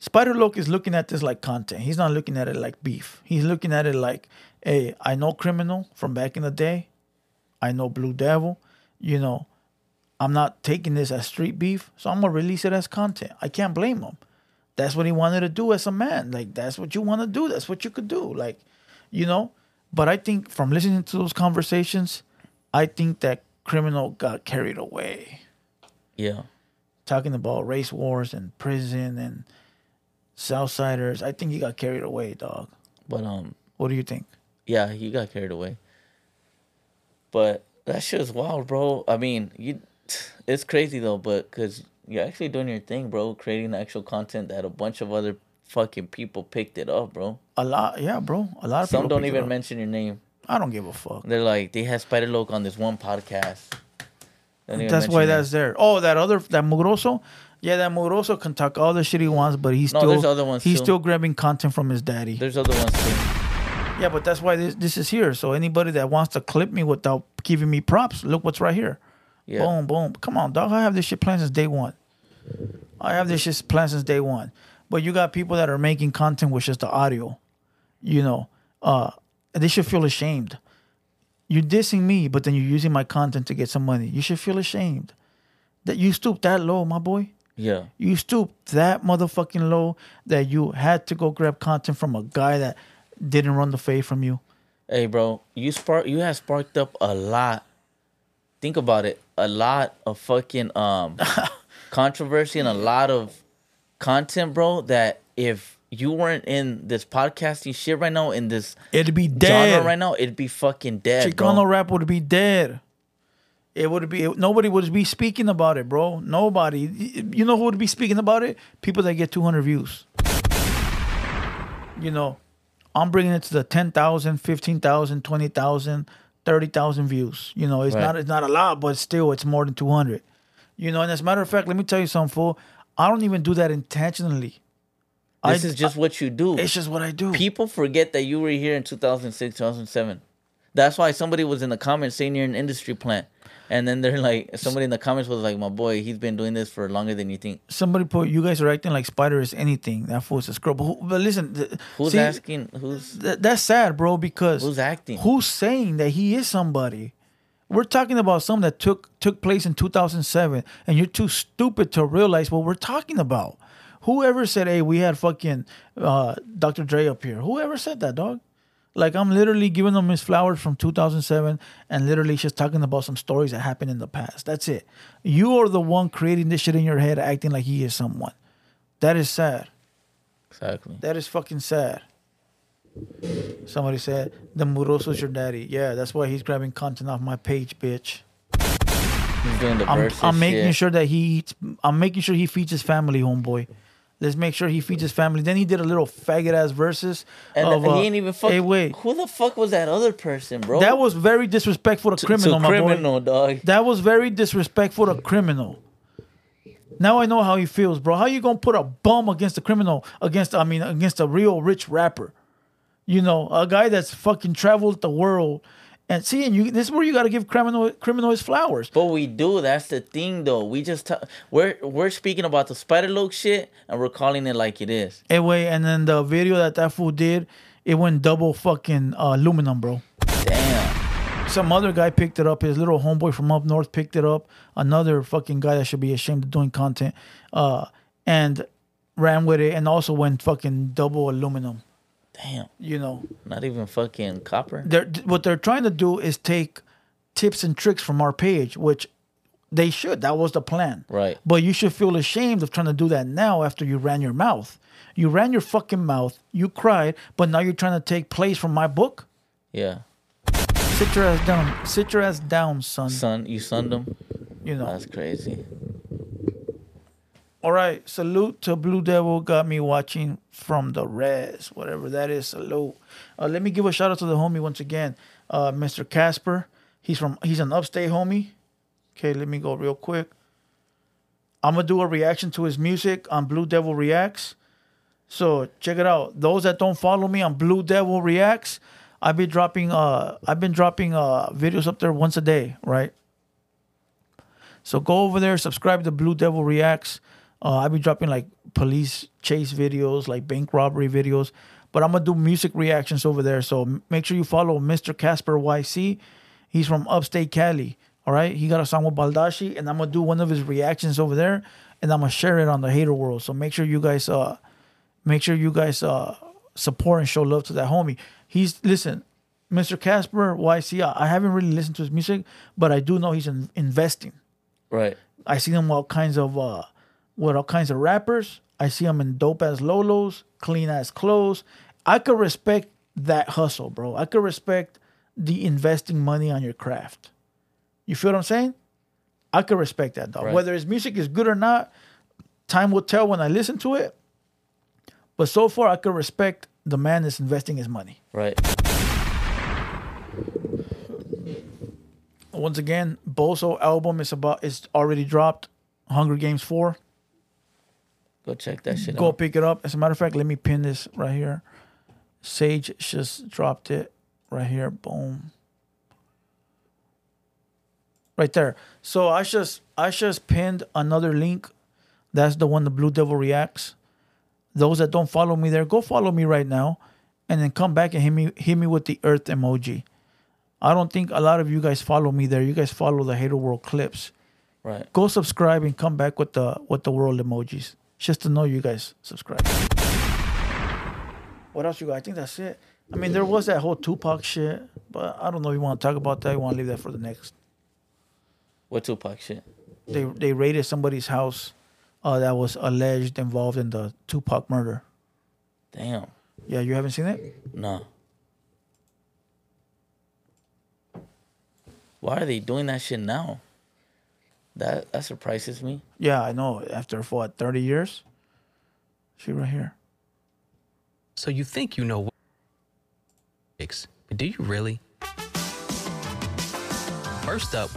Spider Loc is looking at this like content. He's not looking at it like beef. He's looking at it like, hey, I know criminal from back in the day. I know Blue Devil. You know, I'm not taking this as street beef, so I'm gonna release it as content. I can't blame him. That's what he wanted to do as a man. Like that's what you want to do. That's what you could do. Like, you know. But I think from listening to those conversations, I think that criminal got carried away Yeah. talking about race wars and prison and Southsiders. I think he got carried away, dog. But um What do you think? Yeah, he got carried away. But that shit's wild, bro. I mean, you, it's crazy though, but because you're actually doing your thing, bro, creating the actual content that a bunch of other fucking people picked it up, bro. A lot, yeah, bro. A lot of Some don't even mention your name. I don't give a fuck. They're like, they had Spider Loc on this one podcast. That's why that's there. Oh, that other that Mugroso, yeah, that Mugroso can talk all the shit he wants, but he's No, still there's other ones he's too. still grabbing content from his daddy. There's other ones too. Yeah, but that's why this this is here. So anybody that wants to clip me without giving me props, look what's right here. Yeah. Boom, boom. Come on, dog. I have this shit planned since day one. I have this shit planned since day one. But you got people that are making content with just the audio, you know, uh, they should feel ashamed. You're dissing me, but then you're using my content to get some money. You should feel ashamed that you stooped that low, my boy. Yeah. You stooped that motherfucking low that you had to go grab content from a guy that didn't run the fade from you. Hey, bro, you spark. You have sparked up a lot. Think about it. A lot of fucking um controversy and a lot of content, bro. That if you weren't in this podcasting shit right now, in this It'd be genre dead. right now, it'd be fucking dead, Chicano bro. rap would be dead. It would be nobody would be speaking about it, bro. Nobody. You know who would be speaking about it? People that get 200 views. You know, I'm bringing it to the 10,000, 15,000, 20,000, 30,000 views. You know, it's Right. not it's not a lot, but still it's more than 200. You know, and as a matter of fact, let me tell you something, fool. I don't even do that intentionally. This I- is just what you do. It's just what I do. People forget that you were here in 2006, 2007. That's why somebody was in the comments saying you're an industry plant. And then they're like, somebody in the comments was like, my boy, he's been doing this for longer than you think. Somebody put you guys are acting like Spider is anything. That fool's a scrub. But, who, but listen, th- Who's see, asking? Who's th- that's sad, bro. Because who's acting? Who's saying that he is somebody? We're talking about something that took took place in 2007, and you're too stupid to realize what we're talking about. Whoever said, "Hey, we had fucking uh, Dr. Dre up here"? Whoever said that, dog? Like I'm literally giving them his flowers from 2007, and literally just talking about some stories that happened in the past. That's it. You are the one creating this shit in your head, acting like he is someone. That is sad. Exactly. That is fucking sad. Somebody said the Muroso's your daddy. Yeah, that's why he's grabbing content off my page, bitch. He's doing the I'm, verses I'm making sure that he eats. I'm making sure he feeds his family, homeboy. Let's make sure he feeds his family. Then he did a little faggot ass verses. And of, uh, he ain't even fuck. Hey, wait. Who the fuck was that other person, bro? That was very disrespectful to, criminal, to my criminal, boy. dog. That was very disrespectful to criminal. Now I know how he feels, bro. How you gonna put a bum against a criminal? Against I mean, against a real rich rapper? You know, a guy that's fucking traveled the world. And see, and you this is where you gotta give criminal criminal his flowers. But we do. That's the thing, though. We just ta- we're we're speaking about the spider Loc shit, and we're calling it like it is. Anyway, and then the video that that fool did, it went double fucking uh, aluminum, bro. Damn. Some other guy picked it up. His little homeboy from up north picked it up. Another fucking guy that should be ashamed of doing content, uh, and ran with it, and also went fucking double aluminum. Damn. You know, Not even fucking copper. they're what they're trying to do is take tips and tricks from our page, which they should. That was the plan. Right. But you should feel ashamed of trying to do that now after you ran your mouth. You ran your fucking mouth. You cried, but now you're trying to take place from my book. Yeah. Sit your ass down. Sit your ass down, son. Son, you sunned him. You know. That's crazy. All right. Salute to Blue Devil. Got me watching from the res, whatever that is. Salute. Uh, let me give a shout out to the homie once again, uh, Mr. Casper. He's from. He's an upstate homie. Okay, let me go real quick. I'm gonna do a reaction to his music on Blue Devil Reacts. So check it out. Those that don't follow me on Blue Devil Reacts, I've been dropping uh I've been dropping uh videos up there once a day, right? So go over there, subscribe to Blue Devil Reacts. Uh, I'll be dropping like police chase videos, like bank robbery videos. But I'm gonna do music reactions over there. So make sure you follow Mr. Casper YC. He's from upstate Cali. All right. He got a song with Baldashi, and I'm gonna do one of his reactions over there, and I'm gonna share it on the hater world. So make sure you guys uh make sure you guys uh support and show love to that homie. He's listen, Mr. Casper YC. I I haven't really listened to his music, but I do know he's in, investing. Right. I see him all kinds of uh with all kinds of rappers. I see them in dope ass lolos, clean ass clothes. I could respect that hustle, bro. I could respect the investing money on your craft. You feel what I'm saying? I could respect that, dog. Right. Whether his music is good or not, time will tell when I listen to it. But so far, I could respect the man that's investing his money. Right. Once again, Boso album is about is already dropped. Hunger Games Four. Go check that shit Go out. pick it up. As a matter of fact, let me pin this right here. Sage just dropped it right here. Boom. Right there. So I just I just pinned another link. That's the one the Blue Devil reacts. Those that don't follow me there, go follow me right now. and then come back and hit me hit me with the earth emoji. I don't think a lot of you guys follow me there. You guys follow the Hater World clips. Right. Go subscribe and come back with the with the world emojis. Just to know you guys subscribe. What else you got? I think that's it. I mean, there was that whole Tupac shit, but I don't know if you want to talk about that. You want to leave that for the next. What Tupac shit? They they raided somebody's house uh, that was alleged involved in the Tupac murder. Damn. Yeah, you haven't seen it? No. Why are they doing that shit now? That that surprises me. Yeah, I know. After what, thirty years? She right here. So you think you know what but do you really? First up,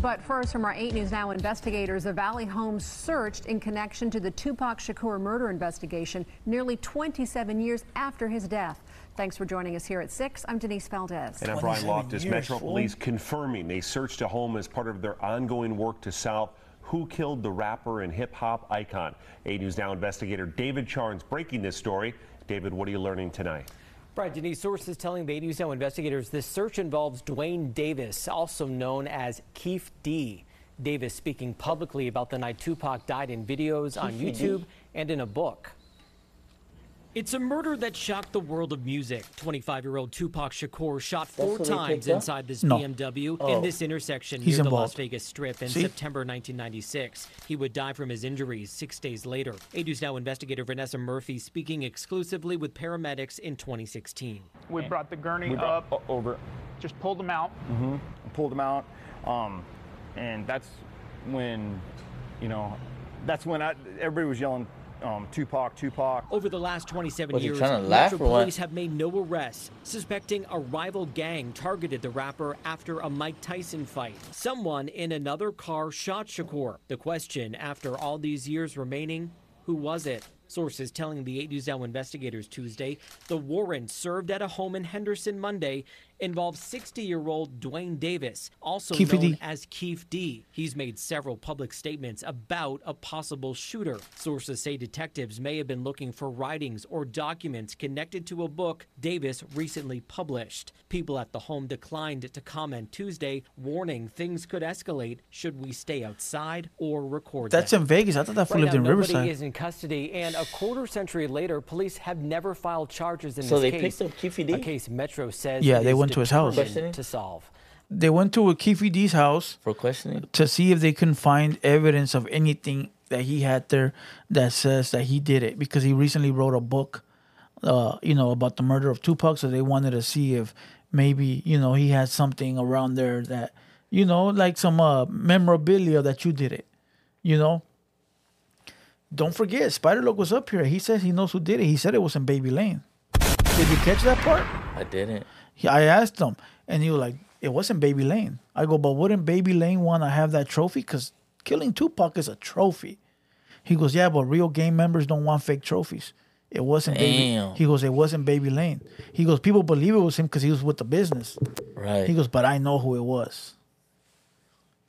But first, from our 8 News Now investigators, the Valley home searched in connection to the Tupac Shakur murder investigation nearly 27 years after his death. Thanks for joining us here at 6. I'm Denise Valdez. And I'm Brian Loftus. Metro Police confirming they searched a home as part of their ongoing work to solve who killed the rapper and hip hop icon. 8 News Now investigator David Charns breaking this story. David, what are you learning tonight? Right, Denise, sources telling the News Now investigators this search involves Duane Davis, also known as Keefe D. Davis speaking publicly about the night Tupac died in videos on Keefe D? YouTube and in a book. It's a murder that shocked the world of music. 25 year old Tupac Shakur shot four That's what they times inside this No. BMW Oh. in this intersection He's near the Las. Vegas Strip in See? September 1996. He would die from his injuries six days later. A News Now investigator Vanessa Murphy speaking exclusively with paramedics in 2016. We brought the gurney brought- up, over, just pulled them out. hmm Pulled him out, um, and that's when, you know, that's when I, everybody was yelling, um, Tupac, Tupac. Over the last 27 Was years, trying to laugh Metro or what? police have made no arrests, suspecting a rival gang targeted the rapper after a Mike Tyson fight. Someone in another car shot Shakur. The question, after all these years remaining, who was it? Sources telling the 8 News Now investigators Tuesday the warrant served at a home in Henderson Monday involves 60 year old Duane Davis, also Keefe known D. as Keith D. He's made several public statements about a possible shooter. Sources say detectives may have been looking for writings or documents connected to a book Davis recently published. People at the home declined to comment Tuesday, warning things could escalate should we stay outside or record That's them. in Vegas. I thought that fool Right lived now, in nobody Riverside. is in custody, and a quarter century later, police have never filed charges in So this they picked up Keefe D? A case Metro says Yeah, they went to his house. to solve. They went to a Keefe D's house for questioning to see if they can find evidence of anything that he had there that says that he did it because he recently wrote a book, uh, you know, about the murder of Tupac. So they wanted to see if maybe you know he had something around there that you know, like some uh, memorabilia that you did it, you know. Don't forget, Spider Loc was up here. He says he knows who did it. He said it was in Baby Lane. Did you catch that part? I didn't. He, I asked him, and he was like, "It wasn't Baby Lane." I go, "But wouldn't Baby Lane want to have that trophy? Because killing Tupac is a trophy." He goes, "Yeah, but real gang members don't want fake trophies. It wasn't Baby." Damn. He goes, "It wasn't Baby Lane." He goes, "People believe it was him because he was with the business." Right. He goes, "But I know who it was."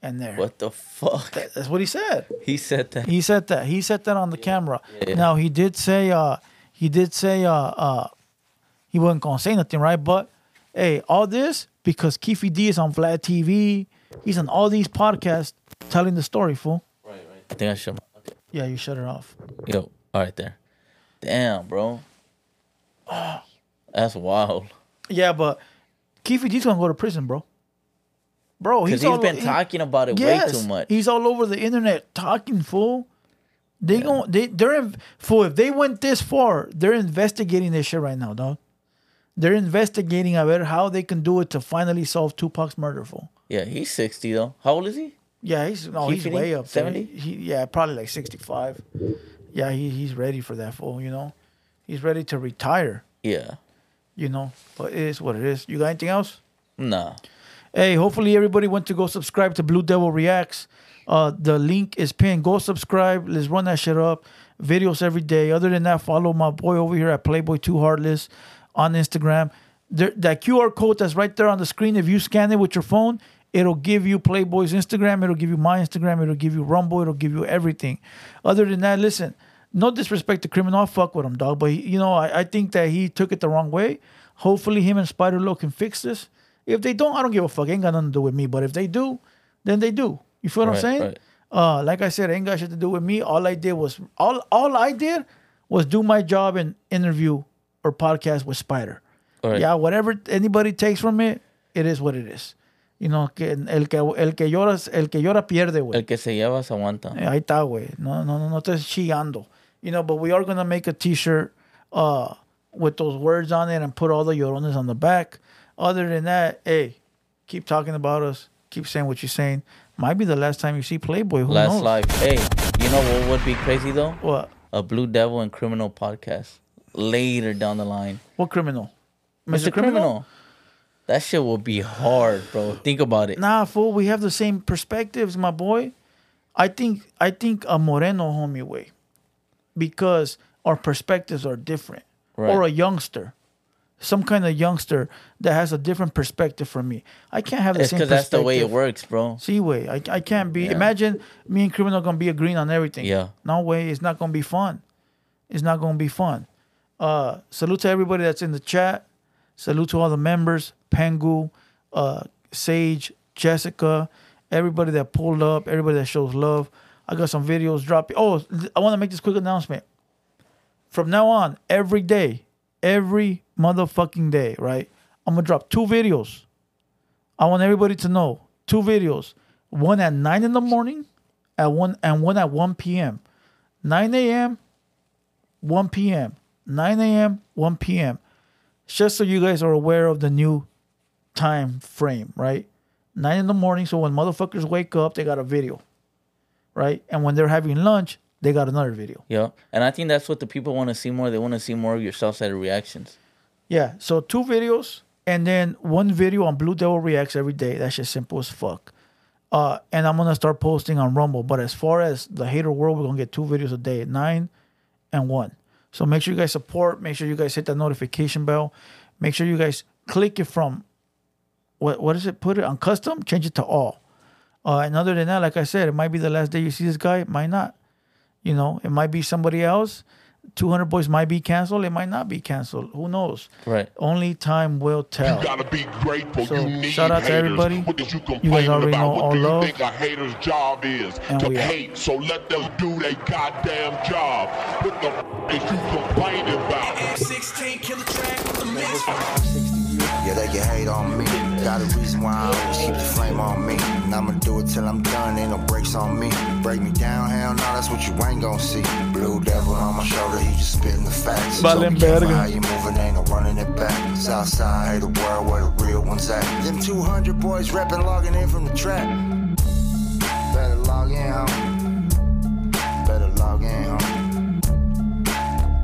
And there, What the fuck? that's what he said. He said that. He said that. He said that on the camera. Yeah. Now he did say uh he did say uh uh he wasn't gonna say nothing, right? But hey, all this because Keefe D is on Vlad TV. He's on all these podcasts telling the story, fool. Right, right. I think I should. Yeah, you shut it off. Yo, all right there. Damn, bro. That's wild. Yeah, but Keefe D's gonna go to prison, bro. Bro, Because he's, he's all- been he- talking about it Yes, way too much. He's all over the internet talking, fool. They gon' they they're in, fool. If they went this far, they're investigating this shit right now, dog. They're investigating about how they can do it to finally solve Tupac's murder, fool. Yeah, he's 60 though. How old is he? Yeah, he's no, Keefe he's way up 70? He, yeah, probably like sixty five. Yeah, he, he's ready for that, fool. You know, he's ready to retire. Yeah. You know, but it is what it is. You got anything else? Nah. Hey, hopefully everybody went to go subscribe to Blue Devil Reacts. Uh, the link is pinned. Go subscribe. Let's run that shit up. Videos every day. Other than that, follow my boy over here at Playboy Two Heartless on Instagram. There, that QR code that's right there on the screen. If you scan it with your phone, it'll give you Playboy's Instagram. It'll give you my Instagram. It'll give you Rumble. It'll give you everything. Other than that, listen. no disrespect to criminal, I'll fuck with him, dog. But he, you know, I, I think that he took it the wrong way. Hopefully, him and Spider Loc can fix this. If they don't, I don't give a fuck. Ain't got nothing to do with me. But if they do, then they do. You feel what Right, I'm saying? right. Uh, like I said, ain't got shit to do with me. All I did was all all I did was do my job and interview or podcast with Spider. Right. Yeah, whatever anybody takes from it, it is what it is. You know, que el que el que llora el que llora pierde, güey. El que se lleva se aguanta. Eh, Ahí está, güey. No, no, no, no estés chillando. You know, but we are gonna make a T-shirt uh, with those words on it and put all the llorones on the back. Other than that, hey, keep talking about us. Keep saying what you're saying. Might be the last time you see Playboy. Who Last knows? life. Hey, you know what would be crazy though? What? A Blue Devil and Criminal podcast later down the line. What criminal? Mr. Criminal. That shit will be hard, bro. Think about it. Nah, fool. We have the same perspectives, my boy. I think I think a Moreno homie way, because our perspectives are different. Right. Or a youngster, some kind of youngster that has a different perspective from me. I can't have the It's same. because that's the way it works, bro. See, way I, I can't be. Imagine me and criminal gonna be agreeing on everything. Yeah. No way. It's not gonna be fun. It's not gonna be fun. Uh, salute to everybody that's in the chat. Salute to all the members, Pengu, uh, Sage, Jessica, everybody that pulled up, everybody that shows love. I got some videos dropping. Oh, I want to make this quick announcement. From now on, every day, every motherfucking day, right? I'm gonna drop two videos. I want everybody to know two videos. One at nine in the morning, at one and one at one p.m. 9 a.m., 1 p.m. 9 a.m., 1 p.m. Just so you guys are aware of the new time frame, right? Nine in the morning, so when motherfuckers wake up, they got a video, right? And when they're having lunch, they got another video. Yeah. And I think that's what the people want to see more. They want to see more of your self-sided reactions. Yeah, so two videos and then one video on Blue Devil Reacts every day. That's just simple as fuck. Uh, and I'm gonna start posting on Rumble. But as far as the hater world, we're gonna get two videos a day, nine and one. So make sure you guys support. Make sure you guys hit that notification bell. Make sure you guys click it from what what is it? Put it on custom. Change it to all. Uh, and other than that, like I said, it might be the last day you see this guy. It might not. You know, it might be somebody else. 200 Boys might be canceled. It might not be canceled. Who knows? Right. Only time will tell. You gotta be grateful. So, you need shout out to everybody. What is you You guys already about? know What all do you love. think a hater's job is? And to we out. hate. So let them do their goddamn job. What the f- is you complaining about? M16 killer track with the mix. Yeah, they can hate on me. Got a reason why I always keep the flame on me. And I'ma do it till I'm done, ain't no breaks on me. Break me down, hell no, that's what you ain't gonna see. Blue devil on my shoulder, he just spitting the facts. Valenberg. How you moving, ain't no running it back. Southside, the world where the real ones at. Them 200 boys rapping, logging in from the track. Better log in, homie. Better log in, homie.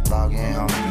Log in, homie.